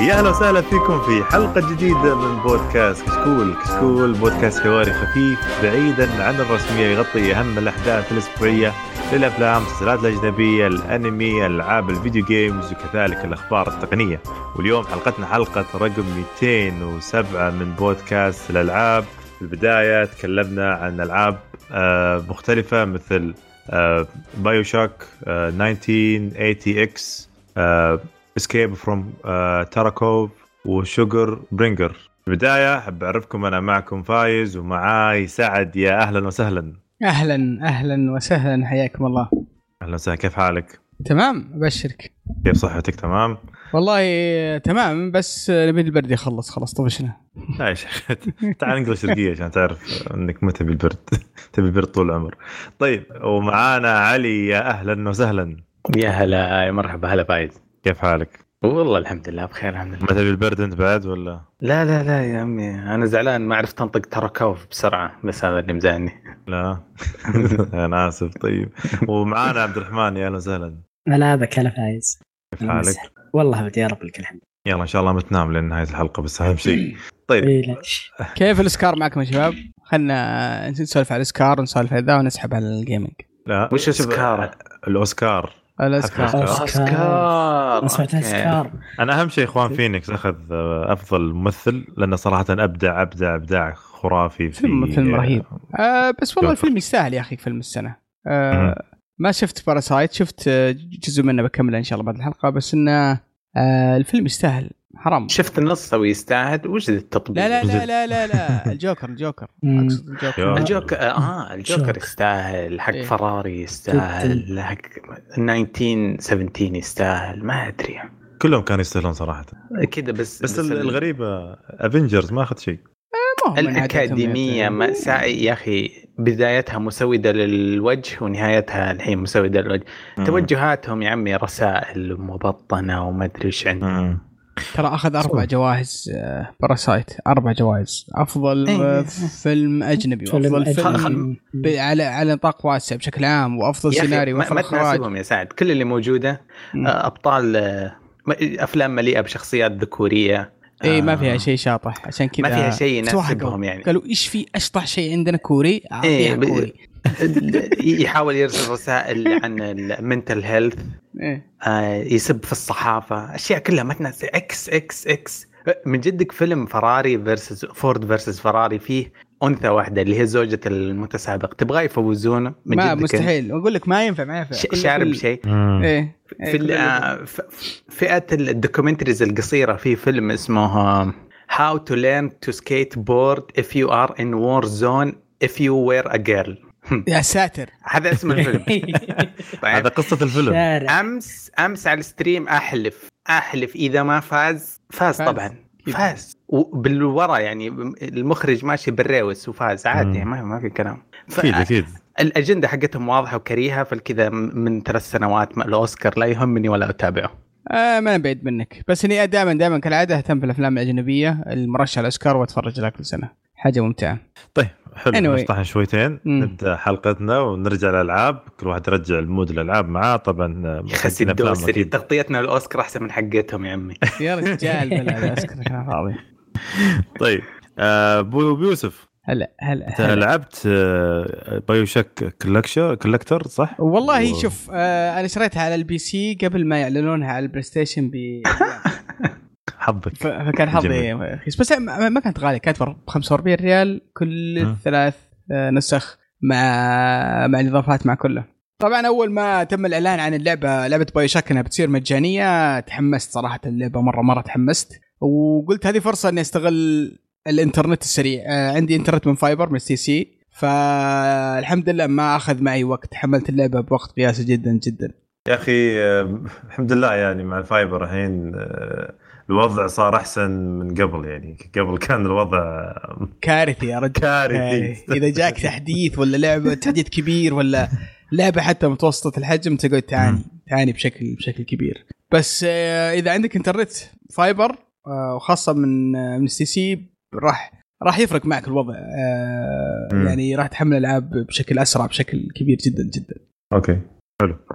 يا أهلا وسهلا فيكم في حلقة جديدة من بودكاست كشكول، كشكول بودكاست حواري خفيف بعيدا عن الرسمية يغطي أهم الأحداث الأسبوعية للأفلام، المسلسلات الأجنبية، الأنمي، ألعاب ال video games وكذلك الأخبار التقنية، واليوم حلقتنا حلقة رقم 207 من بودكاست الألعاب، في البداية تكلمنا عن ألعاب آه، مختلفة مثل BioShock 1980 X Escape from Tarkov وشوجر برينجر البداية أحب أعرفكم أنا معكم فايز ومعاي سعد. يا أهلا وسهلا. أهلا أهلا وسهلا. حياكم الله. أهلا وسهلا. كيف حالك؟ تمام أبشرك. كيف صحتك؟ تمام؟ والله تمام بس نبي البرد يخلص. خلاص طفشنا. لا يا شيخ. تعال نقول شرقية عشان تعرف إنك ما تبي البرد تبي البرد طول العمر. طيب ومعانا علي. يا أهلا وسهلا. يا هلا يا مرحبا. هلا فايز. كيف حالك؟ والله الحمد لله بخير الحمد لله. ما تبي البرد انت بعد ولا؟ لا لا لا يا عمي أنا زعلان ما عرفت أنطق تركوف بسرعة بس هذا اللي مزعلني. لا. أنا آسف طيب. ومعانا عبد الرحمن يا أهلا وسهلا. هلا بك هلا فايز. كيف حالك؟ والله بدي يا رب لك الحمد يلا إن شاء الله ما تنام لين نهايه الحلقة بس أهم شيء. طيب. إيه كيف الاسكار معكم يا شباب؟ خلنا نسولف على الاسكار ونسولف على ذا ونسحب على ال gaming. لا. وش شوف، اسكار؟ الأوسكار. الاسكار. اسكار ما سمعت. اسكار أنا أهم شيء خواكين فينيكس أخذ آه، أفضل ممثل لأنه صراحة أبدع أبدع ابداع خرافي في فيلم فيلم رهيب. آه بس والله. الفيلم يستاهل يا أخي فيلم السنة. آه ما شفت Parasite شفت آه، جزء منه بكمله إن شاء الله بعد الحلقة بس إنه آه الفيلم يستاهل. حرام. شفت النص ويستاهل وش التطبيق؟ لا لا لا لا لا لا. الجوكر الجوكر. أقصد الجوكر. الجوكر آه الجوكر جوكر. يستاهل. حق إيه. فراري يستاهل. حق 1917 يستاهل. ما أدري. كلهم كانوا يستاهلون صراحة. كذا بس بس ال- الغريب افنجرز ما أخذ شيء. من الأكاديمية مأساة. يا أخي بدايتها مسودة للوجه ونهايتها الحين مسودة للوجه. توجهاتهم يا عمي رسائل مبطنة وما أدري إيش عندهم. ترى أخذ أربع جوائز آه، Parasite أربع جوائز. أفضل إيه. آه، فيلم أجنبي فيلم وأفضل فيلم على على نطاق واسع بشكل عام وأفضل سيناريو ما, وأفضل ما اخراج تناسبهم يا سعد. كل اللي موجودة مم. آه، أبطال آه، م- أفلام مليئة بشخصيات ذكورية. اي إيه، ما آه، فيها شيء شاطح. عشان كذا ما فيها شيء. يناسبهم يعني. قالوا إيش في أشطح شيء عندنا كوري؟ إيه اعطيها ب- كوري. يحاول يرسل رسائل عن المنتل هيلث إيه. يسب في الصحافة أشياء كلها ما تناسب إكس إكس إكس من جدك فيلم فراري فيرسز فورد فيرسز فراري فيه أنثى واحدة اللي هي زوجة المتسابق. تبغى يفوزونه من ما جدك مستحيل. أقول لك ما ينفع ما ينفع. شارب شيء مم. إيه إيه، في آه، ف- فئة الدوكيومنتريز القصيرة في فيلم اسمه uh, How to learn to skateboard if you are in war zone if you were a girl. يا ساتر. هذا اسم الفيلم. هذا طيب قصة الفيلم. شارع. أمس أمس على ال stream أحلف. أحلف إذا ما فاز. فاز, فاز. طبعا. فاز. وبالورا يعني المخرج ماشي بالريوس وفاز. عادي. ما ما في كلام. أكيد أكيد. الأجندة حقتهم واضحة وكريهة فالكذا من ثلاث سنوات الأوسكار لا يهمني ولا أتابعه. آه ما أنا بعيد منك. بس إني دائما دائما كالعادة أهتم بالافلام الأجنبية المرشحة على الاوسكار وأتفرج لها كل سنة. حاجة ممتعة طيب حلو Anyway. نفتح شويتين مم. نبدأ حلقتنا ونرجع للألعاب كل واحد يرجع المود الألعاب معاه طبعا خسي حقين أفلام الدوسري. تغطيتنا للاوسكار أحسن من حقتهم يا عمي يا رجال بلا الاوسكار كلام فاضي طيب آه، أبو أبو يوسف هلا هلا أنت هلا. لعبت بايو شك كولكشر كولكتر صح؟ والله و- شوف آه أنا شريتها على ال PC قبل ما يعلنونها على ال PlayStation ب حظك. فكان حظي. رخيص. بس ما ما كانت غالية. كانت ب 45 ريال كل مم. ثلاث آه، نسخ مع مع الإضافات مع كله. طبعا أول ما تم الإعلان عن اللعبة لعبة BioShock إنها بتصير مجانية تحمست صراحة اللعبة مره مرة تحمست. وقلت هذه فرصة إني أستغل الإنترنت السريع. آه، عندي إنترنت من fiber من STC. فالحمد لله ما أخذ معي وقت. حملت اللعبة بوقت قياسي جدا جدا. يا أخي آه، الحمد لله يعني مع ال fiber الحين الوضع صار أحسن من قبل يعني قبل كان الوضع كارثي يا رجل. كارثي. يعني إذا جاك تحديث ولا لعبة تحديث كبير ولا لعبة حتى متوسطة الحجم تقعد تعاني تعاني بشكل بشكل كبير. بس آه، إذا عندك انترنت fiber آه، وخاصة من آه، من ال STC راح راح يفرق معك الوضع. يعني راح تحمل العاب بشكل أسرع بشكل كبير جدا جدا. okay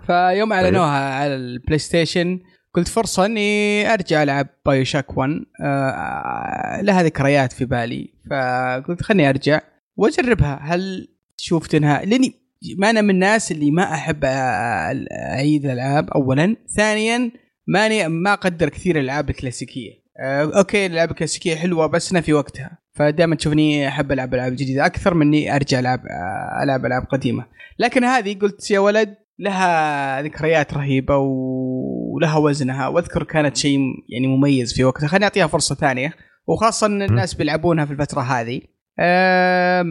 فيوم أعلنوها على ال PlayStation قلت فرصة إني أرجع ألعب BioShock 1 آه لها ذكريات في بالي. فقلت خلني أرجع وأجربها. هل شفت انها لأني ما أنا من الناس اللي ما أحب أعيد الألعاب اولا. ثانيا ماني ما أقدر كثير الألعاب الكلاسيكية. آه okay الألعاب الكلاسيكية حلوة بس إنها في وقتها. فدائما تشوفني أحب ألعب ألعاب جديدة. أكثر من اني أرجع العب ألعب ألعاب قديمة. لكن هذه قلت يا ولد لها ذكريات رهيبة ولها وزنها. وأذكر كانت شيء يعني مميز في وقتها. خليني أعطيها فرصة ثانية. وخاصة إن الناس بيلعبونها في الفترة هذه.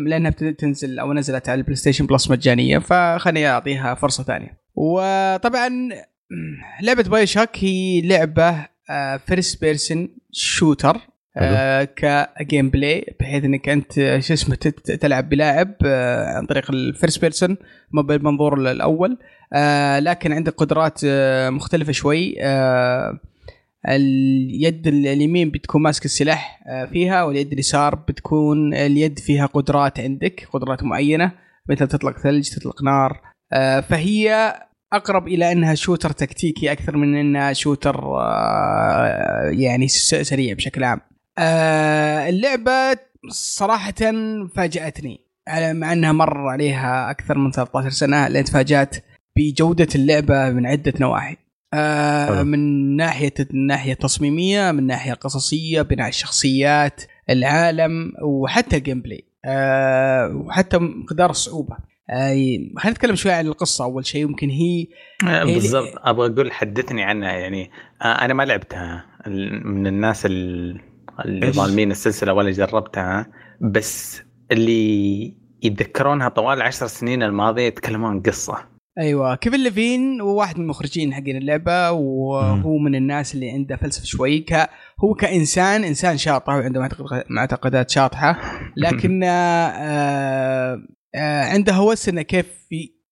لأنها تنزل أو نزلت على ال PlayStation Plus مجانية. فخليني أعطيها فرصة ثانية. وطبعا لعبة BioShock هي لعبة first person shooter ك gameplay بحيث إنك أنت شو اسمه تلعب بلاعب آه، عن طريق ال first person ما بالمنظور الأول. آه، لكن عندك قدرات آه، مختلفة شوي. اليد اليمين بتكون ماسك السلاح فيها واليد اليسار بتكون اليد فيها قدرات عندك قدرات معينة مثل تطلق ثلج تطلق نار. فهي أقرب إلى إنها shooter تكتيكي أكثر من إنها shooter يعني سريع بشكل عام. آه اللعبة صراحة فاجأتني مع إنها مر عليها أكثر من 13 سنة لين تفاجأت بجودة اللعبة من عدة نواحي. آه من ناحية الناحية التصميمية من ناحية قصصيه بناء الشخصيات العالم وحتى ال gameplay آه وحتى مقدار الصعوبه آه خلينا نتكلم شوي عن القصة أول شيء يمكن هي, بالضبط. أبغى أقول حدثني عنها يعني أنا ما لعبتها. من الناس اللي اللي ظالمين السلسلة ولا جربتها بس اللي يتذكرونها طوال العشر سنين الماضية يتكلمون قصة. أيوه كيفن ليفين هو واحد من المخرجين حقين اللعبة وهو من الناس اللي عنده فلسفة شوي. ك هو كإنسان إنسان شاطح وعنده معتقدات شاطحة. لكن آه آه عنده هوس إنه كيف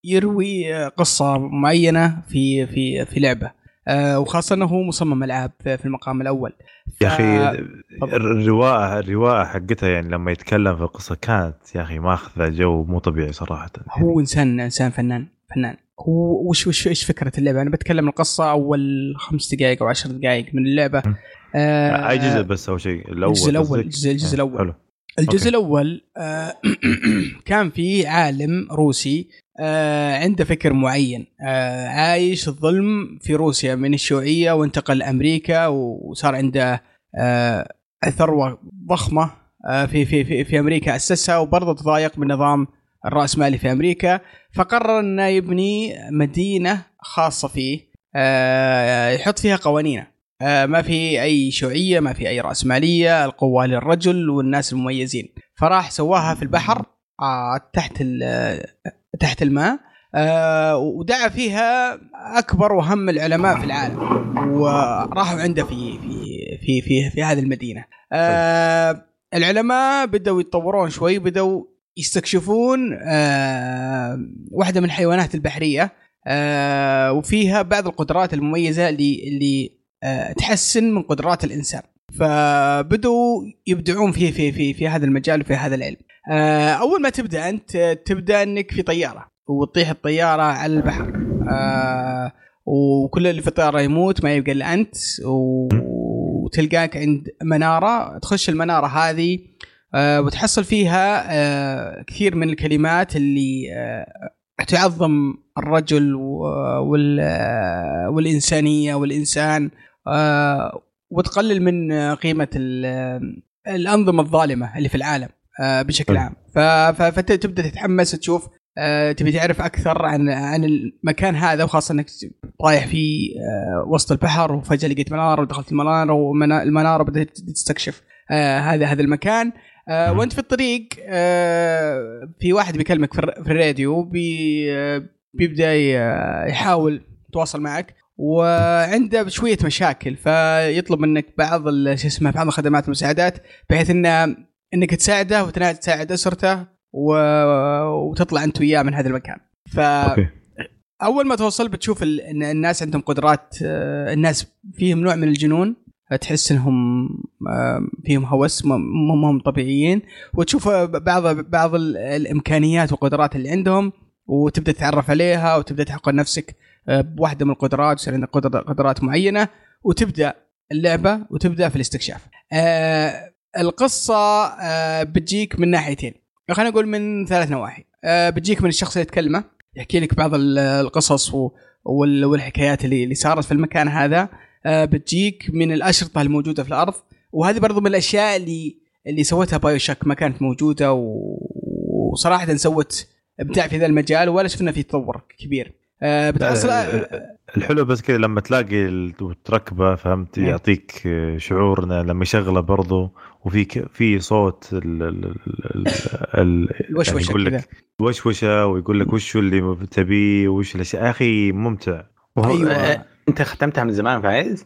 يروي قصة معينة في في في لعبة. آه وخاصة إنه هو مصمم ألعاب في المقام الأول. ف... يا أخي الرواء الرواء حقتها يعني لما يتكلم في القصة كانت يا أخي ماخذة جو مو طبيعي صراحة. هو إنسان إنسان فنان فنان. هو وش وش إيش فكرة اللعبة؟ أنا بتكلم القصة أول خمس دقائق أو عشر دقائق من اللعبة. آه أي جزء بس أول شيء؟ الأول الجزء الأول الجزء, الجزء الأول. حلو. الجزء أوكي. الأول آه كان في عالم روسي آه عنده فكر معين. آه عايش الظلم في روسيا من الشيوعية وانتقل لأمريكا وصار عنده آه ثروه ضخمه آه في في في, في أمريكا أسسها وبرضه تضايق من النظام الرأسمالي في أمريكا. فقرر إنه يبني مدينة خاصة فيه آه يحط فيها قوانينه. آه ما في أي شيوعية ما في أي رأسمالية القوة للرجل والناس المميزين. فراح سواها في البحر آه تحت تحت الماء آه ودعا فيها أكبر واهم العلماء في العالم وراحوا عنده في في في في, في هذه المدينة. آه العلماء بدأوا يتطورون شوي بدأوا يستكشفون آه واحدة من الحيوانات البحرية آه وفيها بعض القدرات المميزة اللي اللي تحسن من قدرات الإنسان. فبدوا يبدعون في في في في هذا المجال وفي هذا العلم. آه، أول ما تبدأ أنت تبدأ إنك في طيارة وتطيح الطيارة على البحر. آه، وكل اللي في الطيارة يموت ما يبقى إلا أنت. وتلقاك عند منارة تخش المنارة هذه آه، وتحصل فيها كثير من الكلمات اللي تعظم الرجل والإنسانية والإنسان. وتقلل من قيمة الأنظمة الظالمة اللي في العالم آه، بشكل عام. فتبدأ تتحمس تشوف آه، تبي تعرف أكثر عن عن المكان هذا وخاصة إنك رايح في آه، وسط البحر وفجأة لقيت منارة ودخلت المنارة والمناره بدأت تستكشف هذا هذا المكان. وأنت في الطريق في واحد بيكلمك في الراديو بيبدأ يحاول يتواصل معك. وعنده شوية مشاكل فيطلب منك بعض شو اسمه بعض الخدمات والمساعدات بحيث انه إنك تساعده وتساعد أسرته و... وتطلع أنت وياه من هذا المكان ف أوكي. أول ما توصل بتشوف إن الناس عندهم قدرات الناس فيهم نوع من الجنون تحس إنهم فيهم هوس ما هم طبيعيين وتشوف بعض بعض الإمكانيات والقدرات اللي عندهم وتبدأ تتعرف عليها وتبدأ تحقق نفسك بواحده من القدرات يصير عندك قدر- قدرات معينة وتبدأ اللعبة وتبدأ في الاستكشاف. آه، القصة آه، بتجيك من ناحيتين. خلينا نقول من ثلاث نواحي. آه، بتجيك من الشخص اللي يتكلمه يحكي لك بعض ال- القصص والحكايات اللي صارت في المكان هذا. آه، بتجيك من الأشرطة الموجودة في الأرض وهذه برضو من الأشياء اللي اللي سوتها بايو شاك ما كانت موجودة وصراحة سوت إبداع في ذا المجال ولا شفنا فيه تطور كبير. آه، بتحصل آه، الحلو بس كذا لما تلاقي ال- وتركبه فهمت إيه. يعطيك آه، شعور لما يشغله برضه وفي ك- في صوت ال ال ال يعني يقول كذا. لك وشوشة ويقول لك وش اللي تبيه وش الأشياء يا أخي ممتع أيوة. آه، أنت ختمتها من زمان فايز؟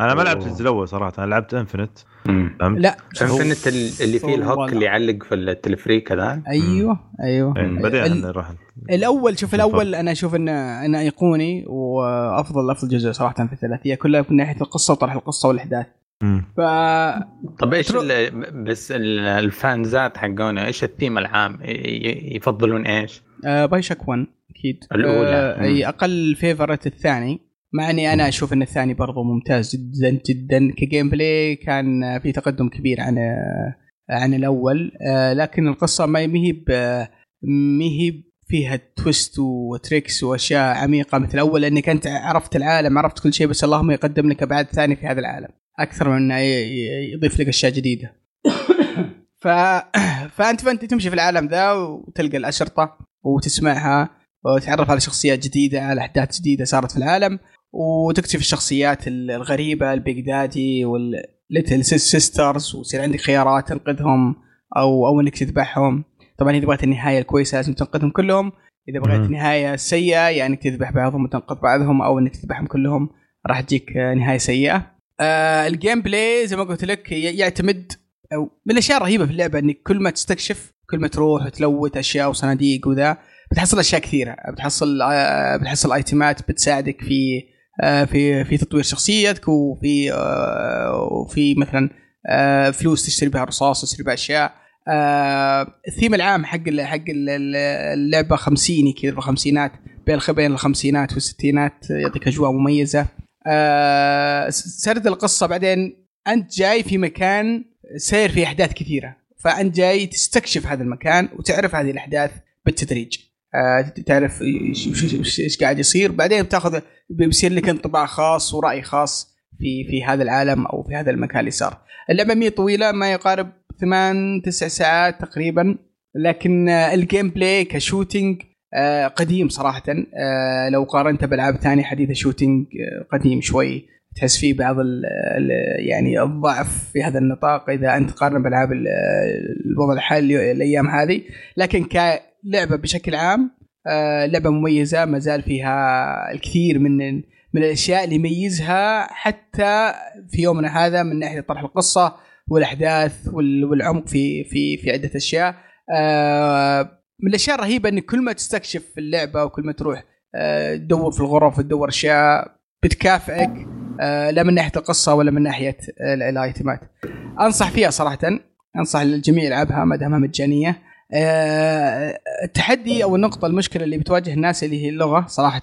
أنا ما لعبت الأول صراحة أنا لعبت Infinite امم فهمت؟ لا. Infinite اللي فيه ال hook. اللي يعلق في التلفريك هذا؟ أيوه أيوه. إيه، بعدين ال- راح الأول شوف الأول أنا أشوف انه انه أيقوني وأفضل أفضل جزء صراحة في الثلاثية كلها من ناحية القصة وطرح القصة والأحداث. ف طب إيش بس ال- الفانزات حقونا إيش الثيم العام؟ يفضلون إيش؟ آه BioShock 1 أكيد. الأولى. آه أي أقل favorite الثاني. مع إني أنا أشوف إن الثاني برضو ممتاز جدا جدا. ك gameplay كان في تقدم كبير عن عن الأول. آه لكن القصة ما هي ما هي فيها twist و tricks وأشياء عميقة مثل الأول لأنك أنت عرفت العالم عرفت كل شيء بس اللهم يقدم لك ابعاد ثانية في هذا العالم. أكثر من إنه يضيف لك أشياء جديدة. ف... فأنت فأنت تمشي في العالم ذا وتلقى الأشرطة وتسمعها وتتعرف على شخصيات جديدة على أحداث جديدة صارت في العالم. وتكتشف الشخصيات ال- الغريبة ال Big Daddy وال Little Sisters ويصير عندك خيارات تنقذهم أو أو إنك تذبحهم. طبعا إذا بغيت النهاية الكويسة لازم تنقذهم كلهم. إذا بغيت. النهايه السيئه يعني إنك تذبح بعضهم وتنقذ بعضهم أو إنك تذبحهم كلهم راح تجيك آه، نهاية سيئة. آه ال gameplay زي ما قلت لك يعتمد أو من الأشياء الرهيبة في اللعبة إنك كل ما تستكشف كل ما تروح وتلوت أشياء وصناديق وذا بتحصل أشياء كثيرة. بتحصل آه، بتحصل ايتمات بتساعدك في في في تطوير شخصيتك وفي آه، وفي مثلا آه، فلوس تشتري بها رصاص تشتري بها أشياء. آه، الثيم العام حق حق ال- ال- اللعبة خمسيني كذا بالخمسينات بين بين الخمسينات والستينات يعطيك أجواء مميزة. آه، سرد القصة بعدين أنت جاي في مكان سير فيه أحداث كثيرة فأنت جاي تستكشف هذا المكان وتعرف هذه الأحداث بالتدريج. آه، تعرف إيش قاعد يصير. بعدين بتاخذ بيصير لك انطباع خاص ورأي خاص في في هذا العالم أو في هذا المكان اللي صار. اللعبة مية طويلة ما يقارب ثمان تسع ساعات تقريبا. لكن آه، ال gameplay ك shooting آه، قديم صراحة. آه، لو قارنته بألعاب ثانية حديثة shooting آه، قديم شوي. تحس فيه بعض ال ال يعني الضعف في هذا النطاق إذا أنت تقارن بألعاب ال- الوضع الحالي الأيام هذه. لكن كلعبه بشكل عام آه، لعبة مميزة ما زال فيها الكثير من من الأشياء اللي يميزها حتى في يومنا هذا من ناحية طرح القصة والأحداث وال- والعمق في في في عدة أشياء. آه، من الأشياء الرهيبة انك كل ما تستكشف اللعبة وكل ما تروح آه، تدور في الغرف وتدور أشياء بتكافئك لا من ناحية القصة ولا من ناحية ال- الأيتمات. أنصح فيها صراحة أنصح الجميع يلعبها ما دامها مجانية. التحدي أو النقطة المشكلة اللي بتواجه الناس اللي هي اللغة صراحة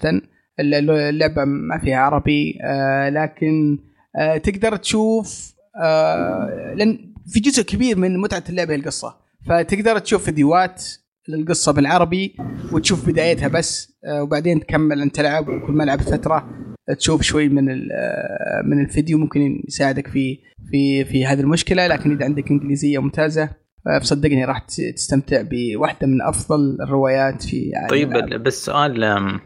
الل- اللعبة ما فيها عربي آه، لكن آه، تقدر تشوف آه، لأن في جزء كبير من متعة اللعبه هي القصة. فتقدر تشوف فيديوهات للقصة بالعربي وتشوف بدايتها بس آه، وبعدين تكمل انت تلعب وكل ما لعبت فترة تشوف شوي من آه، من الفيديو ممكن يساعدك في في في هذه المشكلة. لكن إذا عندك إنجليزية ممتازة آه، فصدقني راح تستمتع بواحدة من أفضل الروايات في عالم طيب الألعاب. بس سؤال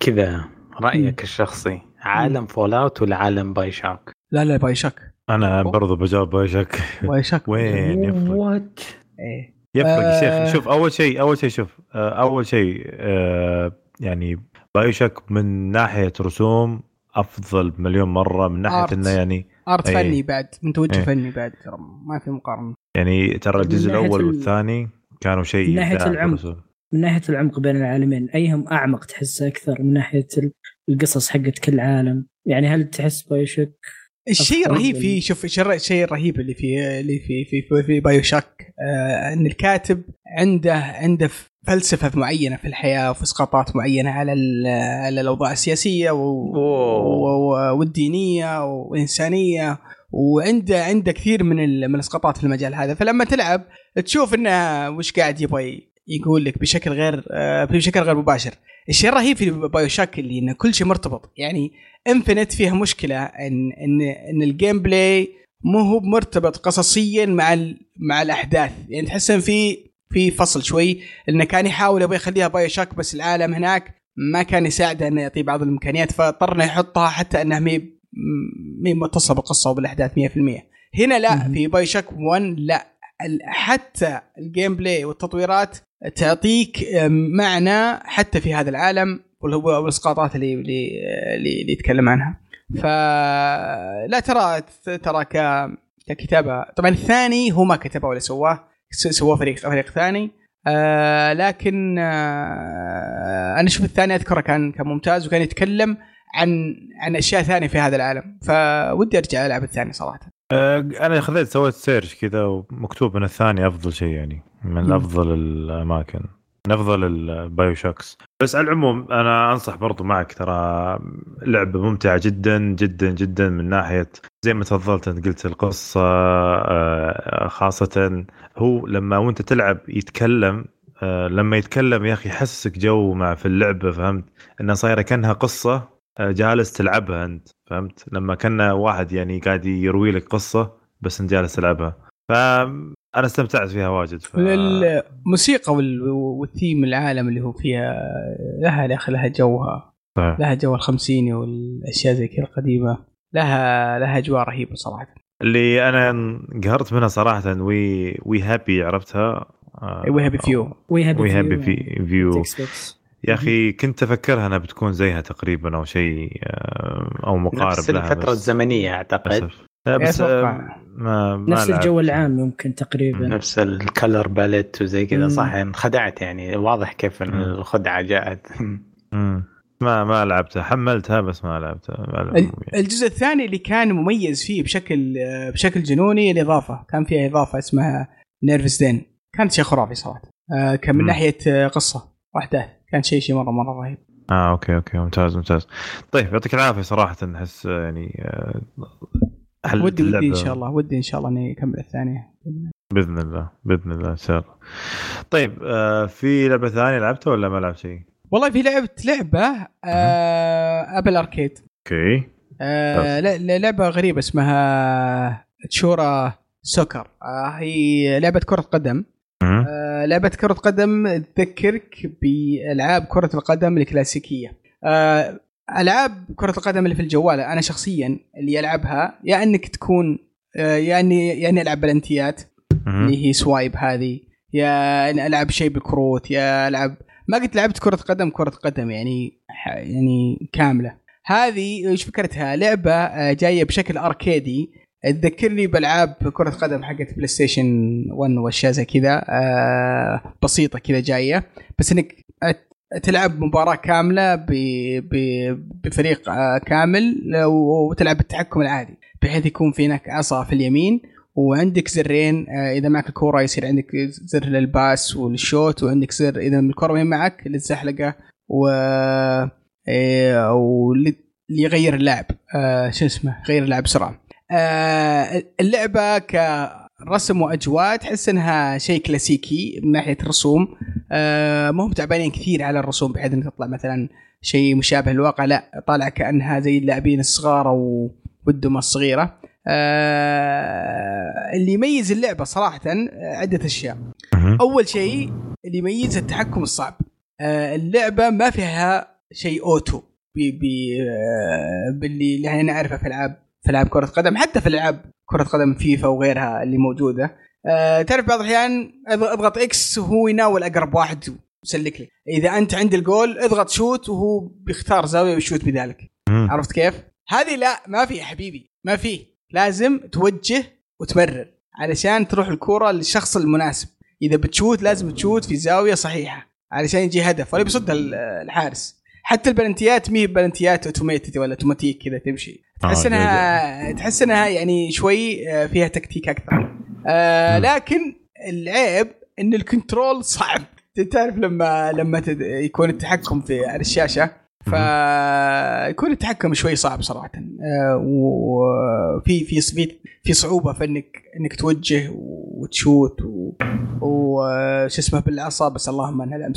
كذا رأيك الشخصي عالم Fallout ولا عالم BioShock؟ لا لا BioShock أنا برضو بجاوب BioShock BioShock وين يفرق وات إيه. يفرق يا آه. شيخ شوف أول شيء أول شيء شوف آه، أول شيء آه، يعني BioShock من ناحية رسوم أفضل بمليون مرة من ناحية. إنه يعني art إيه. فني بعد من توجه إيه. فني بعد ترى ما في مقارنة يعني ترى الجزء الأول ال- والثاني كانوا شيء من في العمق. من ناحية العمق بين العالمين أيهم أعمق تحس أكثر من ناحية ال- القصص حقت كل عالم يعني هل تحس بايوشك الشيء الرهيب فيه شوف الشيء الرهيب اللي في اللي في في في, في بايو شاك آه إن الكاتب عنده عنده فلسفة معينة في الحياة وفي اسقاطات معينة على على الأوضاع السياسية و و- و- والدينية والإنسانية وعنده عنده كثير من ال- من الاسقاطات في المجال هذا. فلما تلعب تشوف إنه وش قاعد يبغى يقول لك بشكل غير آه، بشكل غير مباشر. الشيء الرهيب في BioShock اللي ان كل شيء مرتبط. يعني Infinite فيها مشكلة إن إن إن ال gameplay مو هو مرتبط قصصيا مع ال- مع الأحداث. يعني تحس ان في في فصل شوي إنه كان يحاول يبغى يخليها BioShock بس العالم هناك ما كان يساعده إنه يعطيه بعض الإمكانيات فاضطر انه يحطها حتى إنها مي مي متصلة بالقصة وبالأحداث 100% هنا لا. في BioShock 1 لا حتى ال gameplay والتطويرات تعطيك معنى حتى في هذا العالم والإسقاطات اللي اللي اللي, يتكلم عنها. فلا ترى ترى ك ككتابة. طبعا الثاني هو ما كتبه ولا سواه. س- سواه فريق فريق ثاني. آه لكن آه أنا أشوف الثاني أذكره كان كان ممتاز وكان يتكلم عن عن أشياء ثانية في هذا العالم. فودي أرجع العب الثاني صراحة. آه، أنا خذيت سويت search كذا ومكتوب إن الثاني أفضل شيء يعني من. أفضل الأماكن. من افضل ال BioShocks بس على العموم أنا أنصح برضو معك ترى لعبة ممتعة جدا جدا جدا من ناحية زي ما تفضلت أنت قلت القصة آه، خاصة هو لما وأنت تلعب يتكلم آه، لما يتكلم يا أخي يحسسك جو مع في اللعبة فهمت؟ انها صايره كأنها قصة آه، جالس تلعبها أنت فهمت؟ لما كأن واحد يعني قاعد يروي لك قصة بس أنت جالس تلعبها. فانا استمتعت فيها واجد ف... الموسيقى وال- والثيم العالم اللي هو فيها لها يا أخي لها جوها. صحيح. لها جو الخمسيني والأشياء زي كذا القديمة. لها لها أجواء رهيبة صراحة. اللي أنا انقهرت منها صراحة We We Happy عرفتها؟ We Happy Few. We Happy We Happy Few. يا أخي كنت أفكرها أنها بتكون زيها تقريبا أو شيء آه، أو مقارب نفس لها الفترة الزمنية أعتقد. للأسف. لا بس. آه، ما ما نفس لعبت. الجو العام يمكن تقريبا. نفس ال color palette وزي كذا. صح؟ انخدعت يعني واضح كيف. الخدعة جاءت. ما ما لعبتها. حملتها بس ما لعبتها. ما- ال- الجزء الثاني اللي كان مميز فيه بشكل بشكل جنوني الإضافة. كان فيها إضافة اسمها Minerva's Den كانت شيء خرافي صراحة. آه، كان من. ناحية آه، قصة واحداث كان شيء شيء مرة مرة رهيب. آه أوكي أوكي. ممتاز ممتاز. طيب يعطيك العافية صراحة. أحس يعني آه، ودي ودي إن. شاء الله ودي إن شاء الله إني أكمل الثانية. بإذن الله بإذن الله إن شاء الله. طيب آه في لعبة ثانية لعبتها ولا ما لعبت شيء؟ والله في لعبة لعبة آه Apple Arcade أوكي. آه لعبة غريبة اسمها Charrua Soccer. آه هي لعبة كرة قدم. آه لعبة كرة قدم تذكرك بألعاب كرة القدم الكلاسيكية. آه ألعاب كرة القدم اللي في الجوال أنا شخصيا اللي ألعبها يا إنك تكون آه يا إني يا إني ألعب بلنتيات. اللي هي swipe هذه يا اني ألعب شيء بالكروت يا ألعب ما قد لعبت كرة قدم كرة قدم يعني يعني كاملة. هذه إيش فكرتها؟ لعبة آه، جاية بشكل أركيدي. تذكرني بألعاب كرة قدم حقت بلاي ستيشن 1 وأشياء زي كذا آه، بسيطة كذا جاية. بس إنك تلعب مباراة كاملة ب... ب... بفريق آه، كامل وتلعب بالتحكم العادي بحيث يكون في هناك عصا في اليمين وعندك زرين آه، إذا معك الكورة يصير عندك زر لل pass وال shoot وعندك زر إذا الكوره ما معك للزحلقة و إيه، واللي اللي يغير اللاعب آه شو اسمه يغير اللاعب بسرعة. آه اللعبة كرسم وأجواء تحس إنها شيء كلاسيكي من ناحية رسوم آه ما هم تعبانين كثير على الرسوم بحيث انك تطلع مثلا شيء مشابه للواقع. لا طالع كأنها زي اللاعبين الصغار و- والدمى الصغيرة. آه اللي يميز اللعبة صراحة آه، عدة أشياء. أول شيء اللي يميز التحكم الصعب. آه، اللعبة ما فيها شيء auto. بي بي آه، باللي اللي إحنا نعرفه في ألعاب في العاب كرة قدم حتى في العاب كرة قدم فيفا وغيرها اللي موجودة. آه، تعرف بعض الأحيان أض- اضغط X وهو يناول أقرب واحد ويسلك لك إذا أنت عند الجول اضغط shoot وهو بيختار زاوية ويشوت بذلك. عرفت كيف؟ هذه لا ما في يا حبيبي ما في. لازم توجه وتمرر علشان تروح الكرة للشخص المناسب. إذا بتشوت لازم تشوت في زاوية صحيحة علشان يجي هدف ولا بيصد ال- الحارس. حتى البلنتيات مي بلنتيات automated ولا اوتوماتيك كذا تمشي. تحس آه، انها تحس إنها يعني شوي آه، فيها تكتيك أكثر. آه. لكن العيب إن ال control صعب. تعرف لما لما يكون التحكم في على الشاشه فيكون التحكم شوي صعب صراحة. آه وفي في في في صعوبة في انك إنك توجه وتشوت وش اسمه بالعصا بس اللهم إنها م-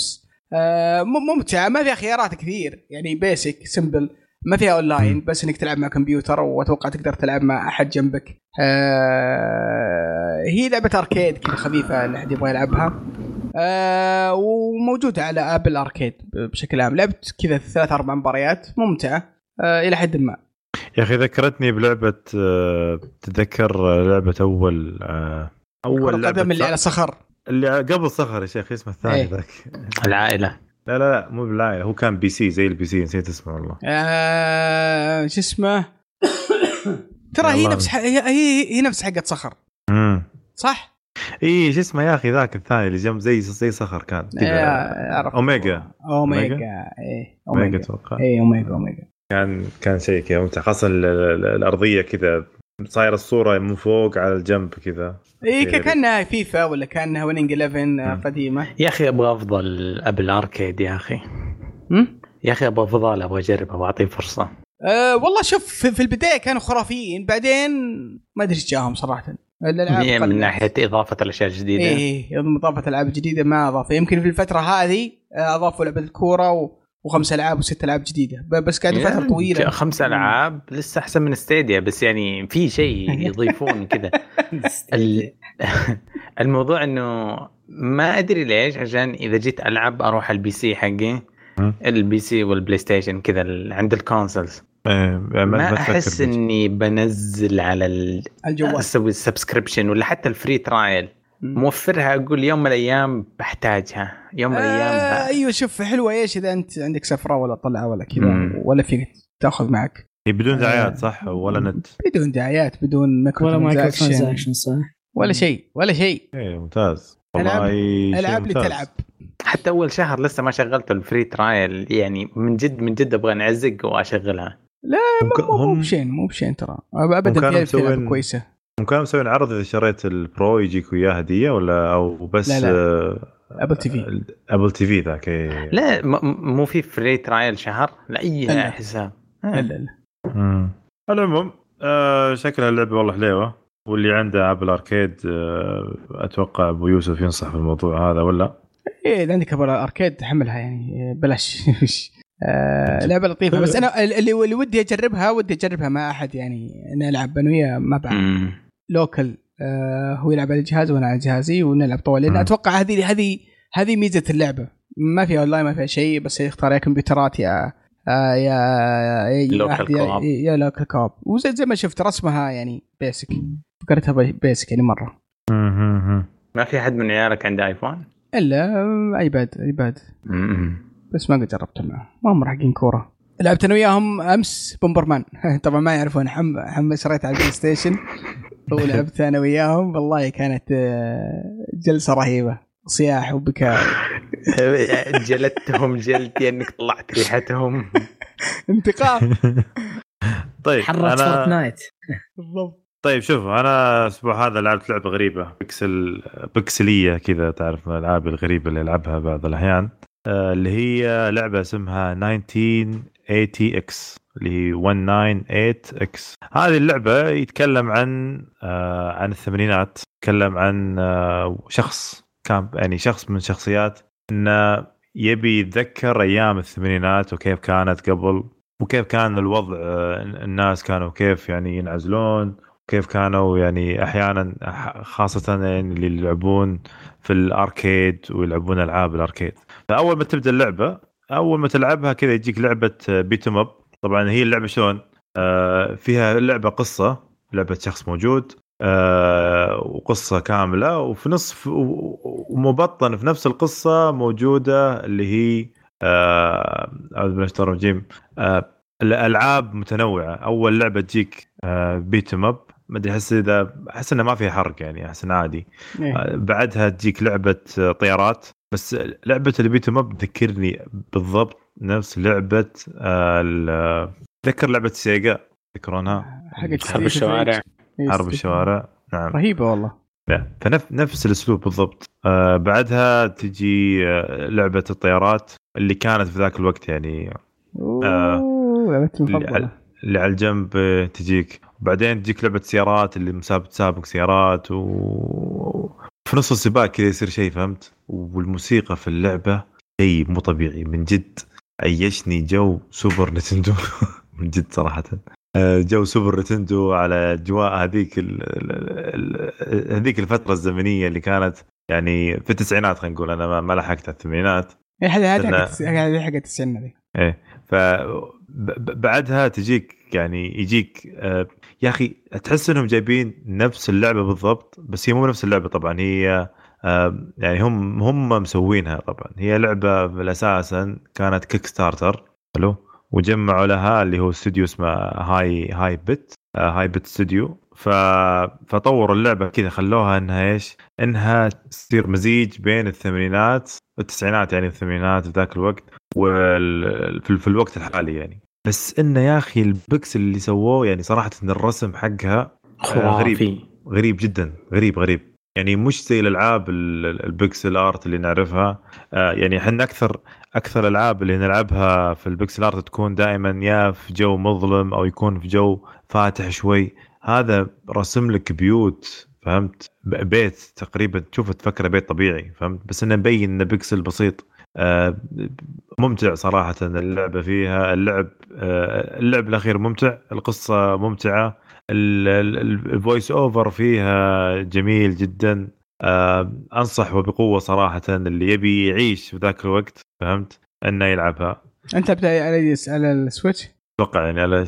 ممتعه ما فيها خيارات كثير. يعني basic simple ما فيها اونلاين بس إنك تلعب مع كمبيوتر وأتوقع تقدر تلعب مع أحد جنبك. آه، هي لعبة arcade كذا خفيفة اللي أحد يبغى يلعبها. آه، وموجودة على Apple Arcade بشكل عام. لعبت كذا ثلاث أربع مباريات. ممتعه آه، إلى حد ما. يا أخي ذكرتني بلعبة آه، تتذكر لعبة أول آه، أول لعبة القدم اللي على صخر. اللي قبل صخر يا شيخ اسمه الثاني إيه. ذاك. العائلة. لا لا لا مو بالعائلة هو كان PC زي ال PC نسيت اسمه والله. آه، شو اسمه؟ ترى هي. نفس ح- هي هي, هي نفس حقت صخر. امم صح؟ اي شو اسمه يا أخي ذاك الثاني اللي جنب زي زي صخر كان آه،. Amiga. Amiga. Amiga؟ إيه Amiga. Amiga أتوقع. إيه Amiga Amiga. كان كان شيء كذا ممتع خاصة ال- ال- الأرضية كذا صايرة الصورة من فوق على الجنب كذا إيه غريب. كأنها فيفا ولا كأنها Winning 11 مم. قديمة يا أخي أبغى أفضل Apple Arcade يا أخي هم؟ يا أخي أبغى أفضل أبغى اجربها واعطيه فرصة أه والله شوف في, في البداية كانوا خرافيين بعدين ما أدري إيش جاهم صراحة الألعاب من. ناحية إضافة الأشياء الجديدة إيه يوم إضافة ألعاب جديدة ما اضافوا يمكن في الفترة هذه آه، أضافوا لعبة الكورة و... وخمس ألعاب وست ألعاب جديدة. بس قاعد فتره طويله خمس ألعاب لسه أحسن من Stadia بس يعني في شيء يضيفون كذا. ال- الموضوع إنه ما أدري ليش عشان إذا جيت ألعب أروح ال PC حقي. ال PC والبلاي ستيشن كذا عند ال consoles إيه، ما, أحس إني بنزل على ال... الجوال. أسوي ال subscription ولا حتى ال free trial. موفرها أقول يوم من الأيام بحتاجها يوم من الأيام آه. أيوه شوف حلوة إيش إذا أنت عندك سفرة ولا طلعة ولا كذا. ولا فيك تأخذ معك بدون آه. دعايات صح ولا نت بدون دعايات بدون مايكرو ولا micro transaction صح؟ ولا شيء ولا شيء إيه ممتاز والله العاب ممتاز. لتلعب حتى أول شهر لسه ما شغلت ال free trial يعني من جد من جد أبغى أنعزق وأشغلها ك- مو بشين مو بشين ترى ابدا في كويسة هم كانوا مسوين عرض إذا شريت ال Pro يجيك وياه هدية ولا؟ أو بس لا، لا. آه، Apple TV Apple TV ذاك إيه. لا مو في free trial شهر؟ لاي لا. حساب لا لا لا. على العموم آه شكلها اللعبة والله حليوة. واللي عنده Apple Arcade آه أتوقع أبو يوسف ينصح في الموضوع هذا ولا إيه إذا عندك Apple Arcade تحملها يعني بلاش. آه لعبة لطيفة. بس أنا اللي اللي ودي أجربها ودي أجربها مع أحد يعني نلعب أنا وياه مع بعض مم. local آه هو يلعب على الجهاز وأنا على جهازي ونلعب طوال. لأن. أتوقع هذه هذه هذه ميزة اللعبة. ما فيها اونلاين ما فيها شيء بس يختار يا كمبيوترات يا آه يا يا Local أحد- يا, local co-op وزي زي ما شفت رسمها يعني basic فكرتها basic يعني مرة. ما في احد من عيالك عنده ايفون؟ إلا آه، ايباد ايباد مم. بس ما قد جربت معه. ما هم حقين كورة. لعبت أنا وياهم أمس بومبرمان. طبعا ما يعرفون حم حم شريت على البلاي ستيشن. ولعبت أنا وياهم والله كانت آه، جلسة رهيبة. صياح وبكاء. جلدتهم جلد إنك طلعت ريحتهم. انتقام. طيب حرت أنا فورتنايت. بالضبط. طيب شوف أنا الأسبوع هذا لعبت لعبة غريبة بكسل بكسليه كذا تعرف من الألعاب الغريبة اللي ألعبها بعض الأحيان آه، اللي هي لعبة اسمها 1980 X. اللي هي 198 X هذه اللعبة يتكلم عن آه، عن الثمانينات يتكلم عن آه، شخص كان يعني شخص من شخصيات إنه يبي يتذكر أيام الثمانينات وكيف كانت قبل وكيف كان الوضع آه، الناس كانوا كيف يعني ينعزلون كيف كانوا يعني أحيانا خاصة يعني اللي يلعبون في الأركيد ويلعبون ألعاب الأركيد. فأول ما تبدأ اللعبة أول ما تلعبها كذا يجيك لعبة بيتم اب طبعا هي اللعبة شلون؟ آه، فيها لعبة قصة لعبة شخص موجود آه، وقصة كاملة وفي نصف ومبطن في نفس القصة موجودة اللي هي آه، أعوذ بالله من الشيطان الرجيم. آه، الألعاب متنوعة. أول لعبة تجيك beat 'em up ما أدري أحس إذا أحس انها ما فيها حرق يعني أحس إنها عادي. إيه. آه، بعدها تجيك لعبة آه، طيارات. بس لعبة ال beat 'em up تذكرني بالضبط نفس لعبة آه، ال- تذكر لعبة سيجا؟ تذكرونها؟ حقت حرب الشوارع. إيه، حرب الشوارع. نعم. رهيبة والله. فنفس نفس الأسلوب بالضبط. آه بعدها تجي آه لعبة الطيارات اللي كانت في ذاك الوقت يعني اللي على, اللي على الجنب تجيك. وبعدين تجيك لعبة سيارات اللي مسابق تسابق سيارات و في نص السباق كذا يصير شيء فهمت؟ والموسيقى في اللعبة شيء مو طبيعي من جد. عيشني جو سوبر نتندو. من جد صراحة. آه، جو سوبر نتندو على أجواء هذيك ال- هذيك الفترة الزمنية اللي كانت يعني في التسعينات خلينا نقول. أنا ما- لحقت الثمانينات. إيه، هذه هذه إنه- حقت هذه حقت التسعين هذه إيه. ف بعدها تجيك يعني يجيك آه، يا أخي تحس إنهم جايبين نفس اللعبة بالضبط بس هي مو نفس اللعبة طبعا. هي يعني هم هم مسوينها طبعا هي لعبة بالاساسا كانت Kickstarter حلو وجمعوا لها اللي هو استوديو اسمه Hi Hi-Bit Hi-Bit Studio. فطوروا اللعبة كذا خلوها إنها إيش؟ إنها تصير مزيج بين الثمانينات والتسعينات يعني الثمانينات في ذاك الوقت وال... في, في الوقت الحالي يعني بس إنه يا أخي البكسل اللي سووه يعني صراحة إن الرسم حقها غريب. خرافي غريب جدا غريب غريب يعني مش زي الألعاب ال- ال- ال pixel art اللي نعرفها. آه، يعني إحنا أكثر أكثر الألعاب اللي نلعبها في ال pixel art تكون دائما يا في جو مظلم أو يكون في جو فاتح شوي. هذا رسم لك بيوت فهمت؟ بيت تقريبا تشوف تفكره بيت طبيعي فهمت؟ بس إنه مبين إنه بكسل بسيط. آه، ممتع صراحة اللعبة فيها. اللعب آه، اللعب الأخير ممتع القصة ممتعة. ال voice over فيها جميل جدا. آه، أنصح وبقوة صراحة اللي يبي يعيش في ذاك الوقت فهمت؟ انه يلعبها. أنت بدا على على ال Switch؟ أتوقع يعني على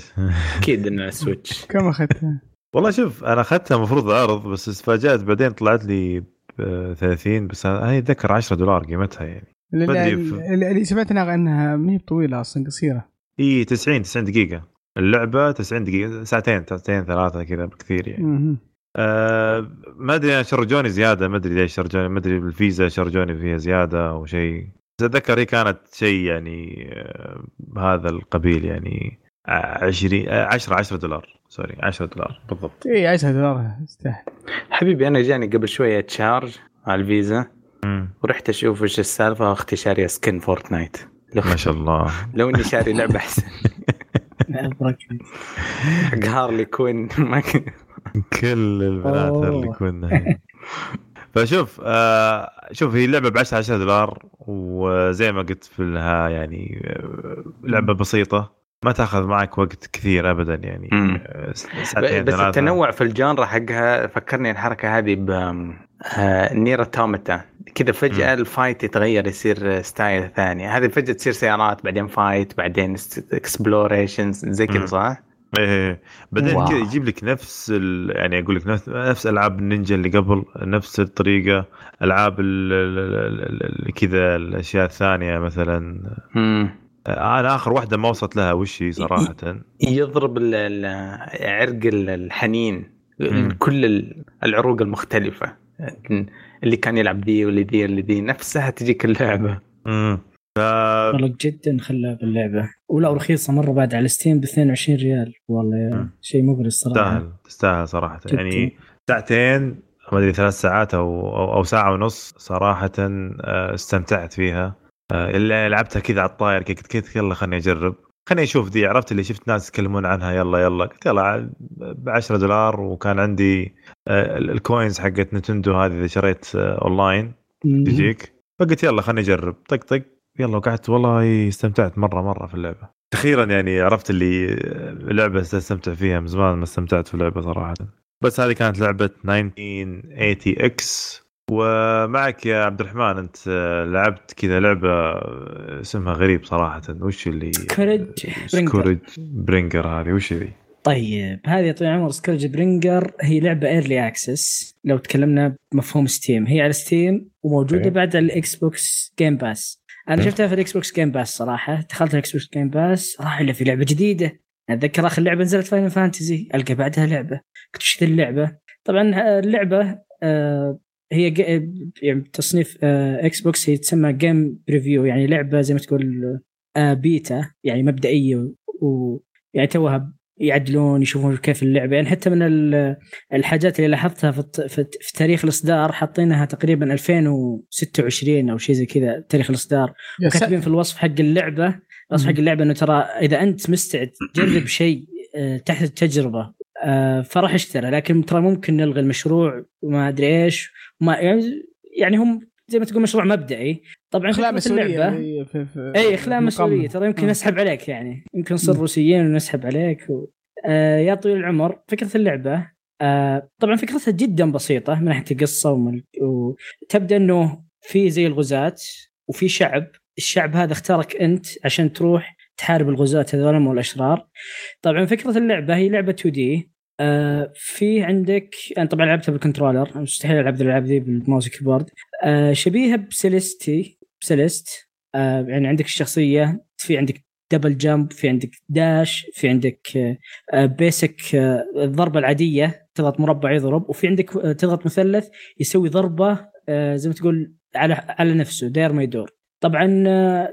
أكيد إنه Switch كم اخذتها؟ والله شوف أنا أخذتها المفروض عرض بس تفاجأت بعدين طلعت لي ب 30 بس أنا أتذكر 10 دولار قيمتها يعني. اللي اللي سمعت انها أنها ما هي طويله أصلا قصيرة. إي 90 90 دقيقة. اللعبة 90 دقيقة ساعتين ساعتين ثلاثة كذا بكثير يعني. آه ما أدري أنا charge وني زيادة ما أدري ليش charge وني ما أدري بالفيزا charge وني فيها زيادة أو شيء. بس أتذكر هي كانت شيء يعني آه هذا القبيل يعني 20 10 10 دولار. sorry 10 دولار بالضبط. اي 10 دولار يستاهل. حبيبي أنا جاني قبل شوية charge على الفيزا. مم. ورحت أشوف إيش السالفة أختي شارية skin Fortnite ما شاء الله. لو إني شاري لعبة أحسن. حق Harley Quinn. كل البنات. اللي كنا فشوف آه شوف هي لعبة ب 10 10 دولار وزي ما قلت في لها يعني آه، لعبة بسيطة. ما تاخذ معك وقت كثير ابدا يعني مم. آه، ساعتين بس ثلاثة. التنوع في ال genre حقها فكرني الحركة هذه ب آه، Nier Automata كذا فجأة ال fight يتغير يصير style ثاني هذه فجأة تصير سيارات بعدين fight بعدين explorations زي كذا مم. صح؟ إيه بعدين. كذا يجيب لك نفس ال... يعني أقول لك نفس, نفس ألعاب النينجا اللي قبل نفس الطريقة ألعاب ال... ال... ال... ال... كذا الأشياء الثانية مثلا مم. أنا آخر واحدة ما وصلت لها وش هي صراحة؟ يضرب ال- ال- عرق ال- الحنين. كل ال- العروق المختلفة. اللي كان يلعب ذي واللي ذي واللي ذي نفسها تجيك اللعبة. امم ف والله جدا خلى باللعبه ولا رخيصة مرة بعد على ستيم ب 22 ريال. والله. شيء مغري الصراحة. تستاهل تستاهل صراحة. جداً. يعني ساعتين ما أدري ثلاث ساعات أو أو, أو ساعة ونص صراحة آه، استمتعت فيها. اللي لعبتها كذا على الطاير قلت كذا يلا خليني أجرب. خليني أشوف ذي عرفت اللي شفت ناس يتكلمون عنها يلا يلا. قلت يلا ب 10 دولار وكان عندي آه، ال- ال coins حقت نتندو هذه إذا شريت آه، اونلاين مم. تجيك. فقلت يلا خليني أجرب. طق طق يلا وقعدت والله استمتعت مرة مرة في اللعبة. أخيرا يعني عرفت اللي لعبة استمتع فيها من زمان ما استمتعت في اللعبة صراحة. بس هذه كانت لعبة 1980 X ومعك يا عبد الرحمن انت لعبت كذا لعبة اسمها غريب صراحة. وش اللي ScourgeBringer. ScourgeBringer هذه؟ وش ذي؟ طيب هذه طويل العمر. ScourgeBringer هي لعبة early access لو تكلمنا بمفهوم Steam هي على Steam وموجودة. بعد على ال Xbox Game Pass أنا. شفتها في ال Xbox Game Pass صراحة. دخلت ال Xbox Game Pass راح إلا في لعبة جديدة. أتذكر آخر لعبة نزلت Final Fantasy ألقى بعدها لعبة. قلت ذي اللعبة؟ طبعا آه، اللعبة آه، هي. يعني تصنيف آه، Xbox هي تسمى game preview يعني لعبة زي ما تقول آه، بيتا يعني مبدئية و يعني توها يعدلون يشوفون كيف اللعبة. يعني حتى من الحاجات اللي لاحظتها في, في تاريخ الإصدار حاطينها تقريبا 2026 أو شيء زي كذا تاريخ الإصدار. وكاتبين في الوصف حق اللعبة الوصف حق اللعبة إنه ترى إذا أنت مستعد تجرب شيء آه، تحت التجربة. آه، فراح اشتري لكن ترى ممكن نلغي المشروع وما أدري إيش. وما يعني يعني هم زي ما تقول مشروع مبدئي. طبعا اخلاء مسؤولية إي اخلاء مسؤولية. ترى يمكن نسحب عليك يعني. يمكن نصير روسيين ونسحب عليك و... آه يا طويل العمر. فكرة اللعبة آه طبعا فكرتها جدا بسيطة من ناحية القصة ومن... وتبدا إنه في زي الغزاة وفي شعب. الشعب هذا اختارك أنت عشان تروح تحارب الغزاة هذول والاشرار طبعا فكرة اللعبة هي لعبة 2D آه في عندك أنا طبعا لعبتها بال controller مستحيل ألعب الالعاب ذي بال mouse keyboard. آه شبيهة ب Celeste ب Celeste آه يعني عندك الشخصية في عندك double jump في عندك dash في عندك آه basic آه الضربة العادية تضغط مربع يضرب وفي عندك آه تضغط مثلث يسوي ضربة آه زي ما تقول على على نفسه داير ما يدور. طبعا آه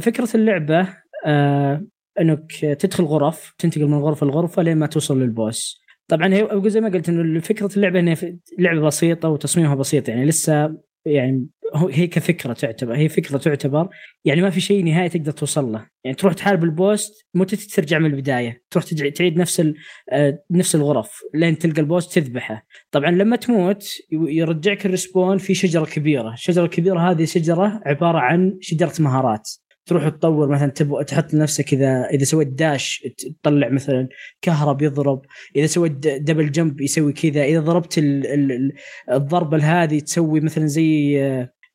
فكرة اللعبة آه إنك تدخل غرف تنتقل من غرفة لغرفة لين ما توصل للبوس. طبعا هي زي ما قلت إنه فكره اللعبة إنها لعبة بسيطة وتصميمها بسيط يعني لسه يعني هي كفكرة تعتبر هي فكرة تعتبر يعني ما في شيء نهائي تقدر توصل له. يعني تروح تحارب البوست مو ترجع من البداية تروح تعيد نفس آه، نفس الغرف لين تلقى ال boss تذبحه. طبعا لما تموت يرجعك ال respawn في شجرة كبيرة. الشجره الكبيره هذه شجرة عبارة عن شجرة مهارات. تروح تطور مثلا تبغى تحط لنفسك إذا إذا سويت dash تطلع مثلا كهرب يضرب. إذا سويت double jump يسوي كذا. إذا ضربت ال ال الضربة هذه تسوي مثلا زي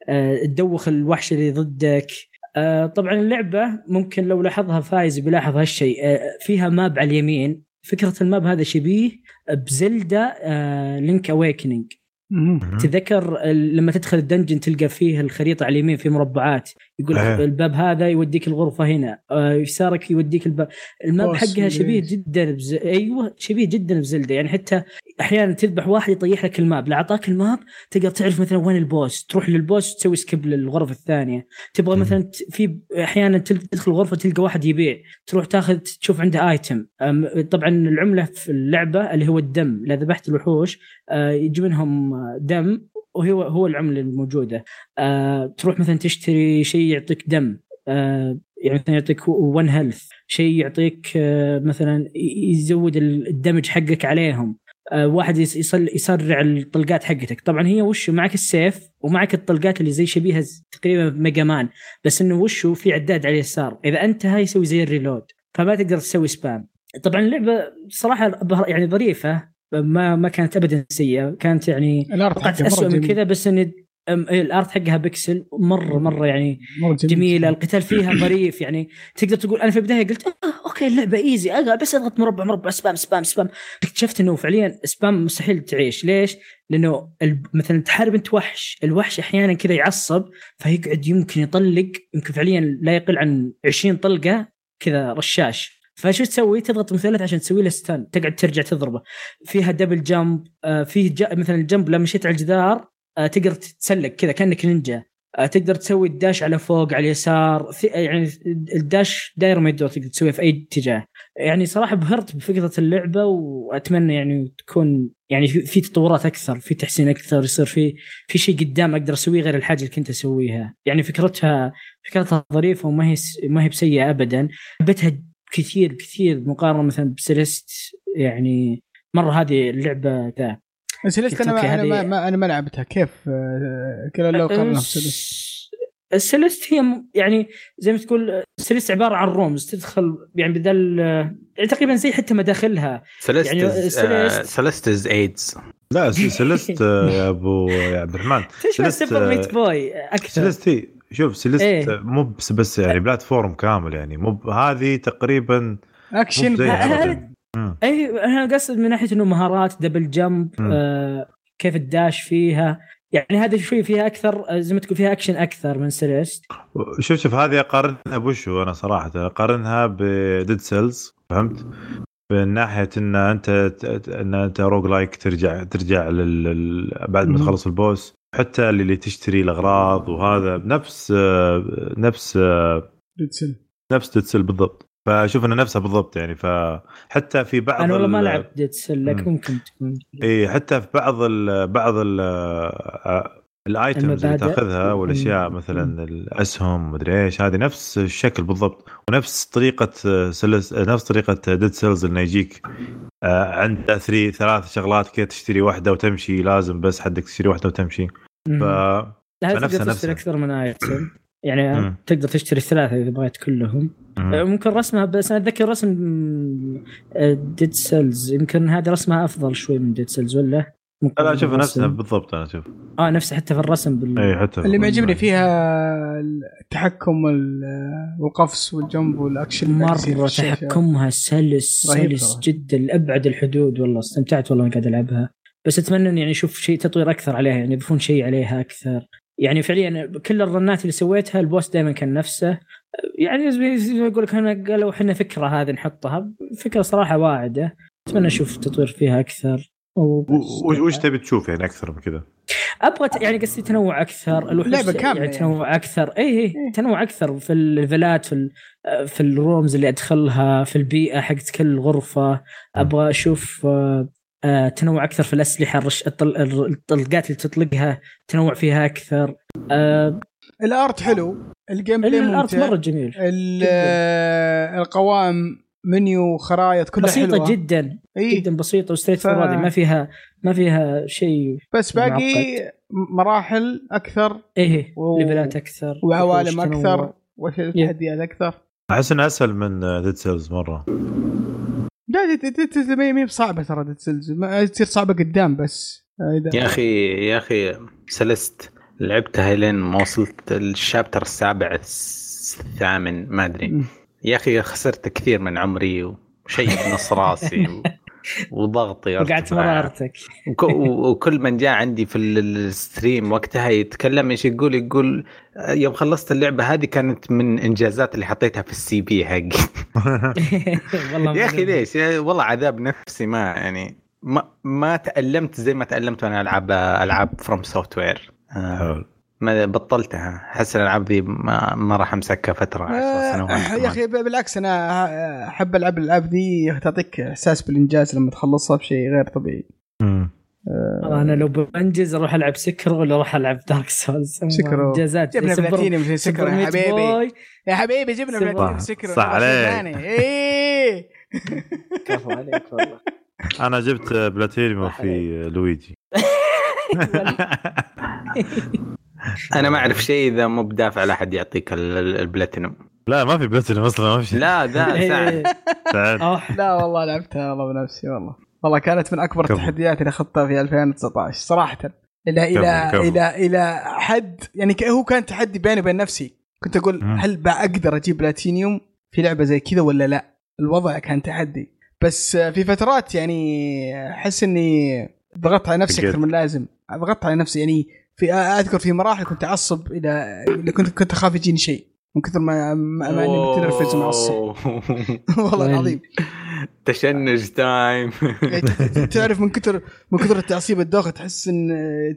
آه، تدوخ الوحش اللي ضدك. آه، طبعا اللعبة ممكن لو لاحظها فايز بيلاحظ هالشيء. آه، فيها map على اليمين. فكرة ال map هذا شبيه ب Zelda Link's Awakening تذكر لما تدخل ال dungeon تلقى فيه الخريطة على اليمين في مربعات. يقول أه. الباب هذا يوديك الغرفة هنا. آه، يسارك يوديك الباب. ال map حقها شبيه جدا بز... أيوه شبيه جدا ب Zelda. يعني حتى أحيانا تذبح واحد يطيح لك ال map. لا أعطاك ال map تقدر تعرف مثلا وين ال boss. تروح لل boss تسوي skip للغرفة الثانية. تبغى مثلا في أحيانا تدخل الغرفة تلقى واحد يبيع. تروح تاخذ تشوف عنده ايتم طبعا العملة في اللعبة اللي هو الدم. إذا ذبحت الوحوش آه، يجي منهم دم وهو هو العمله الموجودة. آه تروح مثلا تشتري شيء يعطيك دم. آه يعني مثلا يعطيك 1 هيلث شيء يعطيك آه مثلا يزود الدمج حقك عليهم. آه واحد يصل يسرع الطلقات حقتك. طبعا هي وش معك السيف ومعك الطلقات اللي زي شبيهة تقريبا Mega Man. بس إنه وش في عداد على اليسار. إذا انتهى يسوي زي ال reload فما تقدر تسوي spam طبعا اللعبة صراحة يعني ظريفة. ما ما كانت ابدا سيئة. كانت يعني ال art اسوء من كذا بس اني إيه، ال art حقها بكسل مرة مرة يعني مرة جميلة. القتال فيها ظريف يعني. تقدر تقول أنا في البداية قلت آه okay اللعبة easy بس أضغط مربع مربع spam spam spam اكتشفت إنه فعليا spam مستحيل تعيش. ليش؟ لأنه مثلا تحارب أنت وحش. الوحش أحيانا كذا يعصب فيقعد يمكن يطلق يمكن فعليا لا يقل عن 20 طلقة كذا رشاش. فشو تسوي؟ تضغط مثلث عشان تسوي له ستان تقعد ترجع تضربه. فيها دبل جمب آه فيه مثلا الجمب لما مشيت على الجدار آه تقدر تتسلق كذا كأنك نينجا. آه تقدر تسوي الداش على فوق على اليسار. يعني الداش داير ما يدور تقدر تسويه في أي اتجاه. يعني صراحة بهرت بفكرة اللعبة وأتمنى يعني تكون يعني في تطورات أكثر في تحسين أكثر يصير في في شيء قدام أقدر أسويه غير الحاجة اللي كنت أسويها. يعني فكرتها فكرتها ظريفة وما هي ما هي بسيئة ابدا. حبيتها كثير كثير مقارنة مثلا ب Celeste يعني مرة هذه اللعبة ذا Celeste أنا ما, أنا ما, أنا ما لعبتها. كيف؟ آه، كذا لو قارنها ال Celeste هي يعني زي ما تقول Celeste عبارة عن rooms تدخل يعني بدل يعني تقريبا زي حتى مداخلها. Celeste يعني Celeste is AIDS. لا Celeste آه، يا ابو يا عبد الرحمن. تشبه Super Meat Boy أكثر. Celeste هي شوف Celeste إيه؟ مو بس بس يعني platform كامل يعني. مو هذه تقريبا اكشن اي أنا قصد من ناحية إنه مهارات double jump آه كيف ال dash فيها. يعني هذا شوي فيها أكثر آه، زي ما تقول فيها اكشن أكثر من Celeste. شوف شوف هذه أقارنها بوشو أنا صراحة. أقارنها ب Dead Cells فهمت؟ من ناحية إن أنت إن أنت roguelike ترجع ترجع لل... بعد ما تخلص ال boss. حتى اللي تشتري الأغراض وهذا نفس نفس Dead Cells نفس Dead Cells بالضبط. فأشوف إنه نفسها بالضبط يعني. فحتى في بعض أنا والله ما لعبت Dead Cells لكن ممكن تكون. اي حتى في بعض ال بعض ال ال items اللي تاخذها والأشياء مثلا الأسهم مدري إيش هذه نفس الشكل بالضبط ونفس طريقة Cells نفس طريقة Dead Cells انه يجيك. آه، عند three ثلاث شغلات كذا تشتري واحدة وتمشي لازم بس حدك تشتري واحدة وتمشي. ف فنفسها نفسها. أكثر من item يعني مم. تقدر تشتري الثلاثه إذا بغيت كلهم. مم. آه، ممكن رسمها بس أنا أتذكر رسم Dead Cells يمكن هذا رسمها أفضل شوي من Dead Cells ولا؟ لا أشوف نفسها بالضبط أنا أشوف آه نفسها حتى في الرسم بال... اي حتى اللي معجبني فيها التحكم والقفز والجنب والأكشن مرة تحكمها سلس سلس جدا لأبعد الحدود. والله استمتعت والله قاعد ألعبها. بس أتمنى إني يعني أشوف شيء تطوير أكثر عليها يعني يضيفون شيء عليها أكثر. يعني فعليا كل الرنات اللي سويتها البوس دائما كان نفسه. يعني زي ما أقول لك أنا قالوا إحنا فكرة هذه نحطها. فكرة صراحة واعدة. أتمنى أشوف تطوير فيها أكثر. وش تبي تشوف يعني أكثر من كذا؟ أبغى يعني قصدي تنوع أكثر لعبة كاملة يعني. تنوع أكثر. اي اي إيه. تنوع أكثر في الليفلات في في ال rooms اللي أدخلها في البيئة حقت كل غرفة. أبغى أشوف آه، آه، تنوع أكثر في الأسلحة الرش... الطلقات اللي تطلقها تنوع فيها أكثر. آه، ال art حلو ال gameplay ال art مرة جميل القوائم منيو خرائط كلها بسيطة حلوة. جدا إيه؟ جدا بسيطة و straight f... ما فيها ما فيها شيء بس باقي مراحل أكثر إيه و... ليفلات أكثر وعوالم أكثر وتحديات أكثر. أحس انها أسهل من Dead Cells مرة. لا Dead Cells ما هي بصعبة ترى Dead Cells تصير صعبة قدام بس يا أخي يا أخي Celeste لعبتها لين ما وصلت ال chapter السابع الثامن ما أدري. يا أخي خسرت كثير من عمري وشيء بنص راسي و... وضغطي وقعت مرارتك وكل من جاء عندي في ال stream وقتها يتكلم إيش يقول؟ يقول يوم خلصت اللعبة هذه كانت من إنجازات اللي حطيتها في ال CV حقي. والله يا أخي ليش؟ والله عذاب نفسي ما يعني ما ما تألمت زي ما تألمت وأنا ألعب ألعاب FromSoftware ما بطلتها. أحس الألعاب ذي ما, ما راح أمسكها فترة عشر سنوات يا أخي بالعكس أنا أحب ألعب الألعاب ذي تعطيك إحساس بالإنجاز لما تخلصها بشيء غير طبيعي. امم أنا لو بنجز أروح ألعب Sekiro ولا أروح ألعب Dark Souls. Sekiro إنجازات. جبنا بلاتينيوم في Sekiro يا حبيبي. يا حبيبي جبنا بلاتينيوم في Sekiro صح عليك. إيه. كفو عليك والله. أنا جبت بلاتينيوم في لويجي. أنا ما أعرف شيء إذا مو بدافع لا أحد يعطيك البلاتينوم. لا ما في بلاتينوم أصلا ما في لا ذا إيه. سعد. لا والله لعبتها والله بنفسي والله. والله كانت من أكبر التحديات اللي أخذتها في 2019 صراحة. إلى إلى إلى إلى حد يعني هو كان تحدي بيني وبين نفسي. كنت أقول هل بقدر أجيب بلاتينيوم في لعبة زي كذا ولا لا؟ الوضع كان تحدي. بس في فترات يعني أحس إني ضغطت على نفسي أكثر من اللازم ضغطت على نفسي يعني في أذكر في مراحل كنت أعصب إلى كنت كنت أخاف يجيني شيء من كثر ما ما أني متنرفز ومعصب والله العظيم. تشنج دايم تعرف من كثر من كثر التعصيب الدوخة تحس إن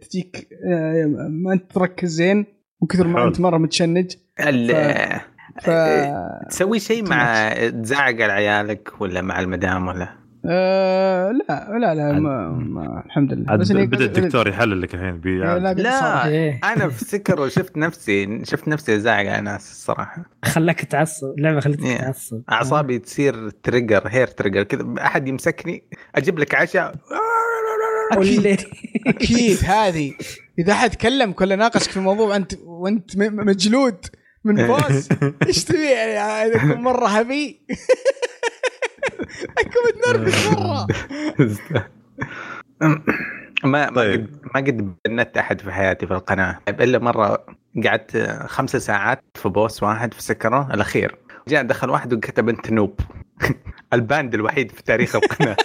تجيك ما أنت تركز زين من كثر ما أنت مرة متشنج. ف... ف... تسوي شيء مع تزعق على عيالك ولا مع المدام ولا؟ آه لا لا لا ما ما الحمد لله. بس بدأ الدكتور يحلل لك الحين بي لا, لا إيه. أنا في سكر وشفت نفسي شفت نفسي ازعق على ناس الصراحة. خلاك تعصب اللعبه خلتك إيه. تعصب. أعصابي تصير تريجر هير تريجر كذا أحد يمسكني أجيب لك عشاء. أكيد. أكيد هذه. إذا أحد تكلم كل ناقشك في موضوع أنت وأنت مجلود من فوز. إيش تبي يعني؟ مرة هبي. أكون متنرفز مرة. ما طيب. ما قد بندت أحد في حياتي في القناة. إلا مرة قعدت خمسة ساعات في boss واحد في Sekiro. الأخير. جاء دخل واحد وكتب أنت noob. ال ban الوحيد في تاريخ القناة.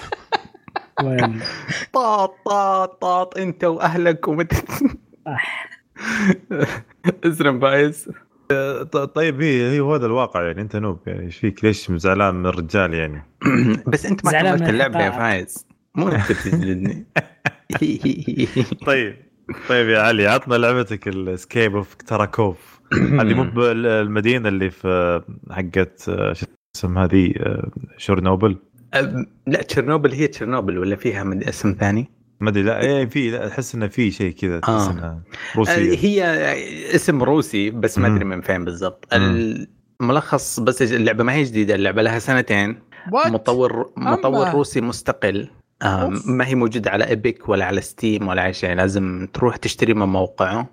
طاط طاط طاط أنت وأهلك ومت اسلم فايز. طيب هي هي هو هذا الواقع يعني أنت noob يعني إيش فيك؟ ليش زعلان من الرجال يعني؟ بس أنت ما كملت من اللعبه يا. فايز. مو أنت تجلدني. طيب طيب يا علي عطنا لعبتك ال Escape from Tarkov هذه مو بالمدينة اللي في حقت آه، شو اسم هذه آه، شورنوبل لا تشيرنوبل هي تشيرنوبل ولا فيها من اسم ثاني؟ ما أدري لا إيه في لا أحس إنه في شيء كذا تحس آه. انها آه، روسيه هي اسم روسي بس ما. أدري من فين بالضبط. الملخص بس اللعبة ما هي جديدة اللعبة لها سنتين وات مطور مطور أما. روسي مستقل أوف. ما هي موجودة على Epic ولا على Steam ولا على شيء لازم تروح تشتري من موقعه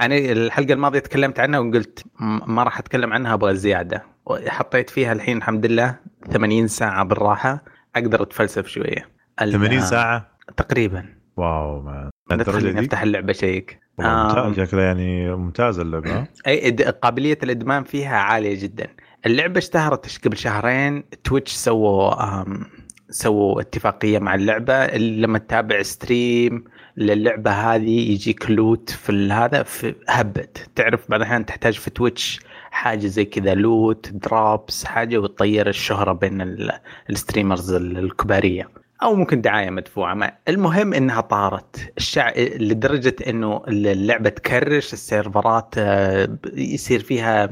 أنا الحلقة الماضية تكلمت عنها وقلت ما راح أتكلم عنها أبغى زيادة حطيت فيها الحين الحمد لله 80 ساعة بالراحة أقدر أتفلسف شوية 80 ساعة؟ تقريبا. wow ما لا الدرجه تخليني دي؟ أفتح اللعبة شيك. آم. ممتاز شكلها يعني ممتازة اللعبة؟ أي قابلية الإدمان فيها عالية جدا. اللعبة اشتهرت قبل شهرين؟ Twitch سووا سووا اتفاقية مع اللعبة. لما تتابع stream للعبة هذه يجيك loot في هذا في هبت تعرف بعض الأحيان تحتاج في Twitch حاجة زي كذا loot drops حاجة وتطير الشهرة بين ال- ال streamers ال- الكبارية. أو ممكن دعاية مدفوعة. ما المهم إنها طارت. الشع... لدرجة إنه اللعبة ت crash السيرفرات آه، يصير فيها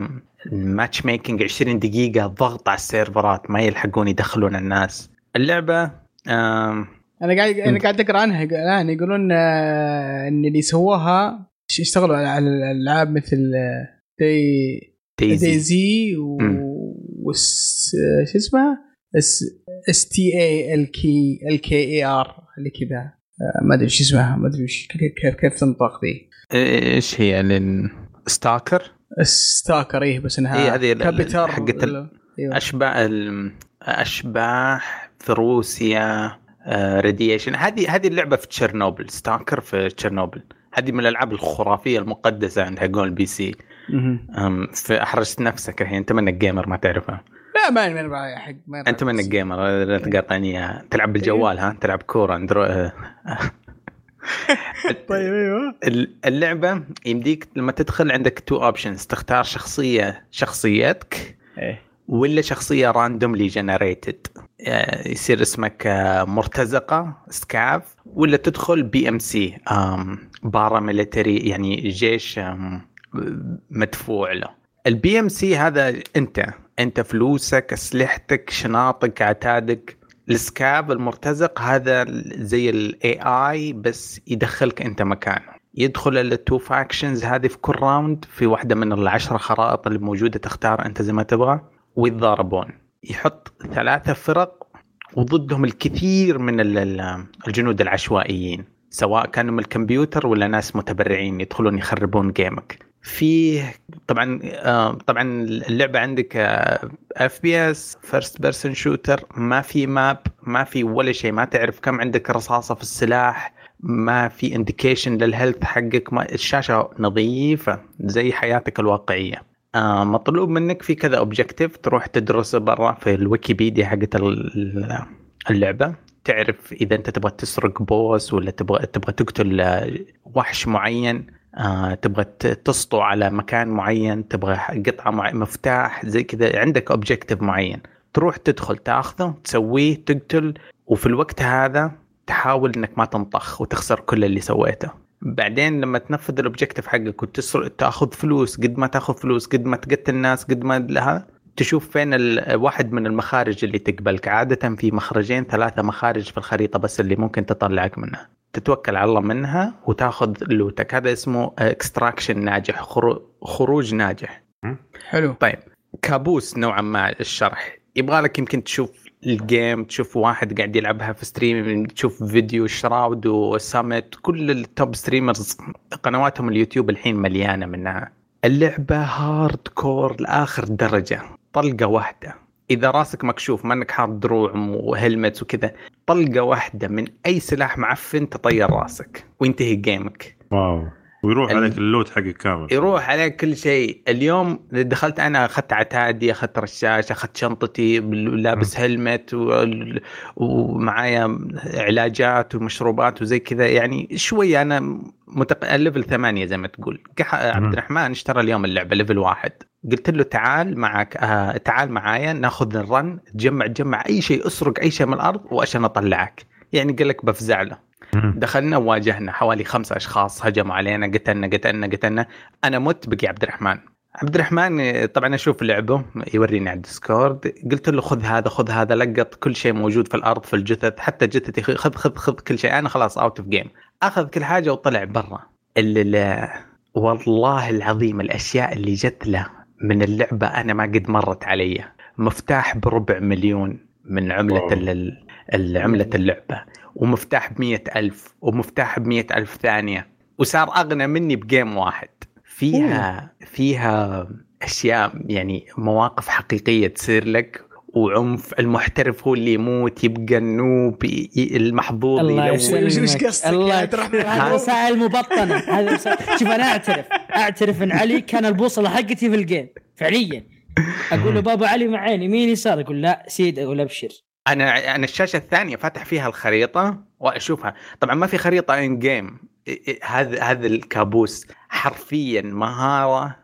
matchmaking 20 دقيقة ضغط على السيرفرات ما يلحقون يدخلون الناس. اللعبة آم، أنا قاعد أنا قاعد أقرأ عنها. الآن يقولون آه، إن اللي سووها اشتغلوا على الألعاب مثل آه، دي دايزي دايزي و مم. وس شو؟ اس اس تي اي ال كي ال كي اي ار اللي كذا. آه، ما أدري شو اسمها ما أدري وش كيف كيف, كيف تنطق ذي. إيش هي لين ستاكر ستاكر إيه بس إنها إيه، هذه كابيتال حقت إيوه. أشباح أشباح في روسيا راديشن هذه هذه اللعبة في تشيرنوبل ستاكر في تشيرنوبل. هذه من الألعاب الخرافية المقدسة عند حقون ال PC مهم. أم، في أحرجت نفسك الحين أنت منك gamer ما تعرفها. لا ما ما حق ما أنت منك gamer لا تقاطعني إياها. تلعب بالجوال ها؟ تلعب كورة اندرو آه. طيب أيوه. ال- اللعبة يمديك لما تدخل عندك two options تختار شخصية شخصيتك إيه. ولا شخصية randomly generated يصير اسمك آه، مرتزقة scav ولا تدخل PMC paramilitary يعني جيش مدفوع له. ال PMC هذا أنت. أنت فلوسك أسلحتك شناطك عتادك السكاف المرتزق هذا زي ال AI بس يدخلك أنت مكانه. يدخل التو factions هذه في كل round في واحدة من العشر خرائط اللي موجودة تختار أنت زي ما تبغى ويتضاربون. يحط ثلاثة فرق وضدهم الكثير من ال- ال- الجنود العشوائيين سواء كانوا من الكمبيوتر ولا ناس متبرعين يدخلون يخربون game ك فيه طبعا آه، طبعا اللعبة عندك FPS first person shooter ما في map ما في ولا شيء ما تعرف كم عندك رصاصة في السلاح ما في indication لل health حقك ما الشاشة نظيفة زي حياتك الواقعية. آه مطلوب منك في كذا objective تروح تدرسه برا في الويكيبيديا حقت ال- اللعبة تعرف إذا أنت تبغى تسرق boss ولا تبغى تبغى تقتل آه، وحش معين. آه تبغى تسطو على مكان معين تبغى قطعة مع مفتاح زي كذا عندك objective معين. تروح تدخل تاخذه تسويه تقتل وفي الوقت هذا تحاول إنك ما تنطخ وتخسر كل اللي سويته. بعدين لما تنفذ ال objective حقك وتسرق تاخذ فلوس قد ما تاخذ فلوس قد ما تقتل الناس قد ما لها تشوف فين ال- واحد من المخارج اللي تقبلك. عادة في مخرجين ثلاثة مخارج في الخريطة بس اللي ممكن تطلعك منها. تتوكل على الله منها وتاخذ loot ك. هذا اسمه extraction ناجح خرو- خروج ناجح. حلو. طيب كابوس نوعا ما الشرح يبغى لك يمكن تشوف ال game تشوف واحد قاعد يلعبها في stream تشوف فيديو شراود وسمت كل ال top streamers قنواتهم اليوتيوب الحين مليانة منها. اللعبة hardcore لآخر درجة طلقة واحدة. إذا راسك مكشوف ما إنك حاط دروع و helmets وكذا طلقة واحدة من أي سلاح معفن تطير راسك وينتهي game ك. wow. ويروح ال- عليك ال loot حقك كامل يروح عليك كل شيء. اليوم دخلت أنا أخذت عتادي أخذت رشاش أخذت شنطتي لابس helmet وال- ومعايا علاجات ومشروبات وزي كذا. يعني شوي أنا متق... ال level ثمانية زي ما تقول. عبد الرحمن اشترى اليوم اللعبة level واحد. قلت له تعال معك آه تعال معايا ناخذ ال run تجمع تجمع أي شيء اسرق أي شيء من الأرض وعشان أطلعك. يعني قال لك بفزع له. دخلنا وواجهنا حوالي خمسة أشخاص هجموا علينا قتلنا قتلنا قتلنا. أنا مت بقي عبد الرحمن. عبد الرحمن طبعا أشوف لعبه يوريني على الديسكورد. قلت له خذ هذا خذ هذا لقط كل شيء موجود في الأرض في الجثث حتى جثتي خذ خذ خذ كل شيء. أنا خلاص out of game أخذ كل حاجة وطلع برا. اللي لا والله العظيم الأشياء اللي جت له من اللعبة أنا ما قد مرت علي. مفتاح بربع مليون من عملة واو. ال- ال- عملة اللعبة ومفتاح بمية ألف ومفتاح بمية ألف ثانية وصار أغنى مني بجيم واحد. فيها فيها أشياء يعني مواقف حقيقية تصير لك وعنف المحترف هو اللي يموت يبقى النوب المحظوظ الله وش- قصدك؟ الله الرحمن؟ هذه رسائل مبطنه هذه رسائل شوف أنا أعترف. أعترف إن علي كان البوصلة حقتي في الجيم فعليا. أقول له بابا علي معين يمين يسار يقول لا سيد أقول أبشر. أنا أنا الشاشة الثانية فاتح فيها الخريطة وأشوفها. طبعا ما في خريطة ان جيم هذا هذا الكابوس حرفيا مهارة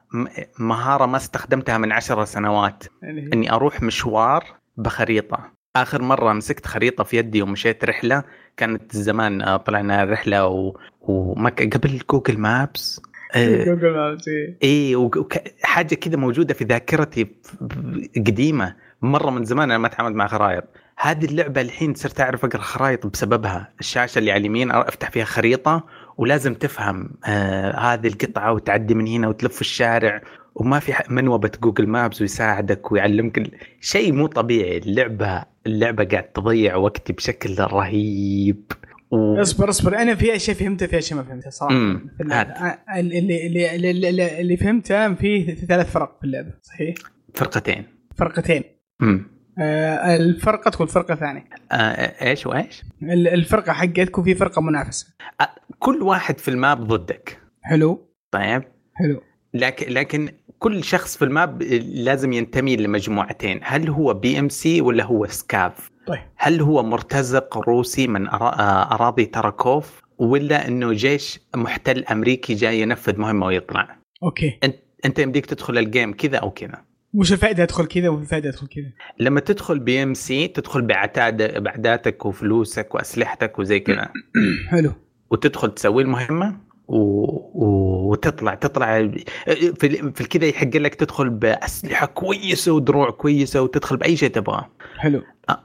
مهارة ما استخدمتها من عشر سنوات. يعني إني أروح مشوار بخريطة. آخر مرة مسكت خريطة في يدي ومشيت رحلة كانت زمان آه، طلعنا رحلة و... ومك... قبل جوجل مابس جوجل مابس إيه. إيه وك- وك- حاجة كذا موجودة في ذاكرتي قديمة مرة من زمان أنا ما تعاملت مع خرائط. هذه اللعبة الحين صرت أعرف أقرأ خرائط بسببها. الشاشة اللي على اليمين أفتح فيها خريطة ولازم تفهم آه هذه القطعة وتعدي من هنا وتلف الشارع وما في منوبه جوجل مابس ويساعدك ويعلمك شيء مو طبيعي اللعبة اللعبة قاعد تضيع وقتي بشكل رهيب. و... اصبر اصبر أنا في أشياء فهمتها في أشياء ما فهمتها صراحة في. هات. آه، اللي اللي اللي, اللي, اللي فهمته في ثلاث فرق في اللعبة صحيح؟ فرقتين. فرقتين. امم آه الفرقة تكون فرقة ثانية. آه إيش وإيش؟ ال- الفرقة حقتك وفي فرقة منافسة. كل واحد في ال map ضدك. حلو. طيب. حلو. لكن لكن كل شخص في ال map لازم ينتمي لمجموعتين. هل هو PMC ولا هو سكاف؟ طيب. هل هو مرتزق روسي من آه، أراضي تاركوف ولا إنه جيش محتل أمريكي جاي ينفذ مهمة ويطلع؟ okay. انت أنت يمديك تدخل ال game كذا أو كذا. وش الفائدة أدخل كذا وش الفائدة أدخل كذا؟ لما تدخل PMC تدخل بعتاد بعداتك وفلوسك وأسلحتك وزي كذا. حلو. وتدخل تسوي المهمة و... و... وتطلع تطلع في, في الكذا يحق لك تدخل بأسلحة كويسة ودروع كويسة وتدخل بأي شيء تبغاه حلو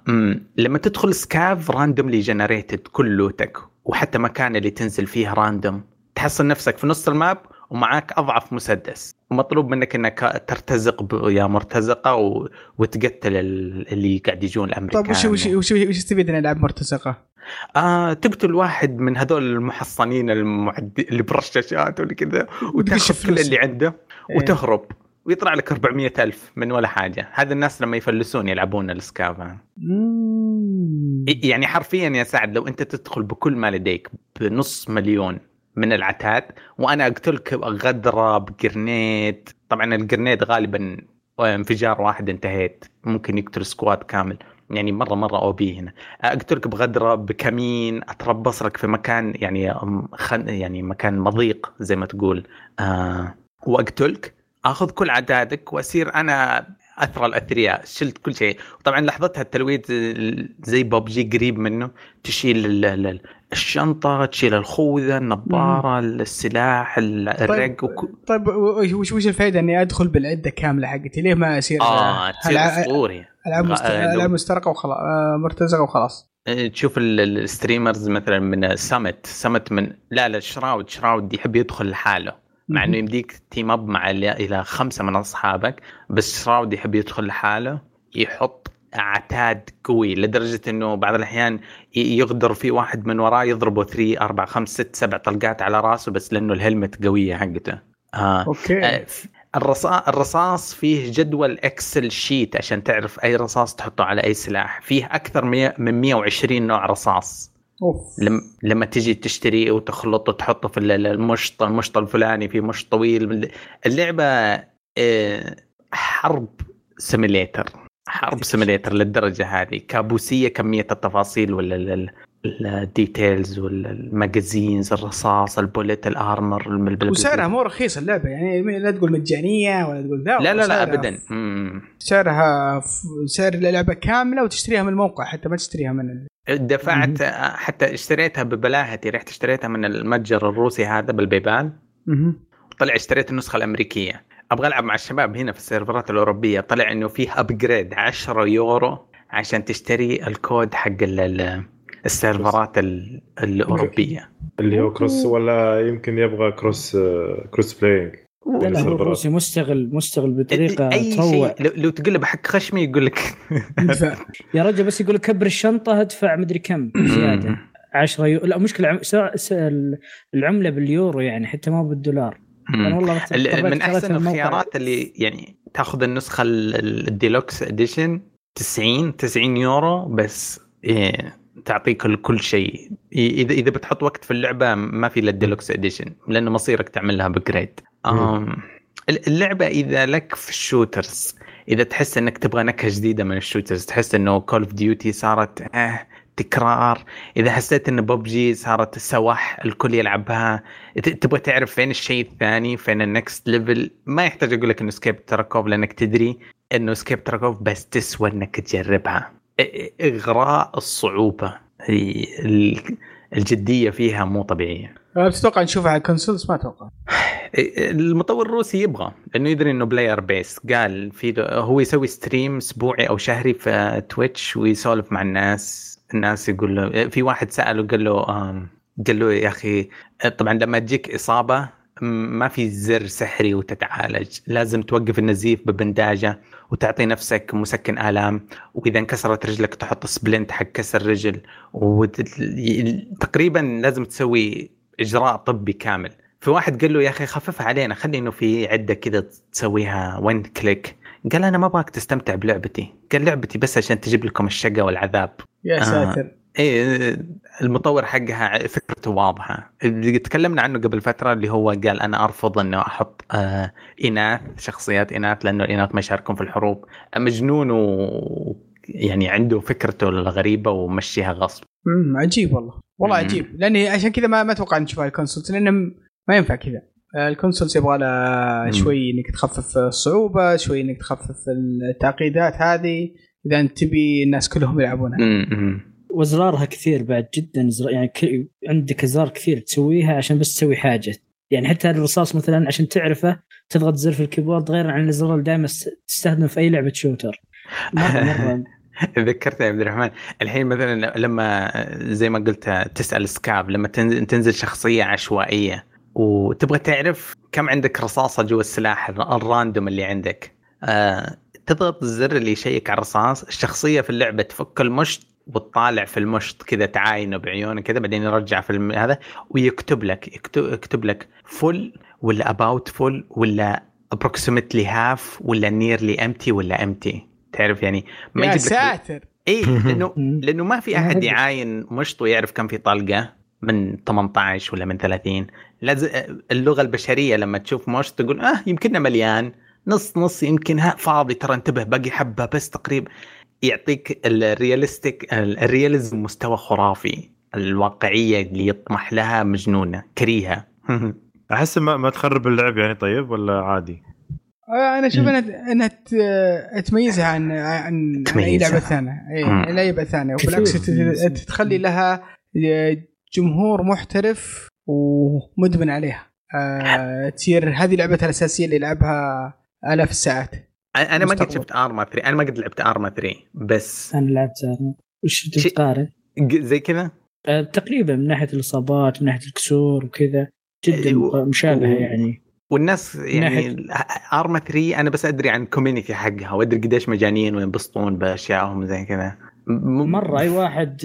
أمم، لما تدخل سكاف randomly generated كل loot ك وحتى مكان اللي تنزل فيه random تحصل نفسك في نص ال map ومعاك أضعف مسدس ومطلوب منك إنك ترتزق. يا مرتزقة و... وتقتل ال- اللي قاعد يجون الامريكان طيب وش وش وش وش يستفيد ان العب مرتزقة؟ آه تقتل واحد من هذول المحصنين المعد... اللي برشاشات ولا كذا وتاخذ كل. اللي عنده إيه. وتهرب ويطلع لك 400 ألف من ولا حاجة هذا الناس لما يفلسون يلعبون السكاف. يعني حرفيا يا سعد لو أنت تدخل بكل ما لديك بنص مليون من العتاد وأنا أقتلك غدرة ب grenade طبعا ال grenade غالبا انفجار واحد انتهيت ممكن يقتل squad كامل يعني مرة مرة OP هنا. اقتلك بغدرة بكمين أتربص لك في مكان يعني خن يعني مكان مضيق زي ما تقول. آه وأقتلك أخذ كل عتادك واصير أنا اثرى الأثرياء. شلت كل شيء. طبعا لحظتها التلويت زي ببجي قريب منه تشيل الشنطة تشيل الخوذة النظارة السلاح الرق وك... طيب وش وش الفائده إني أدخل بالعدة كاملة حقتي؟ ليه ما أصير آه تصير أسطوري. العاب مست... آه، العاب مرتزقة وخلاص آه، مرتزقة وخلاص. آه، تشوف ال- ال- ال streamers مثلا من سمت سمت من لا لا شراود شراود يحب يدخل لحاله مع إنه يمديك team up مع ال- إلى خمسة من أصحابك بس شراود يحب يدخل لحاله يحط عتاد قوي لدرجة إنه بعض الأحيان يغدر في واحد من وراه يضربه 3 4 5 6 7 طلقات على راسه بس لأنه ال helmet قوية حقته. آه. okay. آه، الرصاص فيه جدول Excel sheet عشان تعرف أي رصاص تحطه على أي سلاح. فيه أكثر من 120 نوع رصاص. أوف. لما لما تجي تشتري وتخلط وتحطه في ال- ال- المشط المشط الفلاني في مشط طويل. اللعبة آه، حرب simulator حرب simulator للدرجة هذه. كابوسية كمية التفاصيل ولا ال- ال- ال details ولا ال magazines الرصاص ال bullet ال armor وسعرها مو رخيص اللعبة يعني لا تقول مجانية ولا تقول لا لا لا سعرها- ابدا. سعرها سعر اللعبة كاملة وتشتريها من الموقع حتى ما تشتريها من ال... دفعت حتى اشتريتها ببلاهتي رحت اشتريتها من المتجر الروسي هذا بال PayPal. طلع اشتريت النسخة الأمريكية. أبغى ألعب مع الشباب هنا في السيرفرات الأوروبية. طلع إنه فيه upgrade 10 يورو عشان تشتري الكود حق ال- ال- السيرفرات ال- الأوروبية. اللي هو cross ولا يمكن يبغى cross cross playing لا لا هو. الروسي مستغل مستغل بطريقة أي تروع شيء لو, له بحق خشمي يقول لك. يا رجل بس يقول لك كبر الشنطة ادفع مدري كم زيادة. 10 يورو. لا مشكلة. العملة باليورو يعني حتى ما بالدولار. من أحسن. الخيارات اللي يعني تأخذ النسخة ال- ال- ال deluxe edition 90 90 يورو بس إيه تعطيك كل شيء اذا إذا بتحط وقت في اللعبة ما في إلا الديلوكس إديشن لأنه مصيرك تعمل لها upgrade. اللعبة إذا لك في ال shooters إذا تحس إنك تبغى نكهة جديدة من ال shooters تحس إنه Call of Duty صارت آه تكرار. إذا حسيت إن ببجي صارت سوح الكل يلعبها تبغى تعرف فين الشيء الثاني فين ال next level ما يحتاج أقول لك إنه Escape Tarkov لأنك تدري إنه Escape Tarkov بس تسوى إنك تجربها. إغراء الصعوبة هي ال- الجدية فيها مو طبيعية. أه، تتوقع نشوفها على ال consoles ما أتوقع. المطور الروسي يبغى لأنه يدري إنه player base قال في هو يسوي stream أسبوعي أو شهري في Twitch ويسولف مع الناس. الناس يقول له في واحد سأله قال له قال له يا أخي طبعا لما تجيك إصابة ما في زر سحري وتتعالج لازم توقف النزيف ببنداجة وتعطي نفسك مسكن آلام وإذا انكسرت رجلك تحط splint حق كسر رجل وتقريبا لازم تسوي إجراء طبي كامل. في واحد قال له يا أخي خففها علينا خلي إنه في عدة كذا تسويها one click قال أنا ما أبغاك تستمتع بلعبتي. قال لعبتي بس عشان تجيب لكم الشقة والعذاب. يا آه. ساتر. إيه المطور حقها فكرته واضحة. اللي تكلمنا عنه قبل فترة اللي هو قال أنا أرفض إنه أحط آه إناث شخصيات إناث لأنه الإناث ما يشاركون في الحروب. مجنون و يعني عنده فكرته الغريبة ومشيها غصب. امم عجيب والله. والله مم. عجيب. لأني عشان كذا ما ما أتوقع نشوفها على ال consoles لأنه ما ينفع كذا. آه، ال consoles يبغى لها. شوي إنك تخفف الصعوبة شوي إنك تخفف التعقيدات هذه إذا أنت تبي الناس كلهم يلعبونها. وازرارها كثير بعد جدا زر... يعني ك... عندك أزرار كثير تسويها عشان بس تسوي حاجة يعني حتى الرصاص مثلا عشان تعرفه تضغط زر في ال keyboard غير عن الازرار اللي دائما تستخدم في أي لعبة shooter مرة مرة ذكرتني يا عبد الرحمن الحين مثلا لما زي ما قلت تسأل scav لما تنزل شخصية عشوائية وتبغى تعرف كم عندك رصاصة جوا السلاح ال random اللي عندك آه تضغط الزر اللي يشيك على الرصاص الشخصية في اللعبة تفك المشط وتطالع في المشط كذا تعاينه بعيونه كذا بعدين يرجع في الم... هذا ويكتب لك يكتب, يكتب لك full ولا about full ولا approximately half ولا nearly empty ولا empty تعرف يعني ما يا يجيب لك ساتر اي لأنه. لأنه ما في أحد. يعاين مشط ويعرف كم في طلقة من 18 ولا من 30 لازم اللغة البشرية لما تشوف مشط تقول آه يمكننا مليان نص نص يمكن ها فاضي ترى انتبه باقي حبة بس تقريبا يعطيك الرياليستيك الرياليزم مستوى خرافي الواقعية اللي يطمح لها مجنونة كريهة أحس ما, ما تخرب اللعب يعني طيب ولا عادي؟ آه، أنا أشوف. انها انها تميزها عن عن, عن أي تميزها. لعبة ثانية اي لعبه ثانية وبالعكس تميزها. تخلي لها جمهور محترف ومدمن عليها. آه، تصير هذه لعبتها الأساسية اللي يلعبها آلاف الساعات. أنا ما قد. شفت Arma 3 أنا ما قد لعبت Arma 3 بس أنا لعبت وش شيء- تقارن؟ زي كذا؟ أه، تقريبا من ناحية الإصابات من ناحية الكسور وكذا. جدا أيوة. مشابهة و- يعني. والناس يعني ناحية- Arma 3 أنا بس أدري عن ال community حقها وأدري قديش مجانين وينبسطون باشيائهم زي كذا. م- مرة أي واحد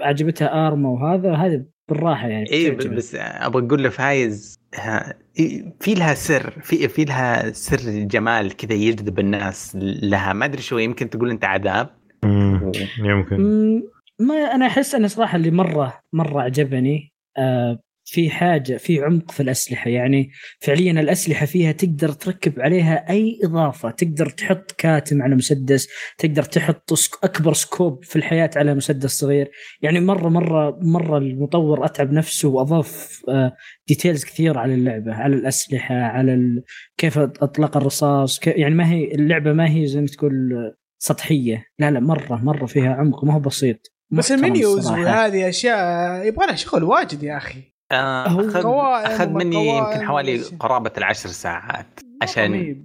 عجبتها ارما وهذا هذا بالراحة يعني بتعجبه. بس أبغى أقول لفايز ها- في لها سر في في لها سر جمال كذا يجذب الناس لها. ما أدري شو يمكن تقول أنت عذاب. يمكن. ما أنا أحس انه صراحة اللي مرة مرة عجبني آه في حاجة في عمق في الأسلحة. يعني فعليا الأسلحة فيها تقدر تركب عليها أي إضافة. تقدر تحط كاتم على مسدس تقدر تحط أكبر scope في الحياة على مسدس صغير. يعني مرة مرة مرة المطور أتعب نفسه وأضاف details كثير على اللعبة على الأسلحة على كيف أطلق الرصاص يعني ما هي اللعبة ما هي زي ما تقول سطحية. لا لا مرة مرة فيها عمق. ما هو بسيط. بس ال menus وهذه أشياء يبغى لها شغل واجد يا أخي. آه، اخذ أخذ مني يمكن حوالي قرابة العشر ساعات عشان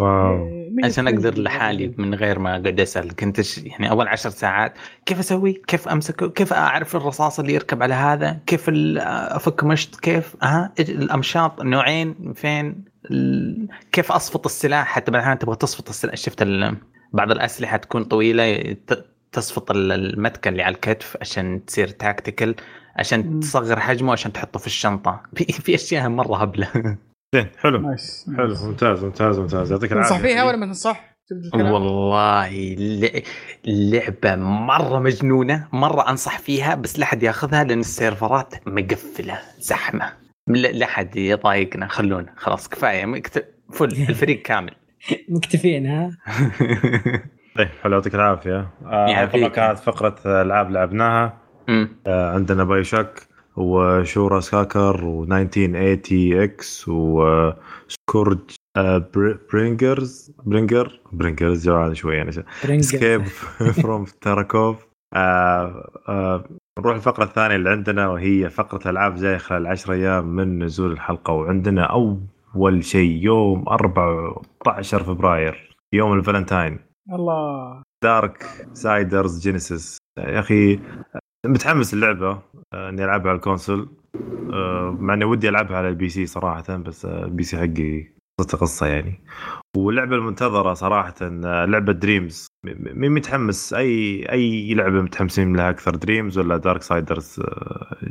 عشان أقدر لحالي من غير ما أقعد أسأل. كنت يعني أول عشر ساعات كيف أسوي؟ كيف امسك كيف أعرف الرصاص اللي يركب على هذا؟ كيف أفك مشط؟ كيف؟ ها؟ الامشاط نوعين؟ فين؟ كيف أصفط السلاح؟ حتى بعد تبغى تصفط السلاح. شفت بعض الأسلحة تكون طويلة تصفط المتكة اللي على الكتف عشان تصير تاكتيكال عشان تصغر حجمه عشان تحطه في الشنطة. في في أشياء مرة هبلة. زين حلو. حلو ممتاز ممتاز ممتاز. يعطيك العافية. تنصح فيها ولا ما تنصح؟ والله لعبة مرة مجنونة مرة أنصح فيها بس لا حد ياخذها لأن السيرفرات مقفلة زحمة. لا حد يضايقنا خلونا خلاص كفاية. فل الفريق كامل. مكتفين ها؟ طيب حلو يعطيك العافية. آه طبعا كانت فقرة ألعاب لعبناها. آه عندنا باي شاك وشورا سكاكر و1980 إكس وسكورج برينجرز برينجر برينجرز جوعان شوي يعني سكيب فروم تاراكوف نروح الفقرة الثانية اللي عندنا وهي فقرة ألعاب جاية خلال 10 أيام من نزول الحلقة. وعندنا أول شيء يوم 14 فبراير يوم الفالنتاين. الله. دارك siders Genesis يا أخي متحمس اللعبة آه، إني ألعبها على ال console. آه، مع إني ودي ألعبها على ال PC صراحة بس آه، ال PC حقي قصه قصة يعني. واللعبة المنتظرة صراحة لعبة Dreams مين متحمس. أي أي لعبة متحمسين لها أكثر Dreams ولا Darksiders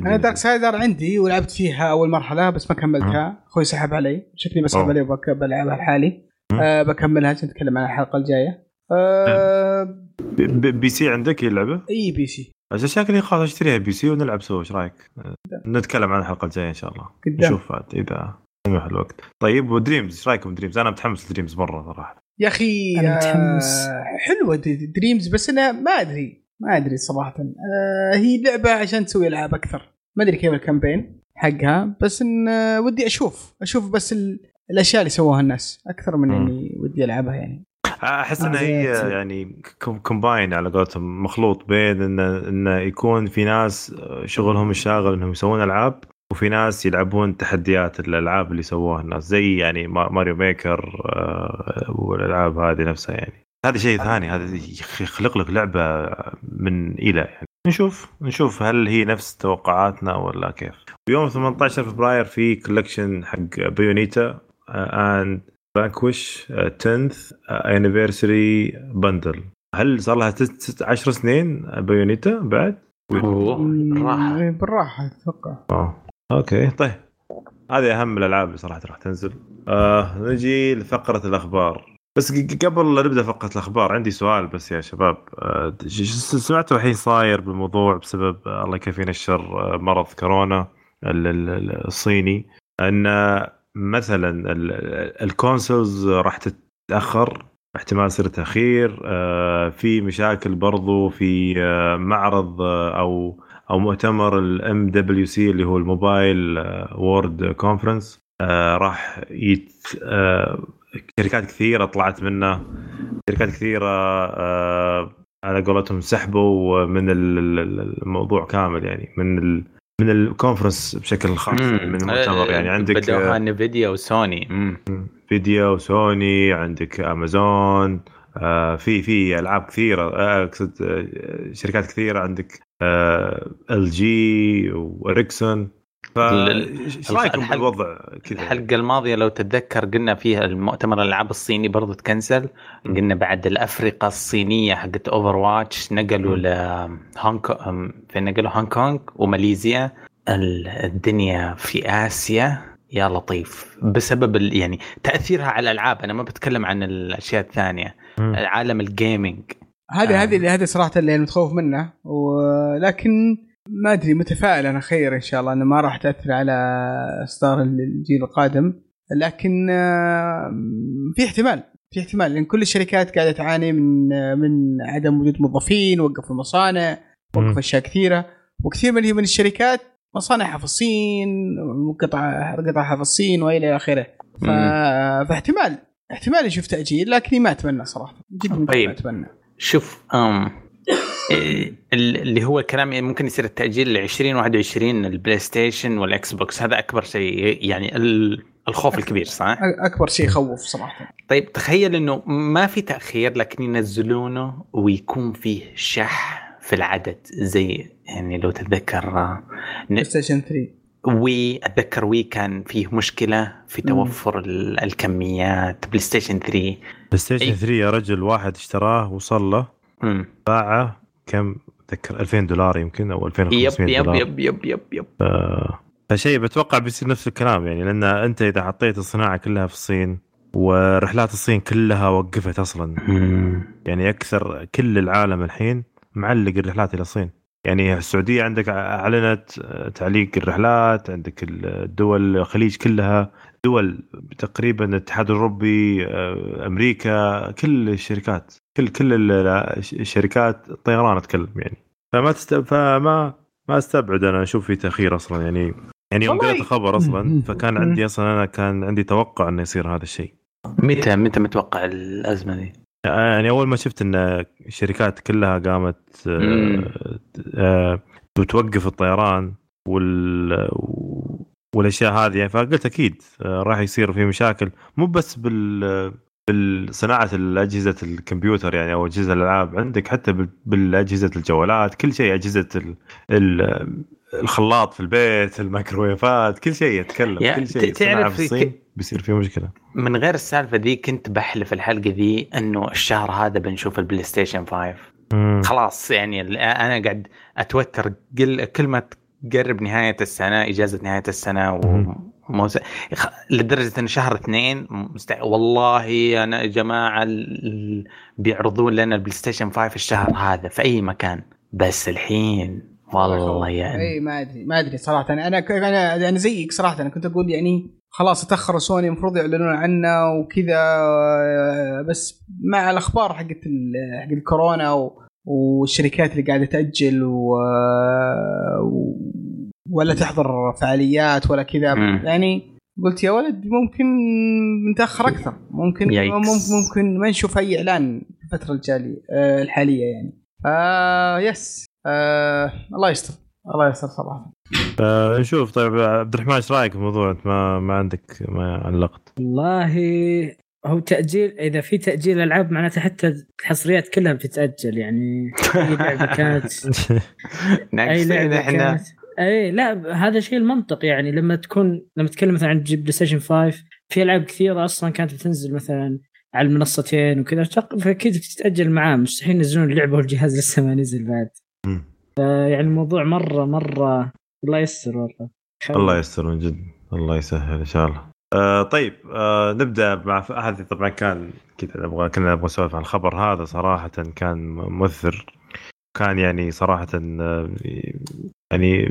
أنا Darksider عندي ولعبت فيها أول مرحلة بس ما كملتها. أخوي سحب علي شكلي بسحب عليه بلعبها لحالي. أه بكملها عشان نتكلم عن الحلقة الجاية. أه PC عندك هي اللعبة؟ إي PC. بس شكلي خلاص أشتريها PC ونلعب سوا إيش رأيك؟ نتكلم عن الحلقة الجاية إن شاء الله. قدام. نشوف إذا سمح الوقت. طيب و Dreams إيش رأيكم Dreams؟ أنا متحمس ل Dreams مرة صراحة. يا أخي أنا متحمس. آه حلوة Dreams بس أنا ما أدري ما أدري صراحة. آه هي لعبة عشان تسوي ألعاب أكثر. ما أدري كيف ال campaign حقها بس إن آه ودي أشوف. أشوف بس الأشياء اللي سووها الناس أكثر من إني ودي ألعبها يعني. أحس انها هي يعني combine على قولتهم مخلوط بين إنه إنه يكون في ناس شغلهم الشاغل إنهم يسوون ألعاب وفي ناس يلعبون تحديات الألعاب اللي سووها الناس. زي يعني Mario Maker آه، والألعاب هذه نفسها يعني. هذا شيء ثاني هذا يخلق لك لعبة من إلى يعني. نشوف نشوف هل هي نفس توقعاتنا ولا كيف. ويوم 18 فبراير في collection حق Bayonetta and Vanquish 10th anniversary bundle هل صار لها 10 سنين Bayonetta بعد؟ بالراحه بالراحة أتوقع. آه. أوكي طيب. هذه أهم الألعاب اللي صراحة راح تنزل. آه نجي لفقرة الأخبار. بس قبل لا نبدأ فقرة الأخبار عندي سؤال بس يا شباب. آه سمعتوا الحين صاير بالموضوع بسبب آه الله يكفينا الشر آه مرض كورونا الصيني أن مثلا ال consoles راح تتأخر احتمال يصير تأخير آه، في مشاكل برضو في آه، معرض آه، أو أو مؤتمر ال MWC اللي هو ال Mobile World Conference راح يت شركات كثيرة طلعت منه شركات كثيرة على قولتهم سحبوا من الموضوع كامل يعني من من ال conference بشكل خاص يعني من المؤتمر يعني عندك بدأوها انفيديا وسوني انفيديا وسوني عندك أمازون آه في في ألعاب كثيرة آه، أقصد آه شركات كثيرة عندك آه LG و Ericsson إيش رايكم بالوضع كذا الحلقة الماضية لو تتذكر قلنا فيها المؤتمر الألعاب الصيني برضو تكنسل. قلنا بعد الأفرقة الصينية حقت Overwatch نقلوا لهونغ نقلوا؟ هونغ كونغ وماليزيا. الدنيا في آسيا. يا لطيف. بسبب يعني تأثيرها على الألعاب. أنا ما بتكلم عن الأشياء الثانية. عالم ال gaming هذه آه. هذه هذه صراحة اللي أنا متخوف منه. ولكن ما أدري متفائل أنا خير إن شاء الله إنه ما راح تأثر على اصدار الجيل القادم. لكن في احتمال في احتمال لأن كل الشركات قاعدة تعاني من من عدم وجود موظفين وقفوا المصانع. وقف أشياء كثيرة. وكثير من من الشركات مصانعها في الصين قطع قطعها في الصين وإلى آخره. ف... فاحتمال احتمال يشوف تأجيل لكني ما أتمنى صراحة. جدا طيب. ما أتمنى. شوف أم اللي هو الكلام ممكن يصير التأجيل ل 2021 ال PlayStation وال Xbox هذا أكبر شيء يعني ال- الخوف الكبير صح؟ أكبر شيء يخوف صراحة طيب تخيل إنه ما في تأخير لكن ينزلونه ويكون فيه شح في العدد زي يعني لو تتذكر PlayStation 3 Wii أتذكر Wii كان فيه مشكلة في. توفر ال- الكميات PlayStation 3 Play Station إي. 3 يا رجل واحد اشتراه وصل له. باعه كم؟ اتذكر 2000 دولار يمكن أو yep 2500 yep دولار. يب يب يب يب. آه، فشيء بتوقع بيصير نفس الكلام يعني لأن أنت إذا حطيت الصناعة كلها في الصين ورحلات الصين كلها وقفت أصلا. يعني أكثر كل العالم الحين معلق الرحلات إلى الصين. يعني السعودية عندك أعلنت تعليق الرحلات عندك الدول الخليج كلها دول تقريبا الاتحاد الأوروبي آه، أمريكا كل الشركات. كل كل ال- الشركات الطيران اتكلم يعني فما تست... فما ما استبعد أنا أشوف في تأخير أصلا يعني يعني يوم قريت الخبر أصلا. فكان. عندي أصلا أنا كان عندي توقع إنه يصير هذا الشيء متى متى متوقع الأزمة دي؟ يعني أول ما شفت إن الشركات كلها قامت آه،. آه، بتوقف الطيران وال والأشياء هذه فقلت أكيد آه، راح يصير في مشاكل مو بس بال بالصناعه الأجهزة الكمبيوتر يعني أو أجهزة الألعاب عندك حتى بال- بالأجهزة الجوالات كل شيء أجهزة ال... ال... الخلاط في البيت الميكروويفات كل شيء يتكلم كل شيء تعرف في الصين بيصير في مشكلة. من غير السالفة ذي كنت بحلف الحلقة ذي إنه الشهر هذا بنشوف ال PlayStation 5 مم. خلاص يعني أنا قاعد أتوتر كل ما تقرب نهاية السنة إجازة نهاية السنة و... خ- لدرجة إن شهر اثنين مست... والله أنا يا جماعة ال... بيعرضون لنا ال PlayStation 5 الشهر هذا في أي مكان. بس الحين والله يعني إي ما أدري ما أدري صراحة. أنا أنا أنا يعني زيك صراحة. أنا كنت أقول يعني خلاص تأخروا سوني المفروض يعلنون عنه وكذا آه، بس مع الأخبار حقت ال- حق الكورونا والشركات اللي قاعدة تأجل و... ولا تحضر فعاليات ولا كذا. يعني قلت يا ولد ممكن نتاخر أكثر. ممكن يايكس. ممكن, ممكن ما نشوف أي إعلان في الفترة الجالية آه، الحالية يعني. آه يس. آه الله يستر. الله يستر صراحة. فنشوف طيب عبد الرحمن إيش رأيك في الموضوع؟ أنت ما ما عندك ما علقت. والله هو تأجيل إذا في تأجيل ألعاب معناته حتى الحصريات كلها بتتأجل يعني أي لعبة كانت أي لعبة إحنا كانت. اي لا هذا شيء المنطق يعني لما تكون لما تتكلم مثلا عن PlayStation 5 في ألعاب كثيرة أصلا كانت بتنزل مثلا على المنصتين وكذا فأكيد بتتاجل معاه مستحيل ينزلون اللعبة والجهاز لسه ما نزل بعد. مم. يعني الموضوع مرة مرة الله يستر والله. الله يستر من جد. الله يسهل إن شاء الله. آه طيب آه نبدأ مع هذه طبعا كان كذا نبغى كنا نبغى نسولف عن الخبر هذا صراحة كان مؤثر. كان يعني صراحة آه، يعني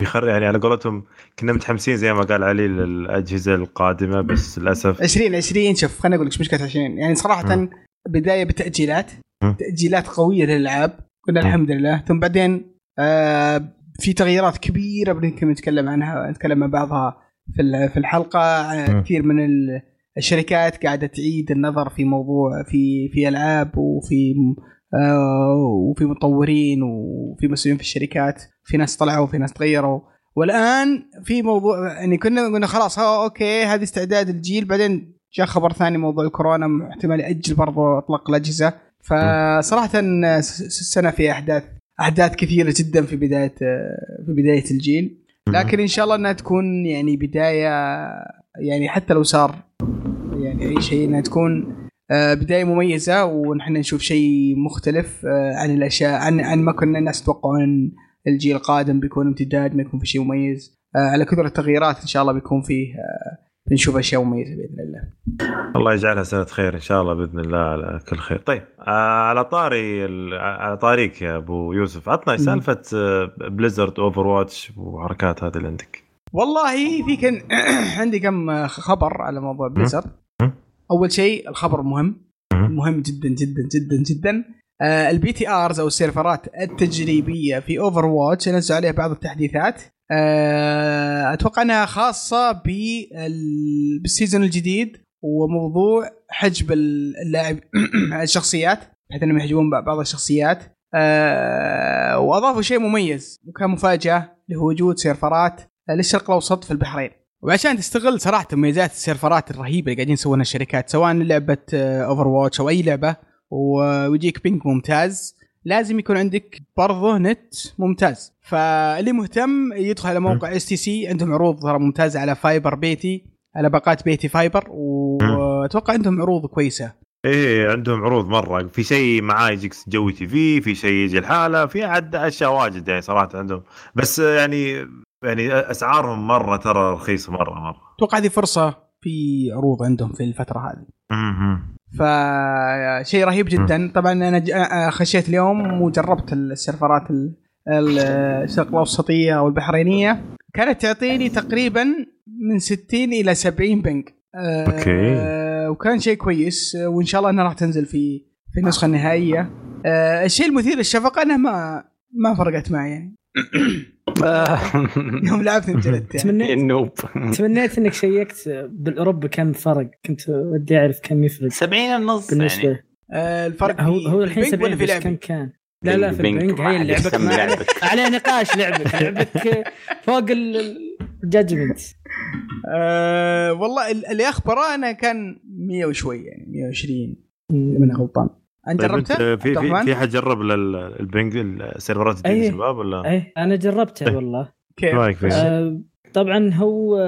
بيخر يعني على قولتهم كنا متحمسين زي ما قال علي للأجهزة القادمة بس للأسف 2020 شوف خليني أقول لك مشكله 20 يعني صراحة مم. بداية بتأجيلات مم. تأجيلات قوية للألعاب قلنا. الحمد لله ثم بعدين آه في تغييرات كبيرة يمكن نتكلم عنها نتكلم مع بعضها في في الحلقة. كثير من ال- الشركات قاعدة تعيد النظر في موضوع في في ألعاب وفي آه وفي مطورين وفي مسؤولين في الشركات في ناس طلعوا وفي ناس تغيروا. والآن في موضوع يعني كنا قلنا خلاص ها أوكي هذه استعداد الجيل. بعدين جاء خبر ثاني موضوع الكورونا احتمال يأجل برضو إطلاق الأجهزة. فصراحة السنة فيها أحداث أحداث كثيرة جدا في بداية في بداية الجيل. لكن إن شاء الله إنها تكون يعني بداية يعني حتى لو صار يعني أي شيء إنها تكون آه، بداية مميزة ونحن نشوف شيء مختلف آه، عن الأشياء عن عن ما كنا الناس يتوقعون الجيل القادم بيكون امتداد ما يكون في شيء مميز. آه، على كثر التغييرات إن شاء الله بيكون فيه آه، بنشوف أشياء مميزة بإذن الله. الله يجعلها سنة خير إن شاء الله بإذن الله على كل خير. طيب آه على طاري على طاريك يا أبو يوسف عطنا سالفة Blizzard Overwatch وحركات هذه اللي عندك. والله في كان عندي كم خبر على موضوع Blizzard أول شيء الخبر مهم. مهم جدا جدا جدا جدا. ال PTRs أو ال server ات التجريبية في Overwatch نزلوا عليها بعض التحديثات. آه أتوقع أنها خاصة بال season الجديد وموضوع حجب اللاعب الشخصيات بحيث أنهم يحجبون بعض الشخصيات. آه وأضافوا شيء مميز وكان مفاجأة اللي هو وجود سيرفرات للشرق الأوسط في البحرين. وعشان تستغل صراحة مميزات السيرفرات الرهيبة اللي قاعدين يسوونها الشركات سواء لعبة Over آه، watch أو أي لعبة ويجيك ping ممتاز. لازم يكون عندك برضه نت ممتاز. فاللي مهتم يدخل على موقع STC عندهم عروض ترى ممتازة على fiber بيتي على باقات بيتي fiber وأتوقع عندهم عروض كويسة. إيه عندهم عروض مرة. في شيء معاه يجيك Jawwy TV في شيء يجي الحالة في عد أشياء واجد يعني صراحة عندهم. بس يعني يعني أسعارهم مرة ترى رخيصة مرة مرة. أتوقع هذه فرصة في عروض عندهم في الفترة هذه. فشيء رهيب جدا. طبعا أنا خشيت اليوم وجربت السيرفرات الشرق الأوسطية أو البحرينية. كانت تعطيني تقريبا من 60 إلى 70 ping okay. وكان شيء كويس وإن شاء الله أنها راح تنزل في في النسخة النهائية. آه، الشيء المثير للشفقة أنها ما ما فرقت معي يعني. يوم لعبت انجلت تمنيت ال noob تمنيت إنك شيكت بالاوروبا كم فرق؟ كنت ودي أعرف كم يفرق. 70 النص بالنسبة. يعني. آه الفرق هو هو الحين 70 في كم كان؟ لا لا في البنك هي لعبك عليه نقاش لعبك لعبك فوق الجاجمنت آه والله اللي اخبره أنا كان 100 وشوي يعني 120 من غلطان. أنت طيب جربته؟ في في في حد جرب البنج السيرفرات الجديده أيه. شباب ولا؟ اي أنا جربته طيب. والله كيف؟ رايك آه طبعا هو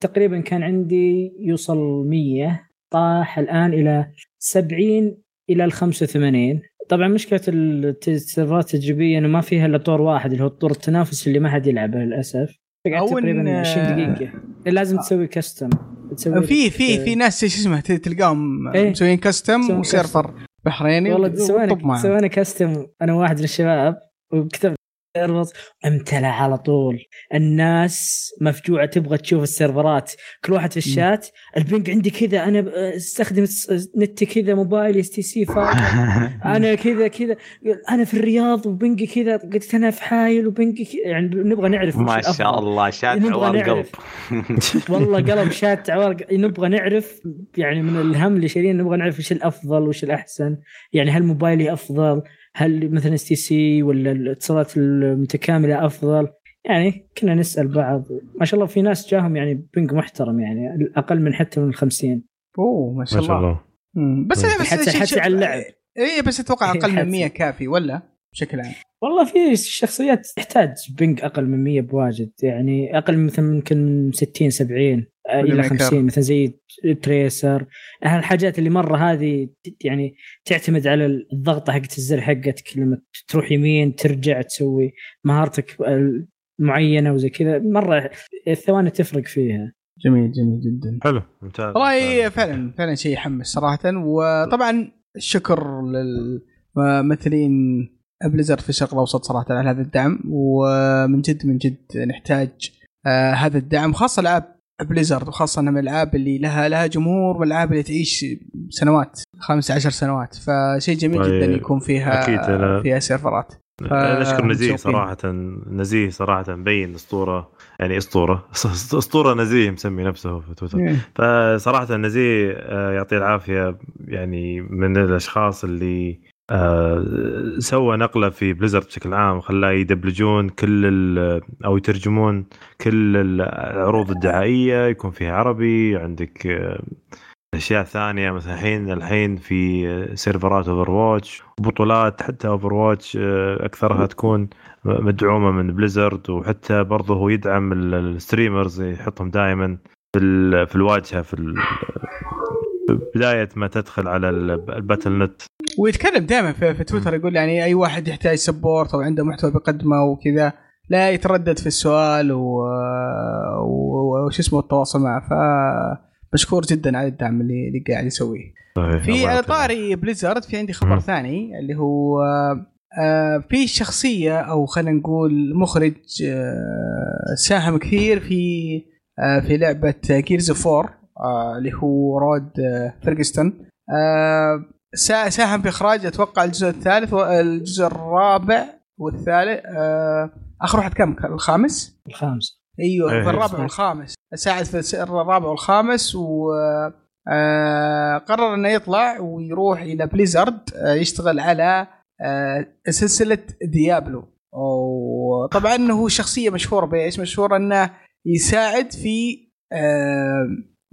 تقريبا كان عندي يوصل 100 طاح الآن إلى 70 إلى ال 85 طبعا مشكلة السيرفرات التجريبيه إنه ما فيها إلا طور واحد اللي هو الطور التنافس اللي ما حد يلعبه للأسف تقريبا 20 دقيقة لازم تسوي كاستم في في في ناس شو اسمه تلقاهم إيه؟ مسويين custom و server بحريني والله سوينا سوينا custom أنا واحد من الشباب وكتبت servers امتلأ على طول. الناس مفجوعة تبغى تشوف السيرفرات. كل واحد في ال chat ال ping عندي كذا أنا أستخدم نت كذا موبايلي STC أنا كذا كذا. أنا في الرياض و ping ي كذا. قلت أنا في حايل و ping ي يعني نبغى نعرف ما شاء الله شات عوار قلب. والله قلب شات عوار نبغى نعرف يعني من الهم اللي شايلين نبغى نعرف وش الأفضل وش الأحسن. يعني هل موبايلي أفضل؟ هل مثلا STC ولا الاتصالات المتكاملة أفضل؟ يعني كنا نسأل بعض. ما شاء الله في ناس جاهم يعني بنج محترم يعني أقل من حتى من 50 أوه ما شاء, ما شاء الله, الله. بس بس حتى, حتى على اللعب. اي بس أتوقع أقل من 100 كافي ولا؟ بشكل عام. والله في شخصيات تحتاج بنج أقل من 100 بواجد يعني أقل من مثلا يمكن 60 70 إلى 50 مثلا زي تريسر. الحاجات اللي مرة هذه يعني تعتمد على الضغطة حقت الزر حقتك لما تروح يمين ترجع تسوي مهارتك معينه وزي كذا مرة الثواني تفرق فيها. جميل جميل جدا. حلو ممتاز والله فعلا فعلا شيء يحمس صراحة. وطبعا الشكر للممثلين Blizzard في الشرق الأوسط صراحة على هذا الدعم ومن جد من جد نحتاج آه هذا الدعم خاصه العاب Blizzard وخاصة انها من الالعاب اللي لها لها جمهور والالعاب اللي تعيش سنوات خمس عشر سنوات فشيء جميل طيب. جدا يكون فيها أكيد فيها سيرفرات نشكر نزيه صراحة نزيه صراحة مبين أسطورة يعني أسطورة أسطورة نزيه مسمي نفسه في تويتر إيه. فصراحة نزيه آه، يعطيه العافية يعني من الأشخاص اللي آه سوى نقلة في بليزرد بشكل عام خلاه يدبلجون كل أو يترجمون كل العروض الدعائية يكون فيها عربي عندك آه أشياء ثانية مثلا الحين الحين في سيرفرات Overwatch بطولات حتى Overwatch آه أكثرها تكون مدعومة من Blizzard وحتى برضه هو يدعم ال streamers يحطهم دائما في الواجهة في بداية ما تدخل على ال Battle.net. ويتكلم دائما في, في تويتر يقول يعني أي واحد يحتاج support أو عنده محتوى بيقدمه وكذا لا يتردد في السؤال وش اسمه التواصل معه. ف مشكور جدا على الدعم اللي, اللي قاعد يسويه. في على طاري Blizzard في عندي خبر م. ثاني اللي هو آه في شخصية أو خلينا نقول مخرج آه ساهم كثير في آه في لعبة Gears four اللي هو Rod Fergusson ساهم في إخراج أتوقع الجزء الثالث والجزء الرابع والثالث. آخر واحد كم؟ الخامس؟ الخامس. إيوه في الرابع والخامس. ساعد في الرابع والخامس و آه قرر إنه يطلع ويروح إلى Blizzard آه يشتغل على آه سلسلة Diablo. وطبعا هو شخصية مشهورة بإيش؟ مشهور إنه يساعد في آه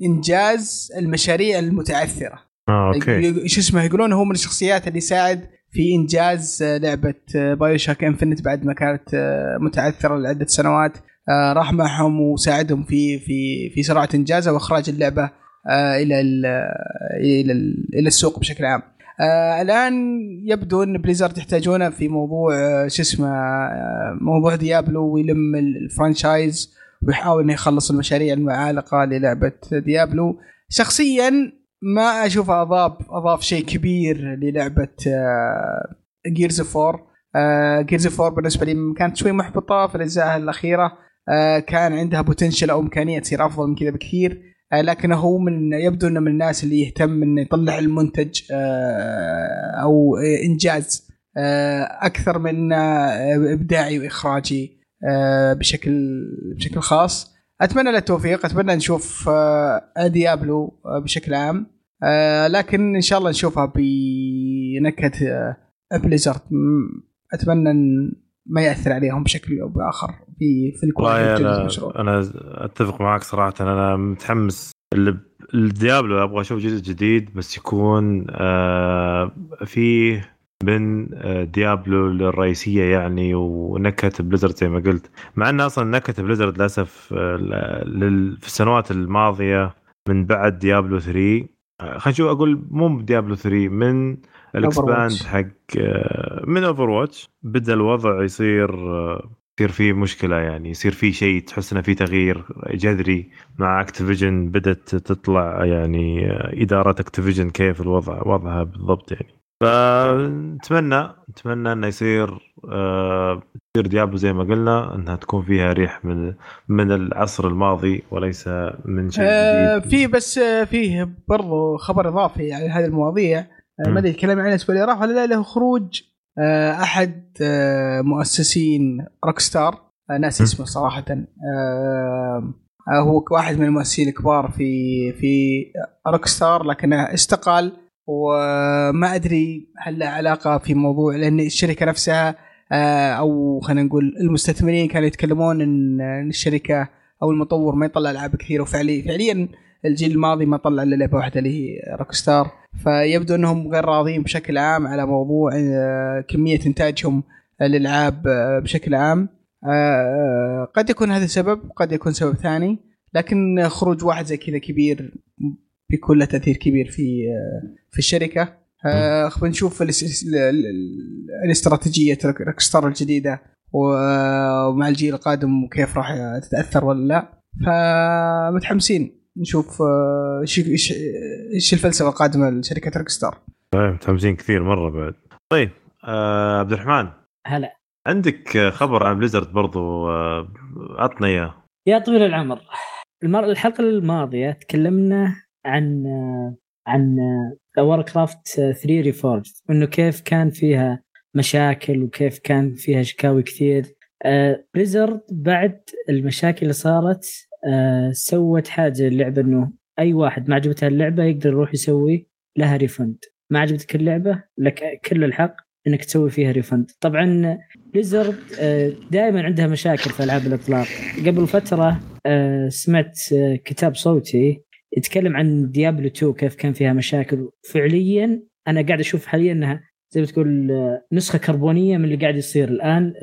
إنجاز المشاريع المتعثرة. آه okay. شو اسمه يقولون هو من الشخصيات اللي يساعد في إنجاز لعبة BioShock Infinite بعد ما كانت متعثرة لعدة سنوات آه، راح معهم وساعدهم في في في سرعة انجازها وإخراج اللعبة آه، إلى إلى إلى السوق بشكل عام. آه الآن يبدو إن Blizzard يحتاجونه في موضوع آه شو اسمه آه موضوع Diablo ويلم ال franchise ويحاول إنه يخلص المشاريع المعلقة للعبة Diablo. شخصيا ما أشوف اضاف أضاف شيء كبير للعبة Gears 4 Gears 4 بالنسبة لي كانت شوي محبطة في الأجزاء الأخيرة. آه، كان عندها potential أو إمكانية تصير أفضل من كذا بكثير. آه، لكن هو من يبدو إنه من الناس اللي يهتم إنه يطلع المنتج آه، أو إنجاز أكثر من إبداعي وإخراجي. بشكل بشكل خاص. أتمنى له التوفيق. أتمنى نشوف Diablo بشكل عام. لكن إن شاء الله نشوفها بنكهه Blizzard أتمنى ما يأثر عليهم بشكل أو بآخر في في ال quality أنا, أنا أتفق معك صراحة. أنا متحمس. ال Diablo أبغى أشوف جزء جديد بس يكون آه فيه من آه Diablo الرئيسيه يعني ونكهة Blizzard زي ما قلت. مع ان أصلا نكهة Blizzard للأسف آه في السنوات الماضية من بعد ديابلو 3 آه، خلينا نشوف أقول مو ديابلو 3 من ال expand حق من Overwatch بدأ الوضع يصير يصير فيه مشكلة يعني يصير فيه شيء تحس إنه في تغيير جذري. مع Activision بدأت تطلع يعني إدارة Activision كيف الوضع وضعها بالضبط يعني. فنتمنى نتمنى إنه يصير يصير ديابلو زي ما قلنا إنها تكون فيها ريحة من من العصر الماضي وليس من شيء جديد. في بس فيه برضو خبر إضافي على هذه المواضيع. آه، ما أدري الكلام عن الأسبوع راح ولا لا له خروج آه، أحد آه، مؤسسين روك ستار ناس اسمه صراحة هو واحد من المؤسسين الكبار في في روك ستار لكنه استقال وما أدري هل له علاقة في موضوع لأن الشركة نفسها أو خلينا نقول المستثمرين كانوا يتكلمون إن الشركة أو المطور ما يطلع ألعاب كثيرة وفعليا فعليا الجيل الماضي ما طلع إلا لعبة واحدة اللي هي روك ستار فيبدو إنهم غير راضيين بشكل عام على موضوع آه، كمية إنتاجهم للألعاب آه، بشكل عام. آه، قد يكون هذا سبب قد يكون سبب ثاني لكن خروج واحد زي كذا كبير بيكون له تأثير كبير في في الشركة. خلينا نشوف الاستراتيجية روكستار الجديدة ومع الجيل القادم وكيف راح تتأثر ولا لا. فمتحمسين نشوف آه، إيش إيش إيش الفلسفة القادمة لشركة روك ستار طيب متحمسين كثير مرة بعد. طيب آه عبد الرحمن هلا. عندك خبر عن بليزرد برضو آه عطنا إياه. يا طويل العمر. المر... الحلقة الماضية تكلمنا عن آه، عن Warcraft 3 Reforged إنه كيف كان فيها مشاكل وكيف كان فيها شكاوي كثير. آه بليزرد بعد المشاكل اللي صارت آه سوت حاجة اللعبه إنه أي واحد ما عجبته اللعبة يقدر يروح يسوي لها refund ما عجبتك اللعبة؟ لك كل الحق إنك تسوي فيها refund طبعا بليزرد آه دائما عندها مشاكل في ألعاب الإطلاق. قبل فترة آه سمعت آه كتاب صوتي يتكلم عن ديابلو 2 كيف كان فيها مشاكل. فعليا أنا قاعد أشوف حاليا إنها زي ما تقول آه، نسخة كربونية من اللي قاعد يصير الآن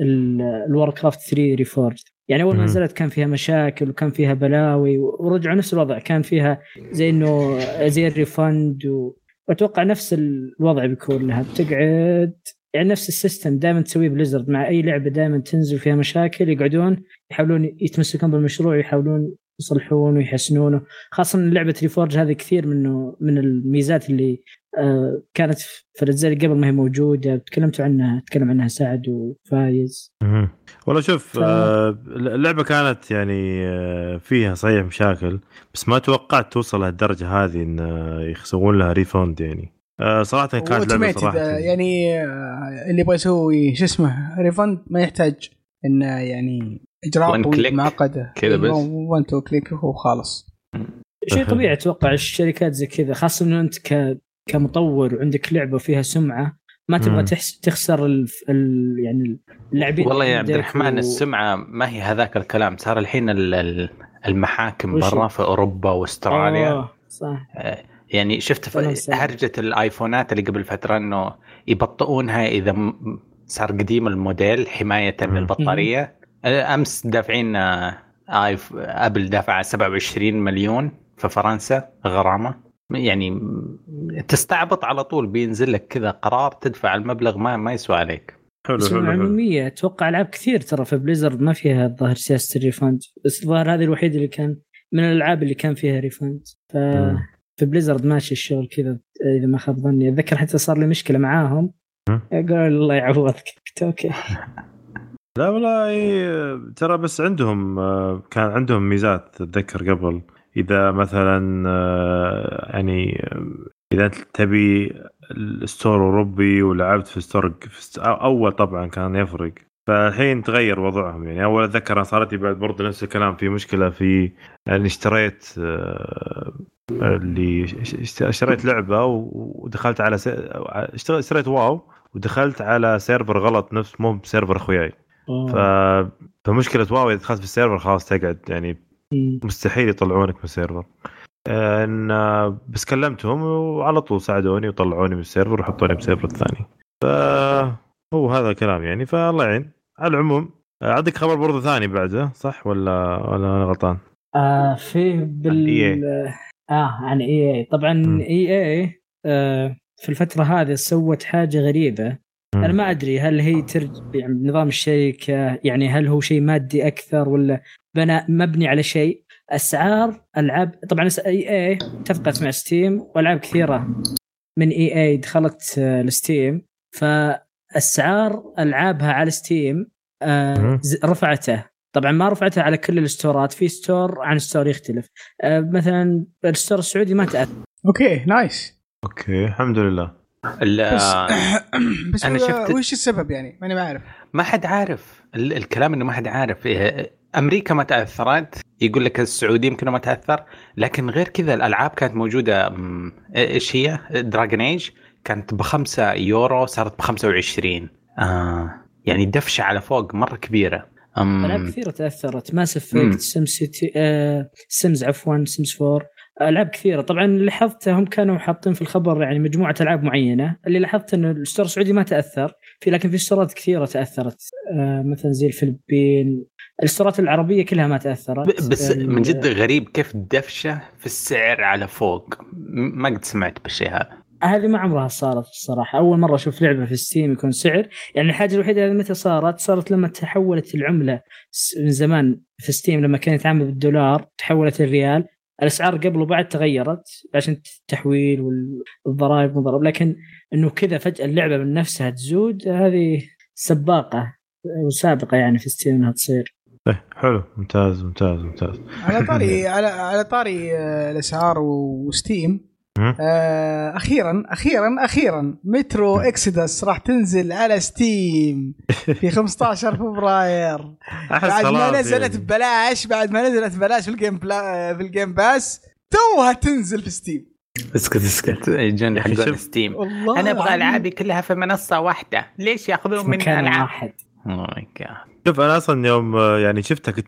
ال Warcraft 3 Reforged يعني أول ما نزلت كان فيها مشاكل وكان فيها بلاوي ورجعوا نفس الوضع. كان فيها زي إنه زي ال refund و... واتوقع نفس الوضع بيكون لها. بتقعد يعني نفس ال system دائما تسويه بليزرد. مع أي لعبة دائما تنزل فيها مشاكل يقعدون يحاولون يتمسكون بالمشروع يحاولون يصلحونه ويحسنونه خاصة إن لعبة ريفورج هذه كثير منه من الميزات اللي آه كانت في الاجزاء اللي قبل ما هي موجودة. تكلمتوا عنها تكلم عنها سعد وفايز. والله شوف ف... آه اللعبة كانت يعني آه فيها صحيح مشاكل بس ما توقعت توصل لهالدرجة هذه إن يسوون لها ريفوند يعني. صراحة كانت لعبة صراحة يعني اللي يبغى يسوي شو اسمه refund ما يحتاج إنه يعني إجراء معقده كذا بس. one two click وخلاص شيء طبيعي أتوقع الشركات زي كذا خاصة إنه أنت ك... كمطور وعندك لعبة فيها سمعة ما تبغى تحس... تخسر ال... ال... يعني اللاعبين والله يا عبد الرحمن و... السمعة ما هي هذاك الكلام. صار الحين المحاكم برا في أوروبا وأستراليا. آه صح. آه، يعني شفت هرجة الآيفونات اللي قبل فترة إنه يبطئونها إذا صار قديم الموديل حماية للبطاريه أمس دافعين أبل دافع 27 مليون في فرنسا غرامة. يعني تستعبط على طول بينزل لك كذا قرار تدفع المبلغ ما ما يسوى عليك. حلو حلو العمومية أتوقع ألعاب كثير ترى في بليزرد ما فيها الظاهر سياسة ال refund بس الظاهر هذه الوحيدة اللي كان من الألعاب اللي كان فيها refund ف في بليزرد ماشي الشغل كذا إذا ما خاب ظني. أتذكر حتى صار لي مشكلة معاهم. أقول الله يعوضك. okay. لا والله ترى بس عندهم كان عندهم ميزات اتذكر قبل. إذا مثلا يعني إذا تبي ال store أوروبي ولعبت في store أول طبعا كان يفرق. فالحين تغير وضعهم. يعني أول أتذكر أنا صارت لي بعد برضه نفس الكلام. في مشكلة في اني اشتريت اللي اشتريت لعبة ودخلت على اشتريت WoW ودخلت على server غلط نفس مو ب server أخوياي. ف... فمشكلة WoW إذا دخلت في ال server خلاص تقعد يعني مستحيل يطلعونك من ال server. إن بس كلمتهم وعلى طول ساعدوني وطلعوني من ال server وحطوني بال server الثاني. فهو هذا الكلام يعني. فالله يعين. على العموم عندك خبر برضه ثاني بعده صح؟ ولا ولا أنا غلطان؟ آه في بال آه عن EA طبعا EA آه في الفترة هذه سوت حاجة غريبة. مم. أنا ما أدري هل هي ترج يعني نظام الشركة يعني هل هو شيء مادي أكثر ولا بناء مبني على شيء؟ أسعار العاب طبعا EA اتفقت مع Steam وألعاب كثيرة من EA دخلت ال Steam فأسعار ألعابها على Steam آه رفعته. طبعا ما رفعتها على كل ال store ات في store عن store يختلف. آه مثلا ال store السعودي ما تأثر. okay nice. okay الحمد لله. بس, بس أنا شفت وش السبب يعني؟ ماني ما اعرف ما حد عارف. الكلام إنه ما حد عارف. إيه، أمريكا ما تأثرت. يقول لك السعودي يمكن ما تأثر. لكن غير كذا الألعاب كانت موجودة إيش هي؟ Dragon Age كانت ب 5 يورو صارت ب 25 آه يعني دفشة على فوق مرة كبيرة. ألعاب كثيرة تأثرت. Mass Effect SimCity آه Sims عفوا Sims 4 ألعاب كثيرة. طبعا لاحظت هم كانوا حاطين في الخبر يعني مجموعة ألعاب معينة. اللي لاحظت إنه ال store السعودي ما تأثر. في لكن في store ات كثيرة تأثرت. آه مثلا زي الفلبين. ال stores العربية كلها ما تأثرت. بس من جد غريب كيف دفشة في السعر على فوق. ما قد سمعت بالشيء هذا. هذه ما عمرها صارت الصراحة. أول مرة أشوف لعبة في ستيم يكون سعر. يعني الحاجة الوحيدة اللي متى صارت صارت لما تحولت العملة من زمان في ستيم لما كان يتعامل بالدولار تحولت الريال الأسعار قبل وبعد تغيرت عشان التحويل والضرائب والضرائب لكن إنه كذا فجأة اللعبة من نفسها تزود هذه سابقة وسابقة يعني في ستيم إنها تصير. إيه حلو. ممتاز ممتاز ممتاز. على طاري على على طاري آه، الأسعار وستيم آه أخيرا أخيرا أخيرا. Metro Exodus راح تنزل على ستيم في 15 فبراير. بعد ما نزلت يعني. ببلاش بعد ما نزلت ببلاش في ال Game Pass بلا في ال Game Pass توها تنزل في ستيم. اسكت اسكت. يجوني حق ستيم. أنا أبغى ألعابي كلها في منصة واحدة. ليش ياخذون مني ألعاب؟ واحد. شوف أنا أصلا يوم يعني شفتك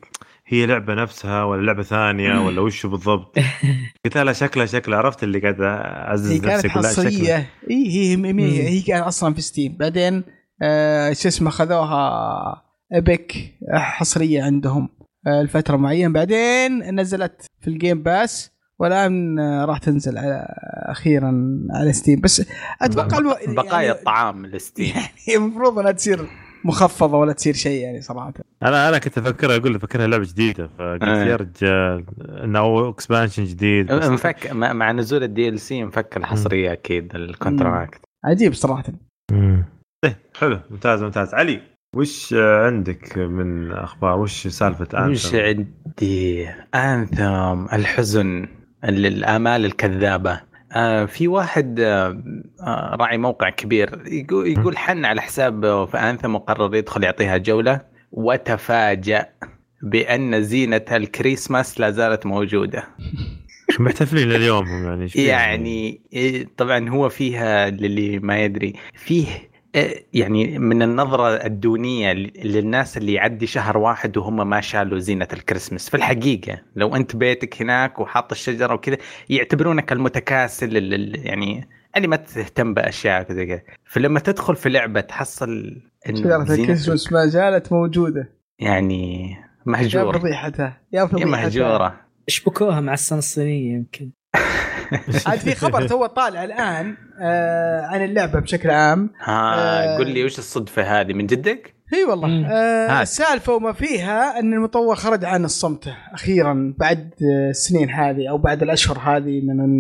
هي لعبة نفسها ولا لعبة ثانية ولا وش بالضبط؟ قلت لها شكلها شكلها. عرفت اللي قاعد أعزز هي كانت حصرية. إي هي هي, هي كانت أصلا في ستيم بعدين آه شو اسمه خذوها Epic حصرية عندهم آه لفترة معينة. بعدين نزلت في ال Game Pass والآن راح تنزل على أخيرا على ستيم بس أتوقع ألو... بقايا يعني الطعام لستيم. يعني المفروض إنها تصير مخفضة ولا تصير شيء يعني صراحة. أنا أنا كنت أفكر أقول افكرها لعبة جديدة فقلت آه. يا رجال انه expansion جديد مفك مع مع نزول ال DLC مفك الحصرية أكيد ال contract. عجيب صراحة. مم. إيه حلو ممتاز ممتاز. علي وش عندك من أخبار؟ وش سالفة وش انثم عندي؟ انثم الحزن ال- الآمال الكذابة. في واحد آه آه، راعي موقع كبير يقول يقول حن على حسابه في انثم وقرر يدخل يعطيها جولة وتفاجأ بأن زينة الكريسماس لا زالت موجودة. محتفلين اليوم يعني؟ يعني إيه، طبعا هو فيها للي ما يدري. فيه يعني من النظرة الدونية للناس اللي يعدي شهر واحد وهم ما شالوا زينة الكريسماس. في الحقيقة لو أنت بيتك هناك وحاط الشجرة وكذا يعتبرونك المتكاسل ال- ال- يعني اللي ما تهتم بأشياء كذا كذا. فلما تدخل في لعبة تحصل زينة- الكريسماس ما زالت موجودة. يعني يا مهجور فضيحتها يا يا فضيحتها مهجورة. شبكوها مع السنة الصينيه يمكن؟ عاد في خبر تو طالع الآن آه عن اللعبة بشكل عام ها آه. قل لي وش الصدفة هذه من جدك؟ اي والله مم. آه. السالفه وما فيها أن المطور خرج عن الصمت أخيرا بعد السنين هذه أو بعد الأشهر هذه من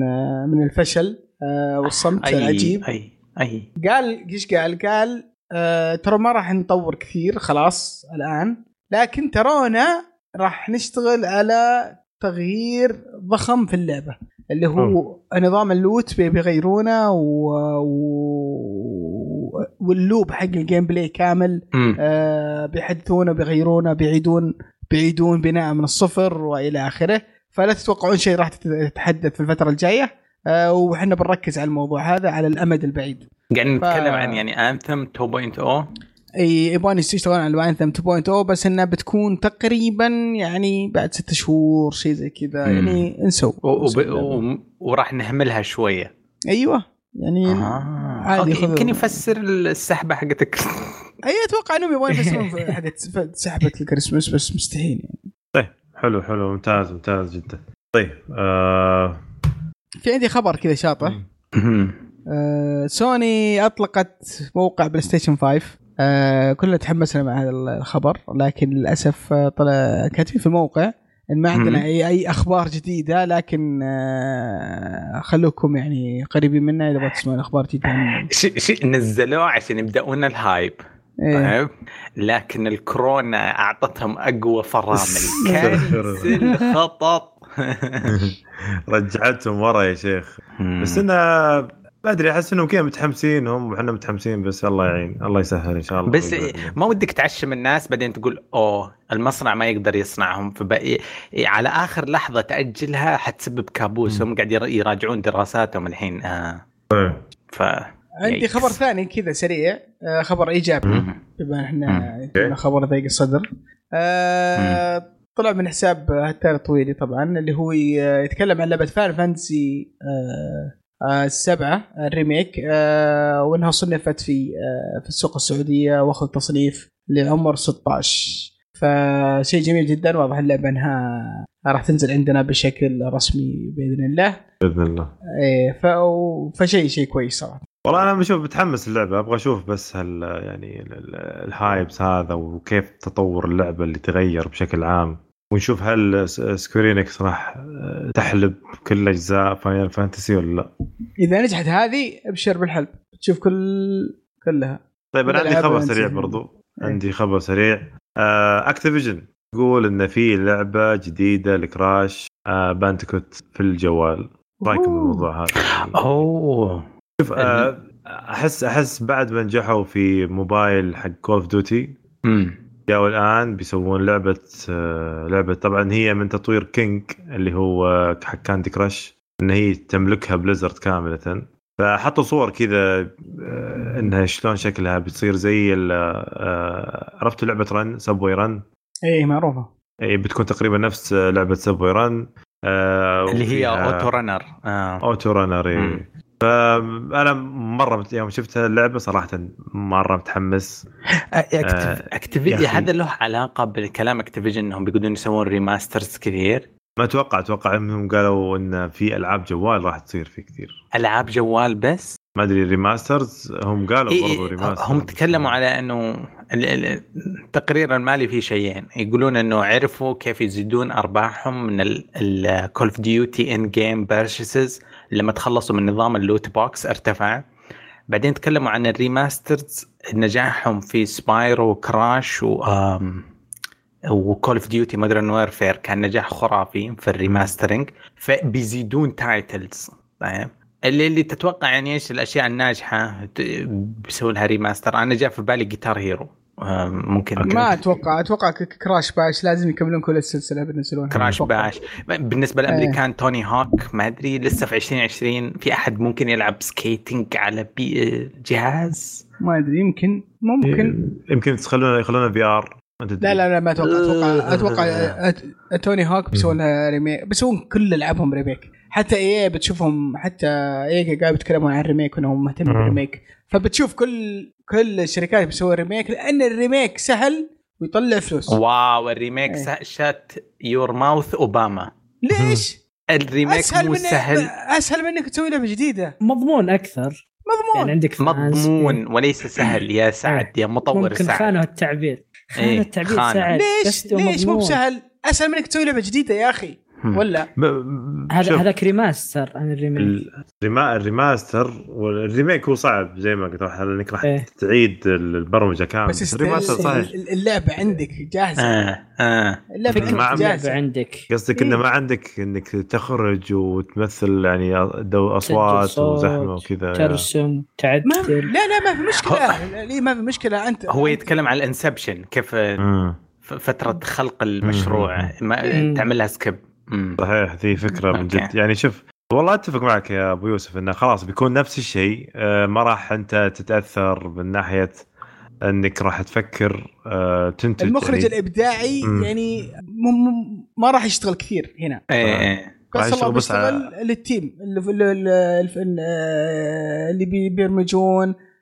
من الفشل آه والصمت أي العجيب أي أي قال إيش قال؟ قال آه ترى ما راح نطور كثير خلاص الآن لكن ترونا راح نشتغل على تغيير ضخم في اللعبة اللي هو نظام ال loot بي- بيغيرونه و... و... وال loop حق ال gameplay كامل. آه بيحدثونه بيغيرونه بيعيدون بيعيدون بناء من الصفر وإلى آخره. فلا تتوقعون شيء راح تتحدث في الفترة الجاية. آه وحنا بنركز على الموضوع هذا على الأمد البعيد. قاعد نتكلم ف- عن يعني Anthem 2.0 اي يبغون يشتغلون على الانثم 2.0 بس إنها بتكون تقريبا يعني بعد ست شهور شيء زي كذا. يعني انسوا. وراح نهملها شوية. أيوه. يعني آه. عادي يمكن يفسر السحبة حقتك. أي أتوقع إنهم يبغون يفسرون في حقت سحبة الكريسماس بس مستحيل يعني. حلو حلو ممتاز ممتاز جدا. طيب آه... في عندي خبر كذا شاطح. آه، سوني أطلقت موقع PlayStation 5 آه، كلنا تحمسنا مع هذا الخبر لكن للأسف آه، طلع كاتبين في الموقع إن ما عندنا. اي أي أخبار جديدة لكن آه، خلوكم يعني قريبين منا إذا بغيتوا تسمعون أخبار جديدة عن- شيء شيء نزلوه عشان يبدأون الهايب. إيه. طيب. لكن الكورونا أعطتهم أقوى فرامل. كنسل خطط رجعتهم ورا يا شيخ. بس أنا ما أدري أحس إنهم كذا متحمسين هم وحنا متحمسين بس الله يعين الله يسهل إن شاء الله بس ما ودك تعشم الناس بعدين تقول أوه المصنع ما يقدر يصنعهم فبقى على آخر لحظة تأجلها حتسبب كابوس هم قاعد يرا- يراجعون دراساتهم الحين آه. طيب. ف عندي. خبر ثاني كذا سريع آه، خبر إيجابي. بما إن إحنا خبر ضيق الصدر آه طلع من حساب هتار طويلي طبعا اللي هو يتكلم عن لعبة فاير فانتسي آه السبعة ال remake آه وإنها صنفت في آه في السوق السعودية واخذ تصنيف لعمر 16 فشيء جميل جدا واضح اللعبة إنها راح تنزل عندنا بشكل رسمي بإذن الله. بإذن الله. ف- فشيء شيء كويس صراحة. والله أنا بشوف بتحمس اللعبه أبغى أشوف بس هال يعني ال- ال- ال hypes هذا وكيف تطور اللعبة اللي تغير بشكل عام. ونشوف هل Square Enix راح آه، تحلب كل أجزاء Final Fantasy ولا لا. إذا نجحت هذه أبشر بالحلب. تشوف كل كلها. طيب أنا كل عندي خبر. سريع برضو. إيه. عندي خبر سريع. Activision تقول إن في لعبة جديدة ل Crash Bandicoot في الجوال. رأيكم. بالموضوع هذا؟ أوه. شوف آه، احس أحس بعد ما نجحوا في موبايل حق Call of Duty امم جاوا الآن بيسوون لعبة آه، لعبة طبعا هي من تطوير King اللي هو حق Candy Crush إن هي تملكها Blizzard كاملة. فحطوا صور كذا آه، إنها شلون شكلها بتصير زي ال- آه، عرفتوا لعبة Run Sboy Run إيه معروفة. اي بتكون تقريبا نفس لعبة Sboy Run آه، اللي هي auto runner آه. auto runner إي. فأنا مرة يوم شفت اللعبة صراحة مرة متحمس. Activision أخي. هذا له علاقة بالكلام Activision إنهم بيقولون يسوون remasters كثير. ما أتوقع أتوقع إنهم قالوا إن في ألعاب جوال راح تصير في كثير. ألعاب جوال بس؟ ما أدري remasters هم قالوا إيه برضو إيه remaster هم تكلموا على إنه ال- ال- التقرير المالي فيه شيئين. يقولون إنه عرفوا كيف يزيدون أرباحهم من ال Call of Duty in-game purchases لما تخلصوا من نظام ال loot box ارتفع. بعدين تكلموا عن ال remasters نجاحهم في Spyro و Crash و و Call of Duty Modern Warfare كان نجاح خرافي في ال remastering فبيزيدون titles طيب. اللي اللي تتوقع يعني إيش الأشياء الناجحة بيسوي لها remaster أنا جاء في بالي Guitar Hero ممكن ما أتوقع أتوقع ك- Crash Bash لازم يكملون كل السلسلة بينزلونها Crash أتوقع. Bash. بالنسبة للأمريكان Tony Hawk ما أدري لسه في 2020 في أحد ممكن يلعب skating على بي جهاز؟ ما أدري يمكن ممكن. يمكن تخلونا يخلونا VR لا لا لا ما أتوقع أتوقع أتوقع أت- Tony Hawk بيسوون لها remake بيسوون كل ألعابهم remake. حتى EA بتشوفهم حتى EA قاعد يتكلمون عن ال remake وإنهم مهتمين. بال remake فبتشوف كل كل الشركات بتسوي remake لأن ال remake سهل ويطلع فلوس wow ال remake إيه. سا- shut your mouth أوباما ليش؟ ال remake أسهل مو من سهل أسهل من انك تسوي لعبة جديدة مضمون أكثر مضمون يعني عندك. مضمون وليس سهل يا سعد يا مطور ممكن سعد خانوا التعبير خانوا إيه، التعبير خانوا. سعد ليش ليش مو. بسهل؟ أسهل من انك تسوي لعبة جديدة يا أخي. ولا؟ هذا هذاك remaster عن الريميك. الريما الريماستر والريميك هو صعب زي ما قلت راح انك راح إيه. تعيد البرمجة كاملة. بس ال remaster صحيح. اللعبة عندك جاهزة. آه آه. اللعبة عندك جاهزة. عندك. قصدك إيه. انه ما عندك إنك تخرج وتمثل يعني دو أصوات وزحمة وكذا. ترسم ما تعدل. لا لا ما في مشكلة. ليه ما في مشكلة؟ انت هو يتكلم عن ال inception كيف فترة خلق المشروع. ما مم. تعمل لها skip. صحيح ذي فكرة من. جد. يعني شوف والله أتفق معك يا أبو يوسف إنه خلاص بيكون نفس الشيء. آه، ما راح أنت تتأثر من ناحية إنك راح تفكر آه، تنتج المخرج يعني. الإبداعي مم. يعني م- م- ما راح يشتغل كثير هنا. إيه إيه. راح بس الله يشتغل بس بيشتغل لل team اللي اللي,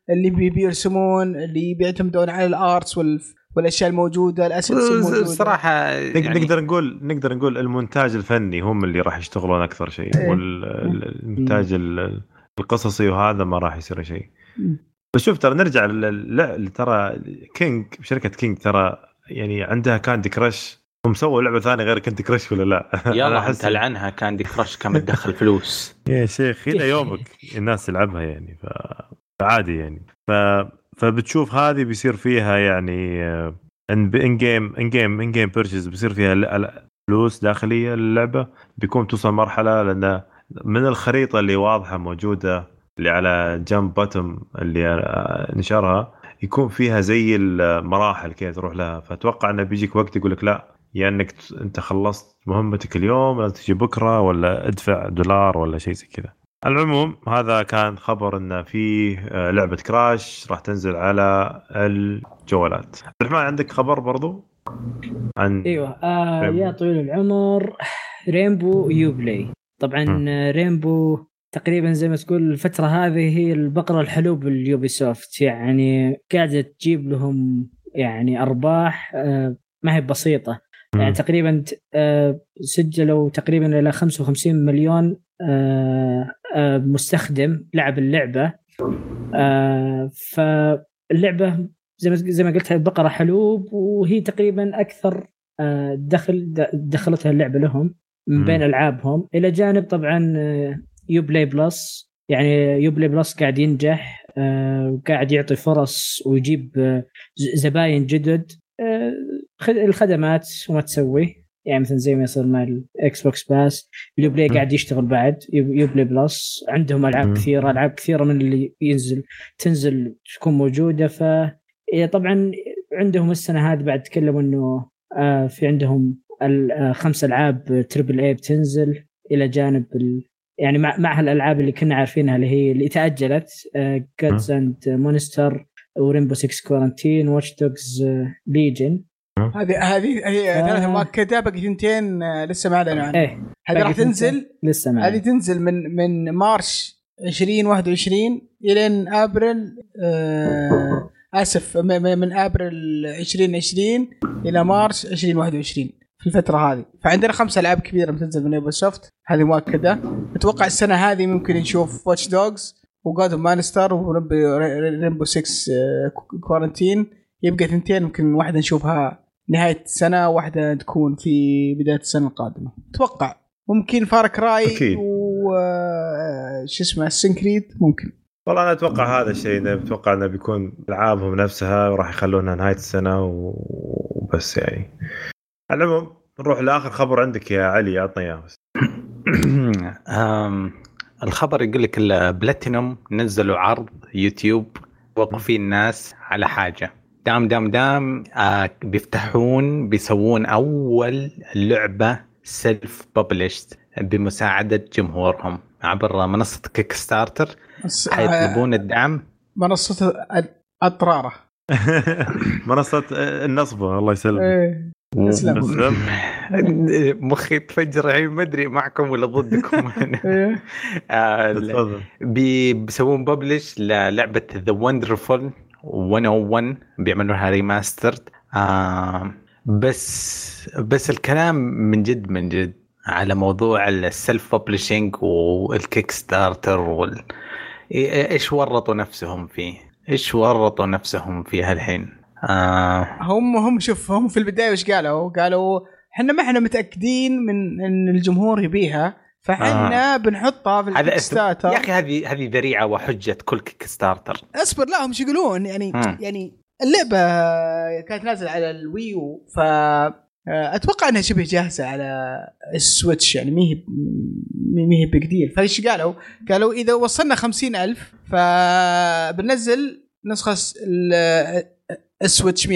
اللي, بيرسمون اللي بيعتمدون على ال arts وال والأشياء الموجودة ال assets الموجودة الصراحه يعني نقدر نقول نقدر نقول المونتاج الفني هم اللي راح يشتغلون أكثر شيء إيه. والمونتاج القصصي وهذا ما راح يصير شيء مم. بس شوف ترى نرجع لا ترى King شركة King ترى يعني عندها Candy Crush هم سووا لعبة ثانية غير Candy Crush ولا لا؟ يلا أحس انت لعنها Candy Crush كم تدخل فلوس يا شيخ إلى يومك الناس تلعبها يعني ف... فعادي يعني ف... فبتشوف هذه بيصير فيها يعني in-game in-game in-game purchase بيصير فيها فلوس داخلية للعبة بيكون توصل مرحلة لأن من الخريطة اللي واضحة موجودة اللي على جنب باتم اللي آه، نشرها يكون فيها زي المراحل كذا تروح لها فأتوقع إنه بيجيك وقت يقول لك لا يا إنك ت- أنت خلصت مهمتك اليوم لازم تجي بكرة ولا ادفع دولار ولا شيء زي كذا. العموم هذا كان خبر انه في آه، لعبة كراش راح تنزل على الجوالات. عبد الرحمن عندك خبر برضو عن أيوه آه Rainbow. يا طويل العمر Rainbow U Play طبعا. آه، Rainbow تقريبا زي ما تقول الفترة هذه هي البقرة الحلوب ال Ubisoft يعني قاعدة تجيب لهم يعني أرباح آه، ما هي بسيطة يعني. تقريبا آه، سجلوا تقريبا إلى 55 مليون مستخدم لعب اللعبة. آه، فاللعبة زي ما زي ما قلت هي بقرة حلوب وهي تقريبا أكثر آه، دخل دخلتها اللعبة لهم من. بين ألعابهم. إلى جانب طبعا آه، Uplay Plus. يعني Uplay Plus قاعد ينجح آه، وقاعد يعطي فرص ويجيب آه، زباين جدد. آه، خد- الخدمات وما تسوي. يعني مثلا زي ما يصير مع ال Xbox Pass ال Uplay مم. قاعد يشتغل بعد U Uplay Plus عندهم ألعاب. كثيرة ألعاب كثيرة من اللي ينزل تنزل تكون موجودة ف طبعا عندهم السنة هذه بعد تكلموا إنه آه، في عندهم آه، خمس ألعاب triple A بتنزل إلى جانب ال... يعني مع مع هالألعاب اللي كنا عارفينها اللي هي اللي تأجلت Gods and Monsters و Rainbow 6 Quarantine Watch Dogs Legion هذه هذه هي آه. ثلاثة مؤكدة باقي ثنتين آه، لسه ما أعلنوا عنها. إيه هذه راح تنزل. لسه ما هذه تنزل من من March 2021 إلين آبريل آه آسف من آبريل 2020 إلى مارس 2021 في الفترة هذه. فعندنا خمس ألعاب كبيرة بتنزل من Ubisoft هذه مؤكدة. أتوقع السنة هذه ممكن نشوف Watch Dogs و God of Monster و Rainbow 6 Quarantine يبقى ثنتين ممكن واحدة نشوفها نهاية السنة واحدة تكون في بداية السنة القادمة. أتوقع. ممكن Far Cry أكيد. و آه، شو اسمه Assassin's Creed ممكن. والله أنا أتوقع هذا الشيء أتوقع إنه بيكون ألعابهم نفسها وراح يخلونها نهاية السنة وبس يعني. على العموم نروح لآخر خبر عندك يا علي عطنا إياه بس. الخبر يقول لك البلاتينوم نزلوا عرض يوتيوب وقفوا فيه الناس على حاجة. دام دام دام آه بيفتحون بيسوون أول لعبة self-published بمساعدة جمهورهم عبر منصة Kickstarter آه، حيطلبون الدعم منصة اطراره منصة النصبه الله يسلمك إيه. تسلم. تسلم. مخي تفجر الحين ما أدري معكم ولا ضدكم إيه. آه، بيسوون ببلش للعبة ذا وندرفul 101 بيعملوا لها ريماسترد آه بس بس الكلام من جد من جد على موضوع ال self-publishing وال Kickstarter وال إي- إيش ورطوا نفسهم فيه؟ إيش ورطوا نفسهم فيه الحين؟ آه هم هم شوف هم في البداية وش قالوا؟ قالوا إحنا ما إحنا متأكدين من إن الجمهور يبيها فاحنا آه. بنحطها في هذا ال Kick اسم- يا starter أخي هذه هذه ذريعة وحجة كل Kickstarter اصبر لا هم شو يقولون؟ يعني مم. يعني اللعبة كانت نازلة على ال Wii U ف أتوقع إنها شبه جاهزة على ال Switch يعني ما هي ما هي big deal فايش قالوا؟ قالوا إذا وصلنا خمسين ألف فبننزل نسخة س- ال- ال Switch 100%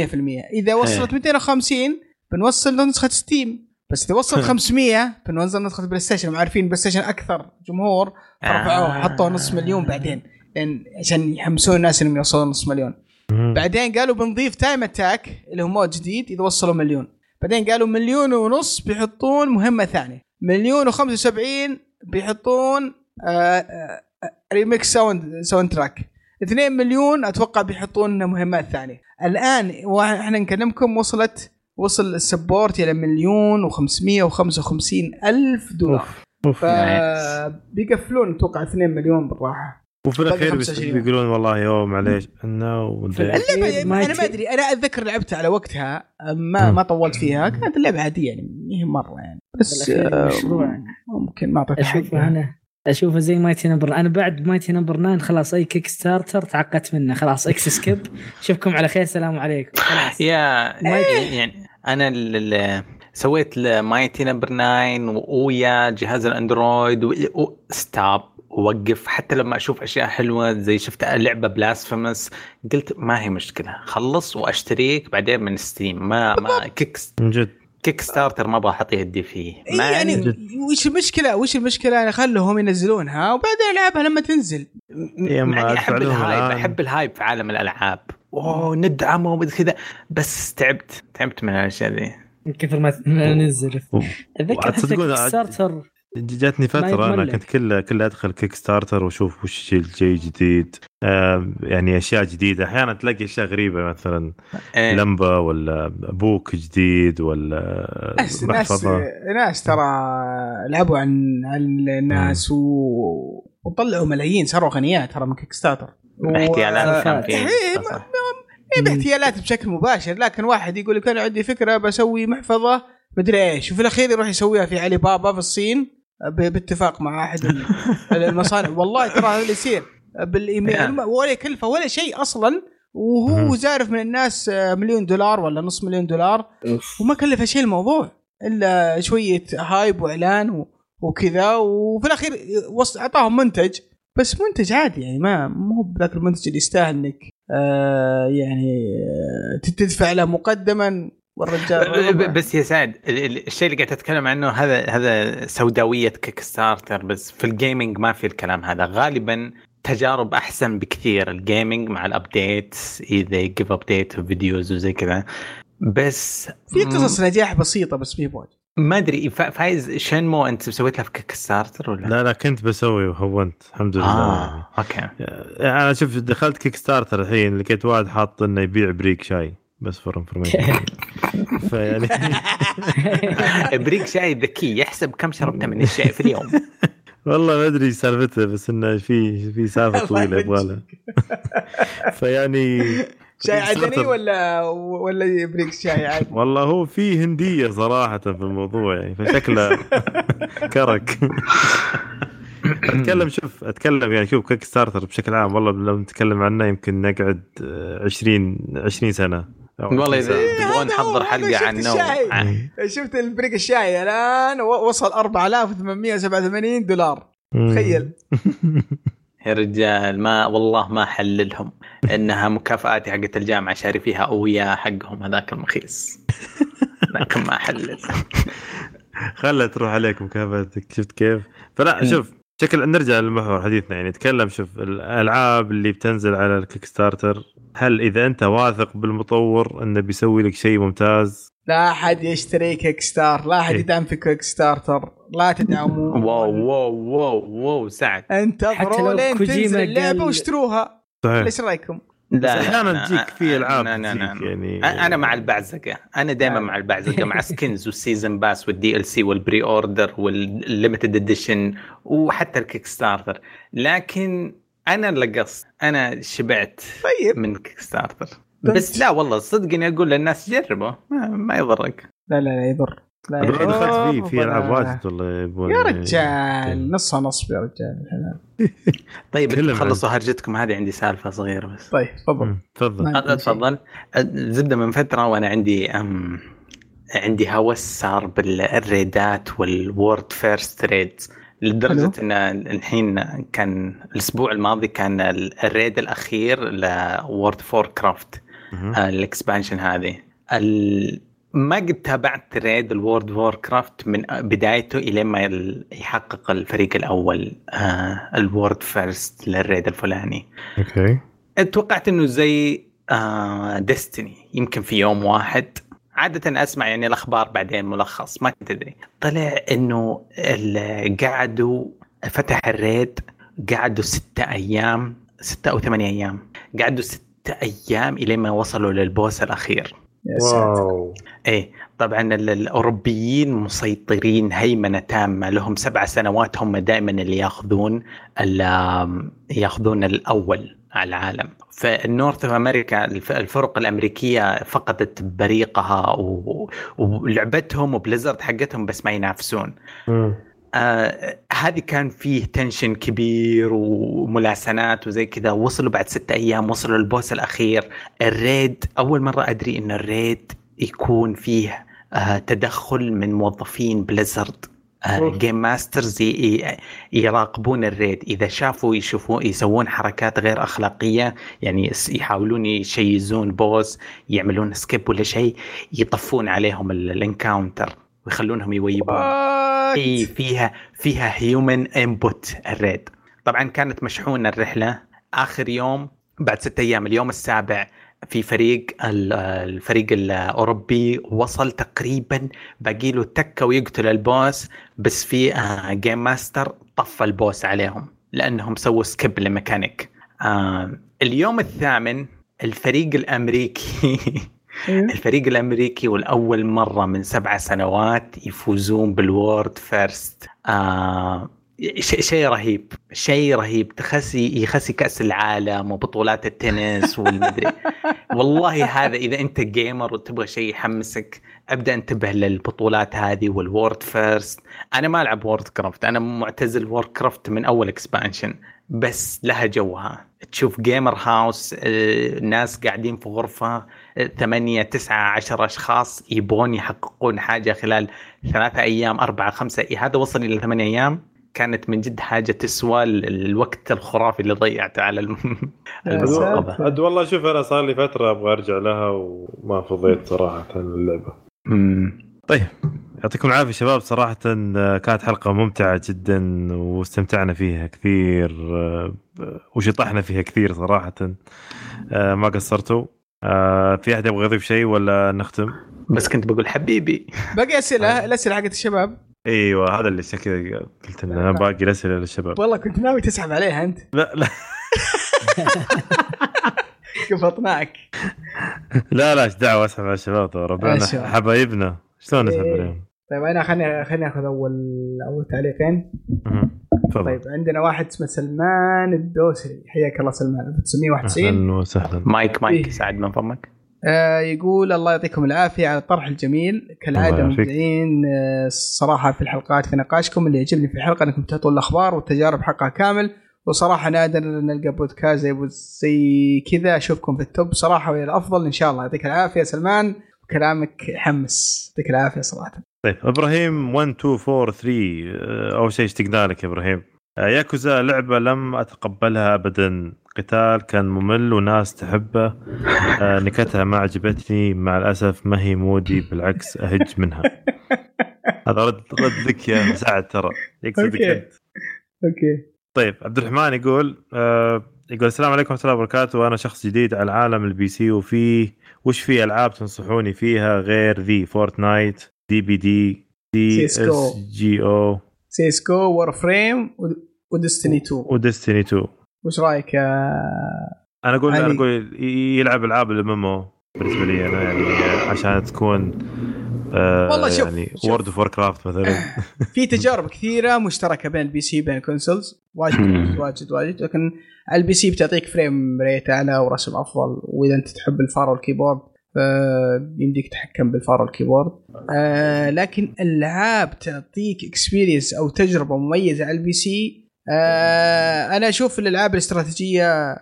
إذا وصلت 250 بنوصل نسخة Steam. بس اذا وصلت 500 بنوصل نسخة PlayStation هم عارفين PlayStation أكثر جمهور فرفعوه آه. حطوا نص مليون بعدين لأن عشان يحمسون الناس إنهم يوصلون نص مليون. بعدين قالوا بنضيف time attack اللي هو mode جديد إذا وصلوا مليون. بعدين قالوا مليون ونص بيحطون مهمة ثانية. مليون و75 بيحطون remix sound soundtrack 2 مليون أتوقع بيحطون مهمات ثانية. الآن وإحنا نكلمكم وصلت وصل ال support إلى مليون و555 ألف دولار. فبيقفلون أتوقع 2 مليون بالراحة. وفي الأخير باقي بس 25 بيقولون والله يوم معليش. ومدري إيش. اللعبة ما أنا ما أدري أنا أتذكر لعبتها على وقتها ما. ما طولت فيها كانت اللعبة عادية يعني ما هي مرة يعني. بس آه، مشروع. ممكن ما اعطيتها حقها. أشوفه زي Mighty Number أنا بعد Mighty Number 9 خلاص أي Kickstarter تعقدت منه. خلاص X skip. أشوفكم على خير. سلام عليكم. خلاص. يا Mighty. يعني أنا ال- ال- سويت Mighty Number 9 و Ouya جهاز ال Android stop وقف حتى لما أشوف أشياء حلوة زي شفت لعبه Blasphemous قلت ما هي مشكلة. خلص وأشتريك بعدين من Steam ما ما كيك من جد. Kickstarter ما أبغى أحط يدي فيه. إيه مع يعني إن- وش المشكلة؟ وش المشكلة؟ يعني خلوهم ينزلونها وبعدين العبها لما تنزل. ما اني أحب ال hype الآن. أحب ال hype في عالم الألعاب. اوه ندعمه ومدري كذا. بس تعبت تعبت من الأشياء ذي. من كثر ما ما ننزل أتذكر حتى كيك ستارتر جاتني فترة أنا يتملك. كنت كل كل أدخل Kickstarter وأشوف وش الشيء الجاي جديد. يعني أشياء جديدة. أحيانا تلاقي أشياء غريبة مثلا إيه. لمبة ولا بوك جديد ولا ناس ناس ناس ترى لعبوا عن عن الناس و... وطلعوا ملايين صاروا اغنياء ترى من Kickstarter احتيالات كان إيه، باحتيالات بشكل مباشر لكن واحد يقول لك أنا عندي فكرة بسوي محفظة مدري إيش. وفي الأخير يروح يسويها في علي بابا في الصين. باتفاق مع أحد ال- المصانع والله ترى هذا اللي يصير بالإيميل نعم. ولا كلفه ولا شيء أصلا وهو. زارف من الناس آه، مليون دولار ولا نص مليون دولار وما كلفه شيء الموضوع إلا شوية هايب وإعلان وكذا وفي الأخير أعطاهم منتج بس منتج عادي يعني ما مو بذاك المنتج اللي يستاهل إنك آه يعني آه تدفع له مقدما والرجال بس يا سعد ال- ال- الشيء اللي قاعد أتكلم عنه هذا هذا سوداوية Kickstarter بس في ال gaming ما في الكلام هذا. غالبا تجارب أحسن بكثير ال gaming مع ال update إذا يجيك update videos وزي كذا. بس في قصص نجاح بسيطة بس مي بواجد ما أدري فا- فايز شنمو أنت سويت لها في Kickstarter ولا؟ لا لا كنت بسوي وهونت الحمد لله. آه أوكي. يعني أنا شوف دخلت Kickstarter الحين لقيت واحد حاط إنه يبيع بريك شاي بس for information فيعني إبريق شاي ذكي يحسب كم شربت من الشاي في اليوم. والله ما أدري سالفته بس إنه في في سالفة طويلة يبغى لها فيعني شاي عدني ولا ولا بريك شاي عادي؟ والله هو في هندية صراحة في الموضوع يعني فشكله كرك. أتكلم شوف أتكلم يعني شوف Kickstarter بشكل عام والله لو نتكلم عنه يمكن نقعد آه، 20 20 سنة. والله 20 إذا. تبغون نحضر حلقة شفت عنه الشاي. عن- شفت البريك الشاي؟ الآن وصل 4887 دولار. تخيل. يا رجال ما والله ما حللهم. إنها مكافآتي حقت الجامعة شاري فيها Ouya حقهم هذاك المخيس. لكن ما احلل خلها تروح عليك مكافأتك. شفت كيف؟ فلا شوف شكل نرجع لمحور حديثنا يعني نتكلم شوف الألعاب اللي بتنزل على ال Kickstarter هل إذا أنت واثق بالمطور إنه بيسوي لك شيء ممتاز؟ لا أحد يشتري Kickstar لا أحد إيه. يدعم في Kickstarter لا تدعموا wow wow wow wow سعد. انتظروا لين تنزل اللعبة واشتروها. صحيح. إيش رأيكم؟ لا أحيانا تجيك في ألعاب لا- لا- لا- تجيك يعني. أنا مع البعزقة. أنا دائما مع البعزقة مع skins وال season pass وال DLC وال pre-order وال limited edition وحتى ال Kickstarter لكن أنا لقصت أنا شبعت طيب. من Kickstarter بس لا والله صدق إني أقول للناس جربوا ما, ما يضرك. لا لا لا يضر. دخلت فيه في ألعاب واجد والله يا رجال نصها نصب يا رجال. طيب خلصوا هرجتكم هذه عندي سالفة صغيرة بس. طيب تفضل. تفضل. تفضل. زبده من فترة وأنا عندي أم عندي هوس صار بالريدات وال world first raid لدرجة إن الحين كان الأسبوع الماضي كان ال raid الأخير ل World of Warcraft. ال expansion هذه. ال... ما قد تابعت raid ال World of Warcraft من بدايته إلى ما يحقق الفريق الأول آه ال world first لل raid الفلاني. أوكي. توقعت إنه زي آه Destiny يمكن في يوم واحد. عادة أسمع يعني الأخبار بعدين ملخص ما كنت أدري. طلع إنه قعدوا فتح ال raid قعدوا ستة أيام ستة أو ثمانية أيام. قعدوا ستة أيام إلى ما وصلوا لل boss الأخير. يا wow. إيه طبعا ال- الأوروبيين مسيطرين هيمنة تامة. لهم سبع سنوات هم دائما اللي ياخذون ياخذون الأول على العالم. فال North America الف- الفرق الأمريكية فقدت بريقها ولعبتهم و Blizzard حقتهم بس ما ينافسون. آه هذه كان فيه tension كبير وملاسنات وزي كذا. وصلوا بعد ستة أيام وصلوا لل boss الأخير. ال raid أول مرة أدري إن ال raid يكون فيه آه تدخل من موظفين Blizzard. آه game masters ي- ي- يراقبون ال raid. إذا شافوا يشوفوا يسوون حركات غير أخلاقية يعني يحاولون يتشيزون boss يعملون skip ولا شيء يطفون عليهم ال- encounter ويخلونهم يويبون. اي فيها فيها human input ال raid طبعا كانت مشحونة الرحلة. آخر يوم بعد ستة أيام اليوم السابع في فريق ال- الفريق الأوروبي وصل تقريبا باقي له تكة ويقتل ال boss بس في game master طفى ال boss عليهم لأنهم سووا skip ل mechanic. آه، اليوم الثامن الفريق الأمريكي. الفريق الأمريكي والأول مرة من سبع سنوات يفوزون بال world first. آه شيء رهيب. شيء رهيب. تخسي يخسي كأس العالم وبطولات التنس والمدري. والله هذا إذا أنت gamer وتبغى شيء يحمسك أبدأ انتبه للبطولات هذه وال world first. أنا ما ألعب World of Warcraft أنا معتزل World of Warcraft من أول expansion بس لها جوها. تشوف gamer house آه، ناس قاعدين في غرفة ثمانية تسعة عشر أشخاص يبغون يحققون حاجة خلال ثلاثة أيام أربعة خمسة هذا وصل إلى ثمانية أيام. كانت من جد حاجة تسوى ال- الوقت الخرافي اللي ضيعته على الم- يا المراقبة ساتر. عاد والله شوف أنا صار لي فترة أبغى أرجع لها وما فضيت صراحة اللعبة. مم. طيب يعطيكم العافية شباب. صراحة آه، كانت حلقة ممتعة جدا واستمتعنا فيها كثير آه، وشطحنا فيها كثير صراحة. آه، ما قصرتوا. آه، في أحد يبغى يضيف شيء ولا نختم؟ بس كنت بقول حبيبي. باقي أسئلة الأسئلة حقت الشباب. أيوه هذا اللي كذا قلت إن أنا باقي الأسئلة للشباب. والله كنت ناوي تسحب عليها أنت. لا لا. قفطناك لا لا إيش دعوة أسحب على الشباب؟ ربعنا الشباب. حبايبنا. شلون نسحب إيه. عليهم؟ طيب أنا خليني خليني أخذ اول أول تعليقين. تفضل. طيب عندنا واحد اسمه سلمان الدوسري. حياك الله سلمان 1991 أهلا وسهلا. مايك مايك إيه. ساعد من فمك. آه يقول الله يعطيكم العافية على الطرح الجميل. كالعادة الله يعافيك. مبدعين آه صراحة في الحلقات في نقاشكم. اللي يعجبني في الحلقة إنكم تعطون الأخبار والتجارب حقها كامل. وصراحة نادر نلقى بودكاست زي زي كذا. أشوفكم في التوب صراحة وهي الأفضل. إن شاء الله. يعطيك العافية سلمان. وكلامك يحمس. يعطيك العافية صراحة. طيب إبراهيم 1 2 4 3 آه، أول شيء اشتقنا لك يا إبراهيم؟ آه، ياكوزا لعبة لم أتقبلها ابدا. قتال كان ممل وناس تحبه. آه، نكتها ما عجبتني. مع الأسف ما هي مودي بالعكس أهج منها. هذا رد رد لك يا مساعد ترى. يقصدك okay. أنت. okay. طيب عبد الرحمن يقول آه يقول السلام عليكم ورحمة الله وبركاته. وأنا شخص جديد على عالم ال PC وفي وش في ألعاب تنصحوني فيها غير ذي؟ Fortnite دي بي دي CS:GO سيسكو Warframe و Destiny 2 و Destiny 2 وش رأيك يا أنا أقول علي. أنا أقول يلعب ألعاب الام بالنسبة لي أنا يعني عشان تكون آه والله شوف- يعني شوف. World of Warcraft مثلا. في تجارب كثيرة مشتركة بين ال PC وبين ال consoles واجد واجد واجد. لكن على ال PC بتعطيك frame rate أعلى ورسم أفضل. وإذا أنت تحب الفار وال keyboard يمديك تتحكم بالفار وال keyboard آه، لكن العاب تعطيك experience أو تجربة مميزة على ال PC. آه، أنا أشوف الألعاب الاستراتيجية.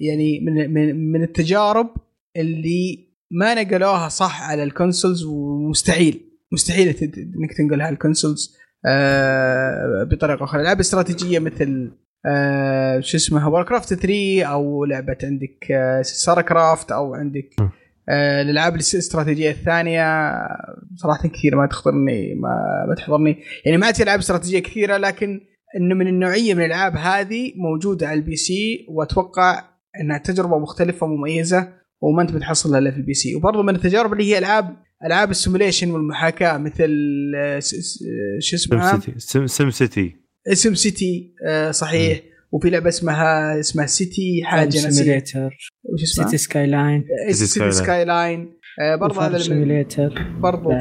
يعني من من من التجارب اللي ما نقلوها صح على ال consoles ومستحيل مستحيل إنك تنقلها على ال consoles. آه بطريقة أخرى. ألعاب استراتيجية مثل آه شو اسمها Warcraft 3 أو لعبة عندك آه StarCraft أو عندك الالعاب الاستراتيجية الثانية صراحة كثير ما تخطرني ما, ما تحضرني. يعني ما عندي ألعاب استراتيجية كثيرة لكن إنه من النوعية من الألعاب هذه موجودة على ال PC وأتوقع إنها تجربة مختلفة ومميزة وما أنت بتحصلها إلا في ال PC. وبرضه من التجارب اللي هي العاب ألعاب ال simulation والمحاكاة مثل آه، آه، شو سم اسمها؟ سيتي سم, سم سيتي اسم سيتي آه، صحيح. وفي لعبة اسمها اسمها City حاجة نسيت simulator وش اسمها؟ City Skyline City Skyline برضه هذا simulator برضه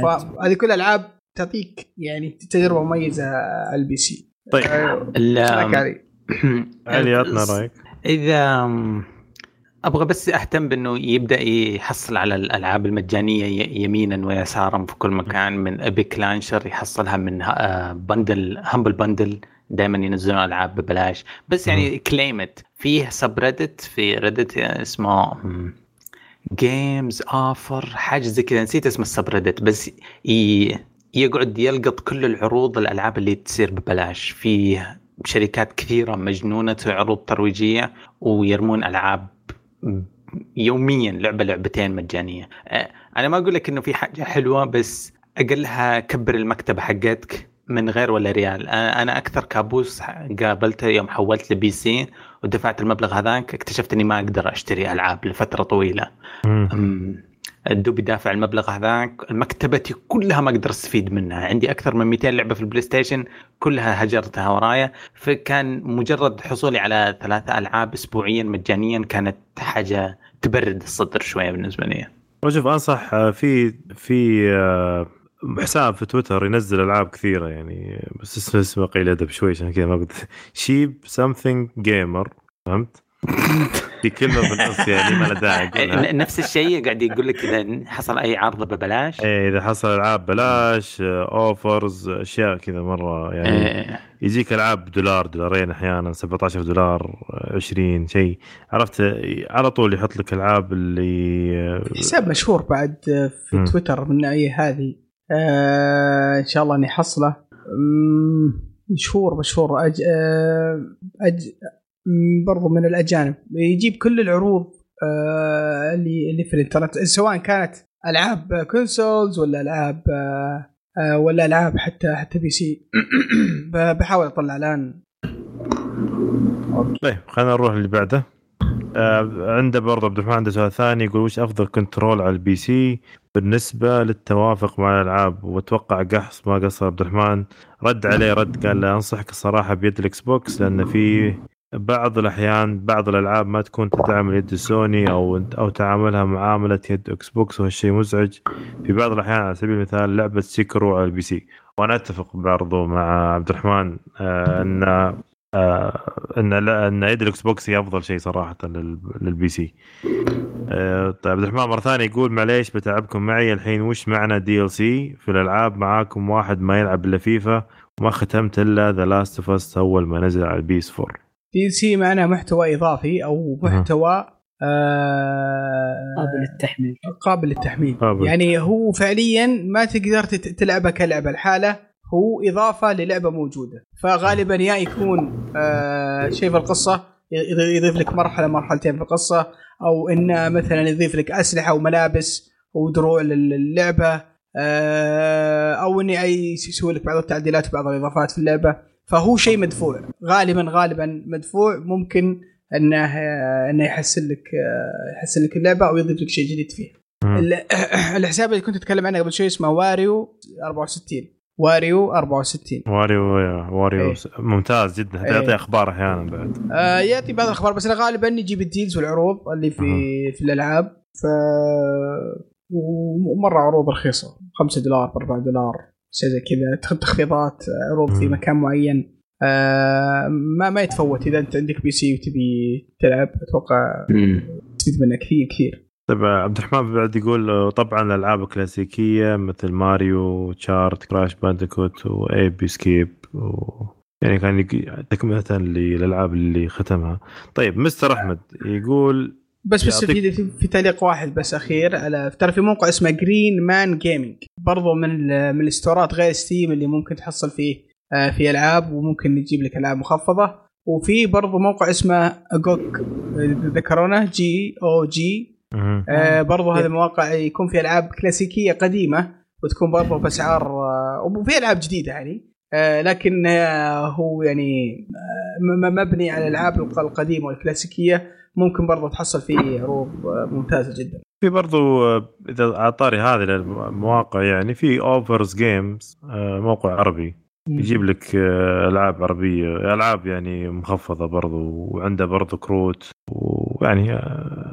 هذه كل ألعاب تعطيك يعني تجربة مميزة على ال PC. طيب. آه، علي؟ علي عطنا رأيك. إذا أبغى بس أهتم بأنه يبدأ يحصل على الألعاب المجانية يمينا ويسارا في كل مكان من Epic launcher يحصلها من bundle Humble Bundle دائما ينزلون ألعاب ببلاش. بس يعني كليمت فيه subreddit في Reddit اسمه games offer حاجة زي كذا. نسيت اسم ال subreddit بس ي... يقعد يلقط كل العروض الألعاب اللي تصير ببلاش. في شركات كثيرة مجنونة تسوي عروض ترويجية ويرمون ألعاب يوميا لعبة لعبتين مجانية. أنا ما أقول لك إنه في حاجة حلوة بس أقلها كبر المكتبة حقتك. من غير ولا ريال. أنا أكثر كابوس قابلته يوم حولت ل PC ودفعت المبلغ هذاك اكتشفت إني ما أقدر أشتري ألعاب لفترة طويلة. دوبي دافع المبلغ هذاك مكتبتي كلها ما أقدر أستفيد منها. عندي أكثر من 200 لعبة في ال PlayStation كلها هجرتها ورايا. فكان مجرد حصولي على ثلاثة ألعاب اسبوعيا مجانيا كانت حاجة تبرد الصدر شوية بالنسبة لي. وشوف أنصح آه، في في آه، حساب في تويتر ينزل ألعاب كثيرة يعني بس اسمه اسمه قليل أدب شوي عشان كذا ما قلت. cheap something gamer فهمت؟ في كلمة بالنص يعني ما له داعي ن- نفس الشيء قاعد يقول لك إذا حصل أي عرض ببلاش. إيه إذا حصل ألعاب بلاش offers أشياء كذا مرة يعني. إيه، يجيك ألعاب دولار دولارين أحيانا 17 دولار 20 شيء. عرفت؟ على طول يحط لك ألعاب اللي حساب مشهور بعد في مم. تويتر من النوعيه هذه. آه إن شاء الله إني حصله مم، مشهور مشهور. أج... آه أج... برضو من الأجانب. يجيب كل العروض آه اللي اللي في الإنترنت سواء كانت ألعاب consoles ولا ألعاب ولا ألعاب حتى حتى PC بحاول أطلع الآن. طيب خلينا نروح اللي بعده. عنده برضه عبد الرحمن عنده سؤال ثاني يقول وش أفضل control على ال PC بالنسبة للتوافق مع الألعاب وأتوقع قحص ما قصر عبد الرحمن رد عليه رد قال له أنصحك الصراحة بيد ال Xbox لأن في بعض الأحيان بعض الألعاب ما تكون تدعم يد سوني أو أو تعاملها معاملة يد Xbox وهالشيء مزعج. في بعض الأحيان على سبيل المثال لعبة Sekiro على ال PC. وأنا أتفق برضو مع عبد الرحمن آه إن آه إن لا إن يد ال Xbox هي أفضل شيء صراحة لل PC. آه طيب عبد الرحمن مرة ثانية يقول معليش بتعبكم معي الحين وش معنى DLC في الألعاب؟ معاكم واحد ما يلعب إلا فيفا وما ختمت إلا The Last of Us أول ما نزل على ال PS 4 D LC معناه محتوى إضافي أو محتوى آه قابل للتحميل. قابل للتحميل. قابل. يعني هو فعليا ما تقدر تلعبه كلعبة الحالة هو إضافة للعبة موجودة. فغالبا يا يكون آه شيء في القصة يضيف لك مرحلة مرحلتين في القصة أو إنه مثلا يضيف لك أسلحة وملابس ودروع للعبة آه أو إنه يسوي لك بعض التعديلات وبعض الإضافات في اللعبة. فهو شيء مدفوع. غالبا غالبا مدفوع. ممكن إنه إنه يحسن لك يحسن لك اللعبة أو يضيف لك شيء جديد فيها. الحساب اللي كنت أتكلم عنه قبل شوي اسمه واريو 64 واريو 64 واريو واريو إيه. ممتاز جدا. حتى يعطي أخبار أحيانا بعد. آه يعطي بعض الأخبار بس أنا غالبا يجيب ال deals والعروض اللي في آه. في الألعاب. ف ومرة عروض رخيصة. 5 دولار 4 دولار شيء زي كذا. تخفيضات عروض في مكان معين. آه ما ما يتفوت. إذا أنت عندك PC وتبي تلعب أتوقع تستفيد منه كثير كثير. طيب عبد الرحمن بعد يقول طبعا الألعاب الكلاسيكية مثل Mario Kart Crash Bandicoot و Ape Escape و... يعني كان تكملة للألعاب اللي ختمها. طيب مستر أحمد يقول بس بس في, في تعليق واحد بس أخير على ترى في موقع اسمه Green Man Gaming برضو من من ال store ات غير Steam اللي ممكن تحصل فيه آه، في ألعاب وممكن يجيب لك ألعاب مخفضة. وفي برضو موقع اسمه GOG ذكرونا GOG آه برضو هذا المواقع يكون في ألعاب كلاسيكية قديمة وتكون برضو بأسعار آه وفي ألعاب جديدة يعني. آه لكن آه هو يعني آه مبني على الألعاب القديمة والكلاسيكية. ممكن برضو تحصل فيه عروض آه، ممتازة جدا. في برضو إذا على طاري هذه المواقع يعني في Offers Games موقع عربي. يجيب لك ألعاب عربية ألعاب يعني مخفضة برضو وعنده برضو كروت ويعني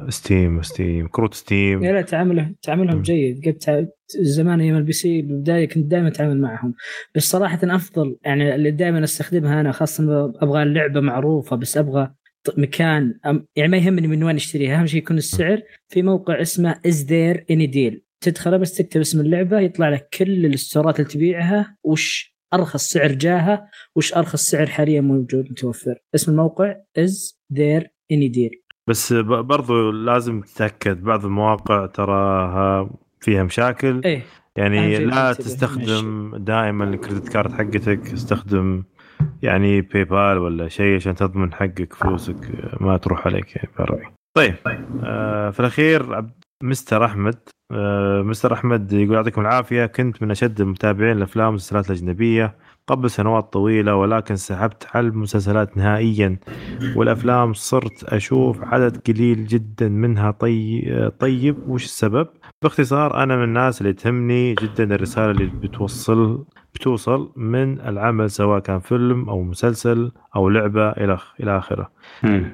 Steam Steam كروت Steam لا تعاملهم تعاملهم جيد. قد زمان أيام ال PC بالبداية كنت دائما أتعامل معهم. بس صراحة أفضل يعني اللي دائما أستخدمها أنا خاصة أبغى اللعبه معروفة بس أبغى مكان يعني ما يهمني من وين أشتريها. أهم شيء يكون السعر. في موقع اسمه Is There Any Deal تدخله بس تكتب اسم اللعبة يطلع لك كل ال store ات اللي تبيعها وش أرخص سعر جاها وش أرخص سعر حاليا موجود متوفر. اسم الموقع Is There Any Deal بس برضو لازم تتأكد بعض المواقع تراها فيها مشاكل. إيه يعني لا تستخدم. دائما الكريدت كارد حقتك استخدم يعني باي بال ولا شيء عشان تضمن حقك فلوسك ما تروح عليك يعني طيب آه في الأخير مستر أحمد آه، مستر أحمد يقول يعطيكم العافية كنت من أشد المتابعين للافلام والمسلسلات الأجنبية. قبل سنوات طويلة ولكن سحبت على المسلسلات نهائيا والأفلام صرت أشوف عدد قليل جدا منها طي... طيب وش السبب؟ باختصار أنا من الناس اللي تهمني جدا الرسالة اللي بتوصل بتوصل من العمل سواء كان فيلم أو مسلسل أو لعبة إلى إلى آخره.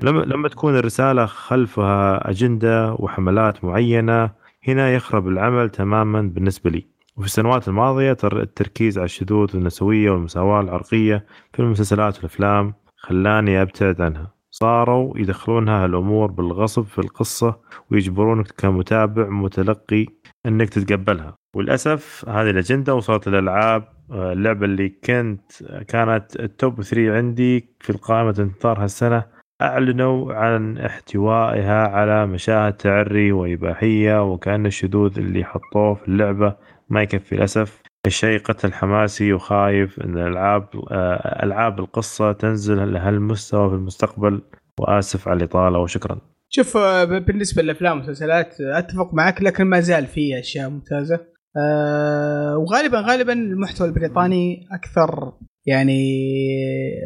لما لما تكون الرسالة خلفها أجندة وحملات معينة هنا يخرب العمل تماما بالنسبة لي وفي السنوات الماضية التركيز على الشذوذ والنسوية والمساواة العرقية في المسلسلات والأفلام خلاني أبتعد عنها. صاروا يدخلونها هالأمور بالغصب في القصة ويجبرونك كمتابع متلقي أنك تتقبلها. وللأسف هذه الأجندة وصلت للألعاب اللعبة اللي كنت كانت التوب 3 عندي في القائمة انتظار هالسنة أعلنوا عن احتوائها على مشاهد تعري وإباحية وكأن الشذوذ اللي حطوه في اللعبة ما يكفي للأسف. الشيء قتل حماسي وخايف إن الألعاب آه، ألعاب القصة تنزل لهالمستوى في المستقبل. وآسف على الإطالة وشكرا. شوف آه، بالنسبة للأفلام والمسلسلات أتفق معك لكن ما زال في أشياء ممتازة. أه وغالبا غالبا المحتوى البريطاني أكثر يعني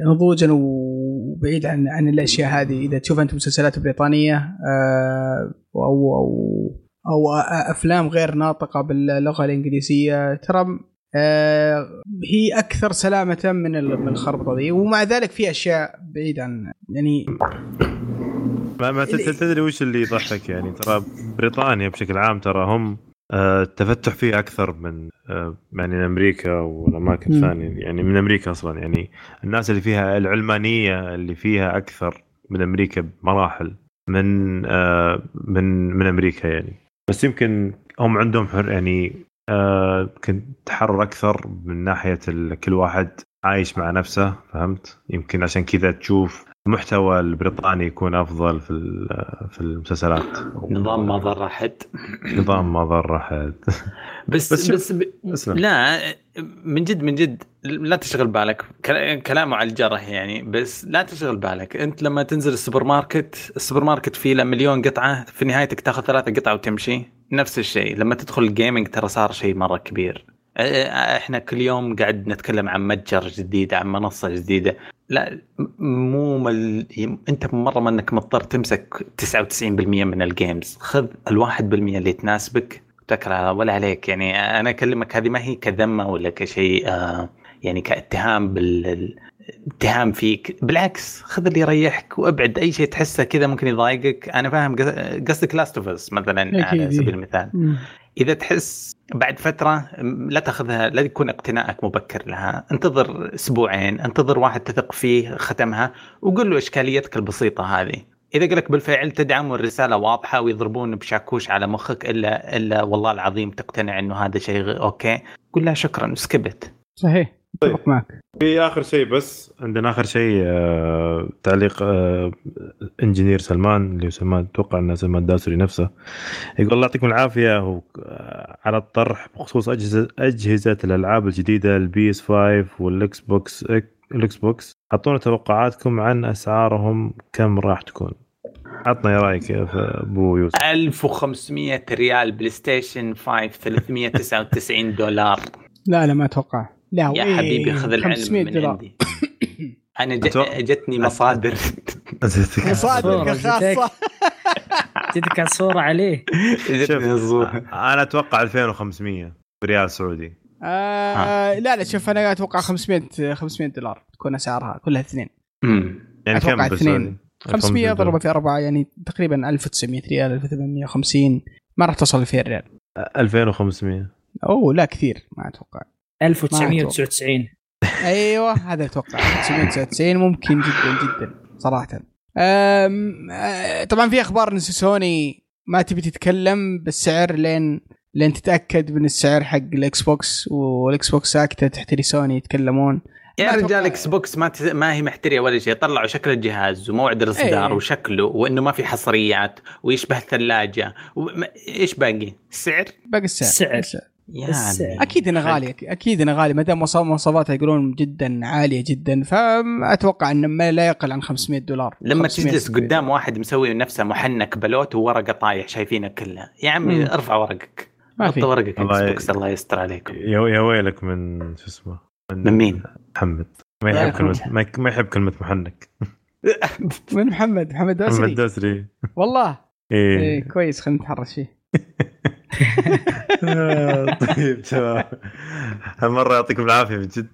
نضوجا وبعيد عن عن الأشياء هذه. إذا تشوف أنت مسلسلات بريطانية آه، أو أو أو أفلام غير ناطقة باللغة الإنجليزية. ترى آه هي أكثر سلامة من من الخربطة ذي. ومع ذلك في أشياء بعيده عن يعني ما ما تدري وش اللي يضحك يعني؟ ترى بريطانيا بشكل عام ترى هم التفتح آه، فيه أكثر من آه، يعني أمريكا والأماكن الثانية. يعني من أمريكا أصلا. يعني الناس اللي فيها العلمانية اللي فيها أكثر من أمريكا بمراحل من من من أمريكا يعني. بس يمكن هم عندهم حر يعني يمكن تحرر أكثر من ناحية كل واحد عايش مع نفسه فهمت؟ يمكن عشان كذا تشوف المحتوى البريطاني يكون أفضل في في المسلسلات؟ نظام ما ضر احد نظام ما ضر احد بس بس, بس ب... لا من جد من جد لا تشغل بالك. كلامه على الجرح يعني بس لا تشغل بالك. أنت لما تنزل السوبر ماركت السوبر ماركت فيه مليون قطعة في نهايتك تاخذ ثلاثة قطع وتمشي. نفس الشيء. لما تدخل ال gaming ترى صار شيء مرة كبير. إحنا كل يوم قاعد نتكلم عن متجر جديد عن منصة جديدة. لا مو مل... انت مرة ما انك مضطر تمسك 99% من ال games خذ ال1% اللي تناسبك تكره ولا عليك. يعني أنا أكلمك هذه ما هي كذمة ولا كشيء آه يعني كاتهام بال اتهام فيك. بالعكس خذ اللي يريحك وابعد. أي شيء تحسه كذا ممكن يضايقك. أنا فاهم قصدك Last of مثلا على سبيل المثال. إذا تحس بعد فترة لا تأخذها لا يكون اقتناءك مبكر لها. انتظر أسبوعين انتظر واحد تثق فيه ختمها وقول له إشكاليتك البسيطة هذه. إذا قال لك بالفعل تدعم والرسالة واضحة ويضربون بشاكوش على مخك إلا إلا والله العظيم تقتنع إنه هذا شيء okay. قول له شكرا skip it صحيح. طيب. معك. في آخر شيء بس. عندنا آخر شيء آه تعليق آه engineer سلمان اللي سلمان أتوقع إنه سلمان الدوسري نفسه. يقول الله يعطيكم العافية آه، على الطرح بخصوص أجهزة أجهزة الألعاب الجديدة ال PS 5 وال Xbox ال Xbox. أعطونا توقعاتكم عن أسعارهم كم راح تكون؟ عطنا يا رأيك يا أبو يوسف. 1500 ريال PlayStation 5 399 دولار. لا لا ما أتوقع. لا يا حبيبي خذ العلم من دولار. عندي. أنا جتني مصادر. مصادر خاصه جتك الصورة عليه. جتني الصورة. أنا أتوقع 2500 ريال سعودي. آه لا لا شوف أنا أتوقع 500 500 دولار تكون أسعارها كلها اثنين. يعني كم اثنين. 500 ضربة في أربعة يعني تقريبا 1900 ريال 1850 ما راح توصل 2000 ريال. 2500 أوه لا كثير ما أتوقع. 1999 أيوه هذا أتوقع. 1999 ممكن جدا جدا صراحة. أم أه، طبعا في أخبار إن سوني ما تبي تتكلم بالسعر لين لين تتأكد من السعر حق ال Xbox وال Xbox ساكتة تحتري سوني يتكلمون. يا رجال Xbox ما ما هي محترية ولا شيء. طلعوا شكل الجهاز وموعد الإصدار إيه. وشكله وإنه ما في حصريات ويشبه الثلاجة. إيش باقي؟ السعر؟ باقي السعر. السعر, السعر. يعني أكيد إنه غالي أكيد إنه غالي ما دام مواصفاتها يقولون جدا عالية جدا فأتوقع إنه ما لا يقل عن 500 دولار. لما تجلس قدام واحد مسوي نفسه محنك بلوت وورقة طايح شايفينه كلها يا عمي ارفع ورقك ما في. ورقك الله, بوكس الله يستر عليكم. يا ويلك من شو اسمه؟ من, من مين؟ محمد. ما يحب كلمه ما يحب كلمة محنك. من محمد محمد دوسري محمد دوسري والله؟ إيه, إيه كويس خلينا نتحرش فيه. طيب تمام. هالمرة يعطيكم العافية من جد.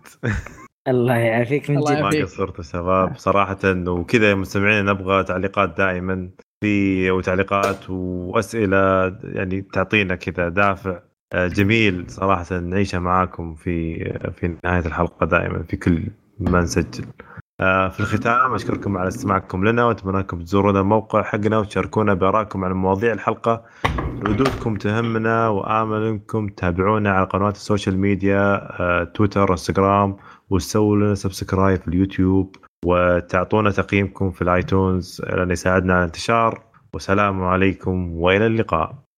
الله يعافيك من جد. ما قصرتوا شباب. صراحة وكذا يا مستمعين نبغى تعليقات دائما في وتعليقات وأسئلة يعني تعطينا كذا دافع. آه، جميل صراحة نعيشها معاكم في في نهاية الحلقة دائما في كل ما نسجل. آه، في الختام أشكركم على استماعكم لنا وأتمنى انكم تزورونا الموقع حقنا وتشاركونا بآرائكم عن مواضيع الحلقة. ردودكم تهمنا وامل انكم تتابعونا على قنوات ال social media آه، تويتر إنستغرام وتسووا لنا subscribe في اليوتيوب وتعطونا تقييمكم في ال iTunes لأن يساعدنا على الانتشار. والسلام عليكم وإلى اللقاء.